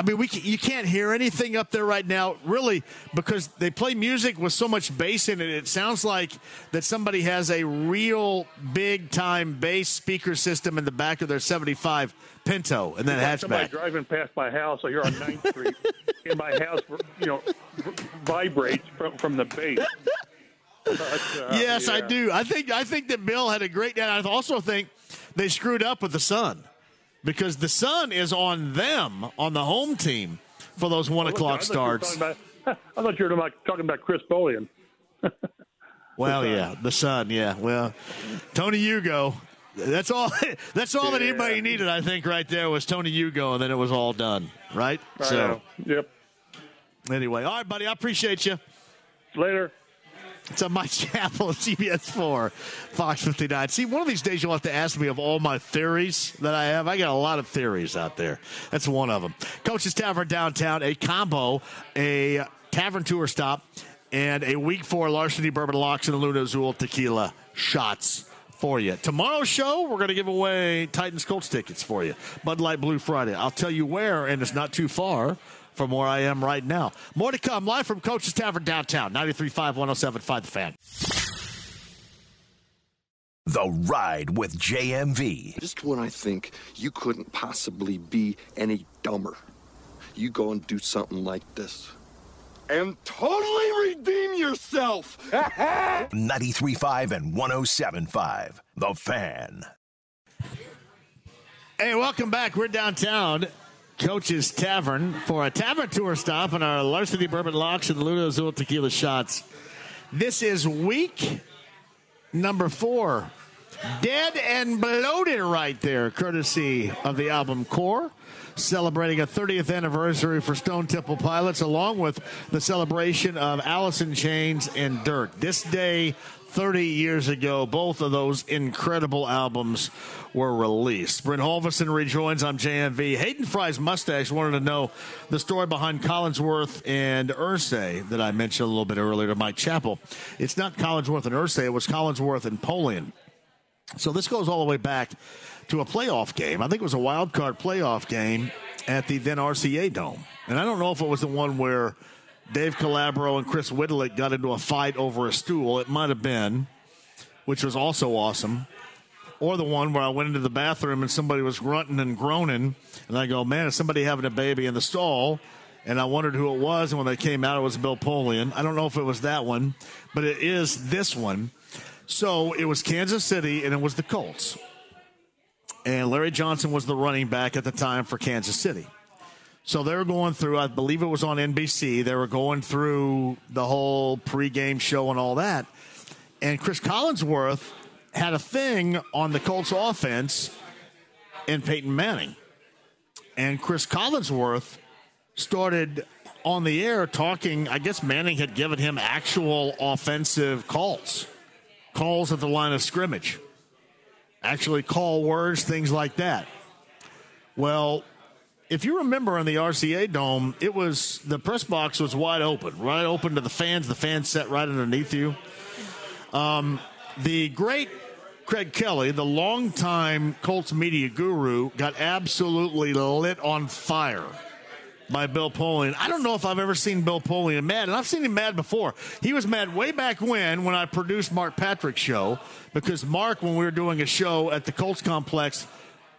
I mean, we can, you can't hear anything up there right now, really, because they play music with so much bass in it. It sounds like that somebody has a real big time bass speaker system in the back of their 75 Pinto and then Like Somebody hatchback. driving past my house here on 9th Street, and my house, you know, vibrates from from the bass. But, uh, yes, I do. I think I think that Bill had a great day. I also think they screwed up with the sun because the sun is on them on the home team for those one o'clock thought you were starts. about- I thought you were talking about, talking about Chris Bolian. Well, yeah, the sun. Yeah, well, Tony Hugo. That's all. That's all that anybody needed, I think, right there was Tony Hugo, and then it was all done, right? I so, know. Yep. anyway, all right, buddy. I appreciate you. Later. It's on Mike Chappell, CBS 4, Fox 59. See, one of these days you'll have to ask me of all my theories that I have. I got a lot of theories out there. That's one of them. Coach's Tavern downtown, a combo, a tavern tour stop, and a week four Larceny Bourbon Locks and the Luna Azul tequila shots for you. Tomorrow's show, we're going to give away Titans Colts tickets for you. Bud Light Blue Friday. I'll tell you where, and it's not too far from where I am right now. More to come live from Coach's Tavern downtown, 93.5, 107.5 The Fan. The Ride with JMV. Just when I think you couldn't possibly be any dumber, you go and do something like this. And totally redeem yourself! 93.5 and 107.5. The Fan. Hey, welcome back. We're downtown, Coach's Tavern, for a tavern tour stop on our Larceny Bourbon Locks and Luna Azul Tequila shots. This is week number four. Dead and bloated right there, courtesy of the album Core. Celebrating a 30th anniversary for Stone Temple Pilots, along with the celebration of Alice in Chains and Dirt. This day, 30 years ago, both of those incredible albums were released. Brent Holverson rejoins. I'm JMV. Hayden Fry's mustache wanted to know the story behind Collinsworth and Irsay that I mentioned a little bit earlier to Mike Chappell. It's not Collinsworth and Irsay, it was Collinsworth and Polian. So this goes all the way back to a playoff game. I think it was a wild card playoff game at the then RCA Dome. And I don't know if it was the one where Dave Calabro and Chris Whittlick got into a fight over a stool. It might have been, which was also awesome. Or the one where I went into the bathroom and somebody was grunting and groaning. And I go, man, is somebody having a baby in the stall? And I wondered who it was. And when they came out, it was Bill Polian. I don't know if it was that one, but it is this one. So it was Kansas City and it was the Colts. And Larry Johnson was the running back at the time for Kansas City. So they were going through, I believe it was on NBC. They were going through the whole pregame show and all that. And Chris Collinsworth had a thing on the Colts offense and Peyton Manning. And Chris Collinsworth started on the air talking. I guess Manning had given him actual offensive calls, calls at the line of scrimmage, actually call words, things like that. Well, if you remember in the RCA Dome, it was the press box was wide open, right open to the fans. The fans sat right underneath you. Um, the great Craig Kelly, the longtime Colts media guru, got absolutely lit on fire by Bill Polian. I don't know if I've ever seen Bill Polian mad, and I've seen him mad before. He was mad way back when, when I produced Mark Patrick's show, because Mark, when we were doing a show at the Colts complex,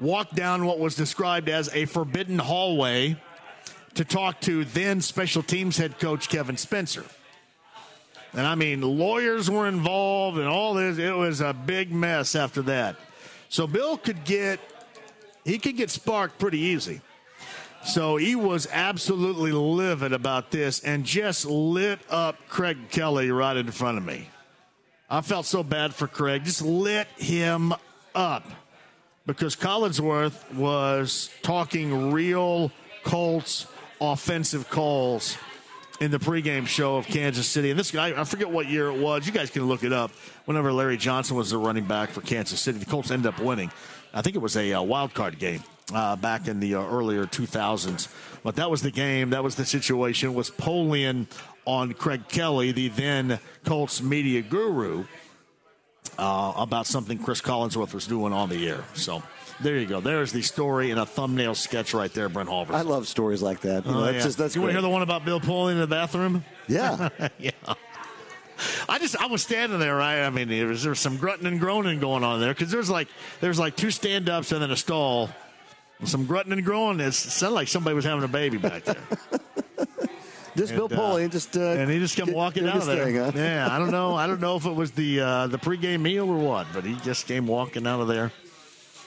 walked down what was described as a forbidden hallway to talk to then special teams head coach Kevin Spencer. And I mean, lawyers were involved and all this. It was a big mess after that. So Bill could get, he could get sparked pretty easy. So he was absolutely livid about this and just lit up Craig Kelly right in front of me. I felt so bad for Craig. Just lit him up because Collinsworth was talking real Colts offensive calls in the pregame show of Kansas City. And this guy, I forget what year it was. You guys can look it up. Whenever Larry Johnson was the running back for Kansas City, the Colts ended up winning. I think it was a uh, wild card game uh, back in the uh, earlier 2000s. But that was the game. That was the situation. Was Polian on Craig Kelly, the then Colts media guru, uh, about something Chris Collinsworth was doing on the air. So there you go. There's the story in a thumbnail sketch right there, Brent Halvers. I love stories like that. You know, Oh, yeah. just that's you want to hear the one about Bill Polian in the bathroom? Yeah. yeah. I just I was standing there, right? I mean, there was, there was some grunting and groaning going on there because there's like there's like two stand ups and then a stall. Some grunting and groaning. It sounded like somebody was having a baby back there. Just Bill And, uh, Polian, just uh, and he just came walking out of there. thing, huh? Yeah, I don't know. I don't know if it was the uh, the pregame meal or what, but he just came walking out of there.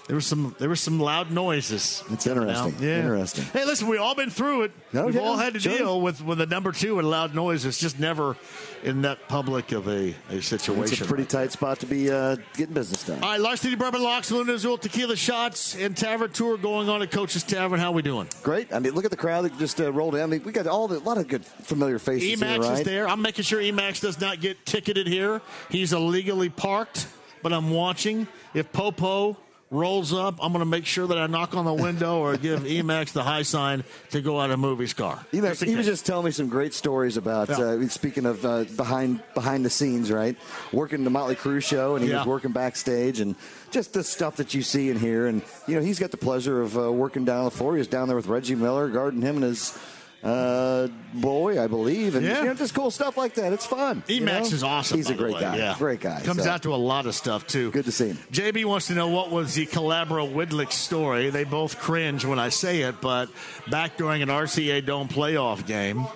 There was some there was some loud noises. It's interesting. Yeah. Interesting. Hey, listen, we've all been through it. Oh, We've yeah, all had to sure. deal with with the number two and loud noise. It's just never in that public of a, a situation. It's a pretty tight spot to be uh, getting business done. all right, Larceny Bourbon Locks, Luna Azul Tequila Shots, and Tavern Tour going on at Coach's Tavern. How are we doing? Great. I mean, look at the crowd that just uh, rolled in. I mean, we got all the, a lot of good familiar faces Emax here, right? is there. I'm making sure Emax does not get ticketed here. He's illegally parked, but I'm watching. If Popo rolls up, I'm going to make sure that I knock on the window or give Emax the high sign to go out of movie's car. He, Just he was just telling me some great stories about. Yeah. Uh, speaking of uh, behind behind the scenes, right? Working the Motley Crue show, and he Yeah. was working backstage, and just the stuff that you see and hear. And you know, he's got the pleasure of uh, working down the floor. He was down there with Reggie Miller, guarding him and his uh, boy, I believe, and Yeah. you know, just cool stuff like that. It's fun. Emax is awesome. He's a great guy. Yeah. Great guy. Comes So, out to a lot of stuff too. Good to see him. JB wants to know what was the Calabro Widlick story. They both cringe when I say it, but back during an RCA Dome playoff game,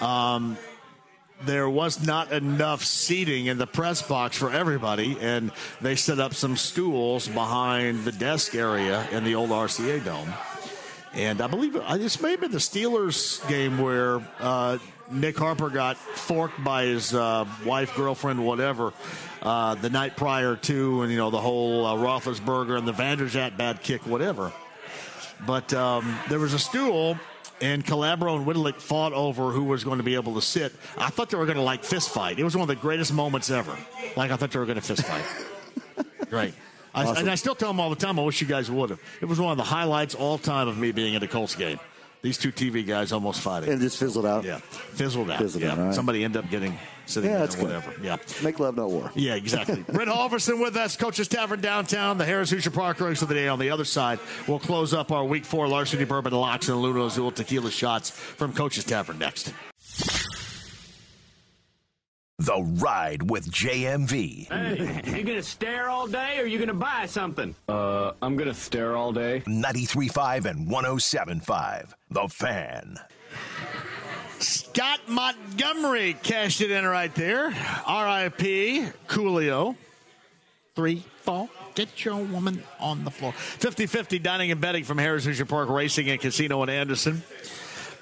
um, there was not enough seating in the press box for everybody, and they set up some stools behind the desk area in the old RCA Dome. And I believe uh, this may have been the Steelers game where uh, Nick Harper got forked by his uh, wife, girlfriend, whatever, uh, the night prior to, and you know the whole uh, Roethlisberger and the Vanderjagt bad kick, whatever. But um, there was a stool, and Calabro and Whittlick fought over who was going to be able to sit. I thought they were going to like fist fight. It was one of the greatest moments ever. Like I thought they were going to fist fight. Great. I, Awesome. And I still tell them all the time, I wish you guys would have. It was one of the highlights all time of me being at a Colts game. These two TV guys almost fighting. and just fizzled out. Yeah, fizzled out. Fizzled yeah. out, right. Somebody end up getting sitting Yeah, there that's or good. whatever. Yeah. Make love, not war. Yeah, exactly. Brent Holverson with us, Coach's Tavern downtown, the Harrah's Hoosier Park Race of the day. On the other side, we'll close up our Week Four Larceny Bourbon Locks and Luna Azul Tequila shots from Coach's Tavern next. The Ride with JMV. Hey, you gonna stare all day or you gonna buy something? Uh, I'm gonna stare all day. 93.5 and 107.5. The Fan. Scott Montgomery cashed it in right there. R.I.P. Coolio. Three, four. Get your woman on the floor. 50 50 dining and betting from Harrah's Hoosier Park Racing and Casino in Anderson.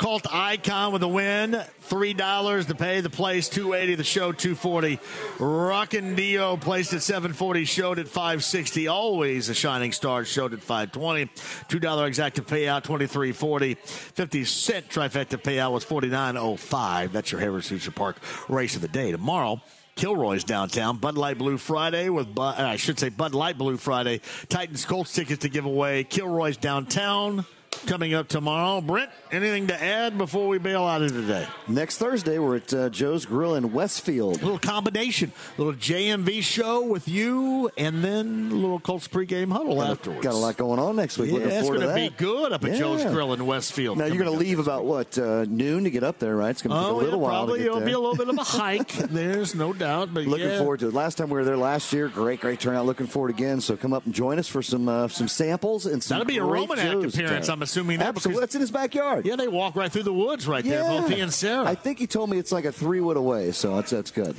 Colt Icon with a win. Three dollars to pay the place. Two eighty. The show two forty. Rockin' Dio placed at seven forty. Showed at five sixty. Always a shining star. Showed at five twenty. Two dollar exacta payout twenty three forty. Fifty cent trifecta payout was forty nine oh five. That's your Harrah's Hoosier Park race of the day tomorrow. Kilroy's downtown. Bud Light Blue Friday with Bud, uh, I should say Bud Light Blue Friday. Titans Colts tickets to give away. Kilroy's downtown coming up tomorrow. Brent, anything to add before we bail out of today? Next Thursday, we're at uh, Joe's Grill in Westfield. A little combination, a little JMV show with you, and then a little Colts pregame huddle got afterwards. A, got a lot going on next week. Yeah, Looking it's forward to going to be good up at Yeah. Joe's Grill in Westfield. Now you're going to leave about what uh, noon to get up there, right? It's going to take Oh, a little yeah, while. probably to get it'll there. be a little bit of a hike. There's no doubt, but Looking yeah. forward to it. Last time we were there last year, great, great turnout. Looking forward again. So come up and join us for some uh, some samples and some. That'll be a Roman Joe's appearance. time. I'm assuming that Absolutely, that's in his backyard. Yeah, they walk right through the woods right there, both he and Sarah. I think he told me it's like a three wood away, so that's that's good.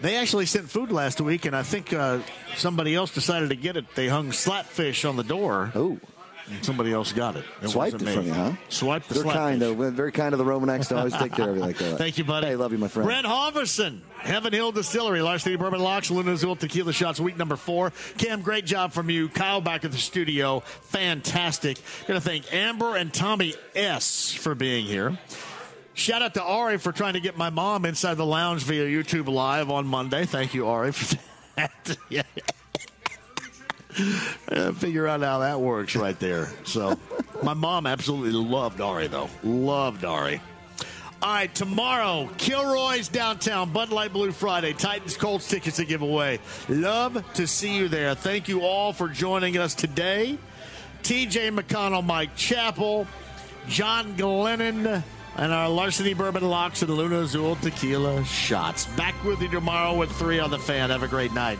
They actually sent food last week, and I think uh, somebody else decided to get it. They hung slapfish on the door. Oh. And somebody else got it. it Swiped it from me. you, huh? Swiped the They're kind of very kind of the Romanx to always take care of you like that. Thank you, buddy. Hey, love you, my friend. Brent Holverson, Heaven Hill Distillery, Larceny Bourbon Locks, Luna Azul Tequila Shots, week number four. Cam, great job from you. Kyle back at the studio, fantastic. Going to thank Amber and Tommy S for being here. Shout out to Ari for trying to get my mom inside the lounge via YouTube Live on Monday. Thank you, Ari, for that. Yeah. Figure out how that works right there. So, my mom absolutely loved Ari, though. Loved Ari. All right, tomorrow, Kilroy's downtown, Bud Light Blue Friday, Titans Colts tickets to give away. Love to see you there. Thank you all for joining us today. TJ McConnell, Mike Chappell, John Glennon, and our Larceny Bourbon Locks and Luna Azul Tequila shots. Back with you tomorrow with three on the fan. Have a great night.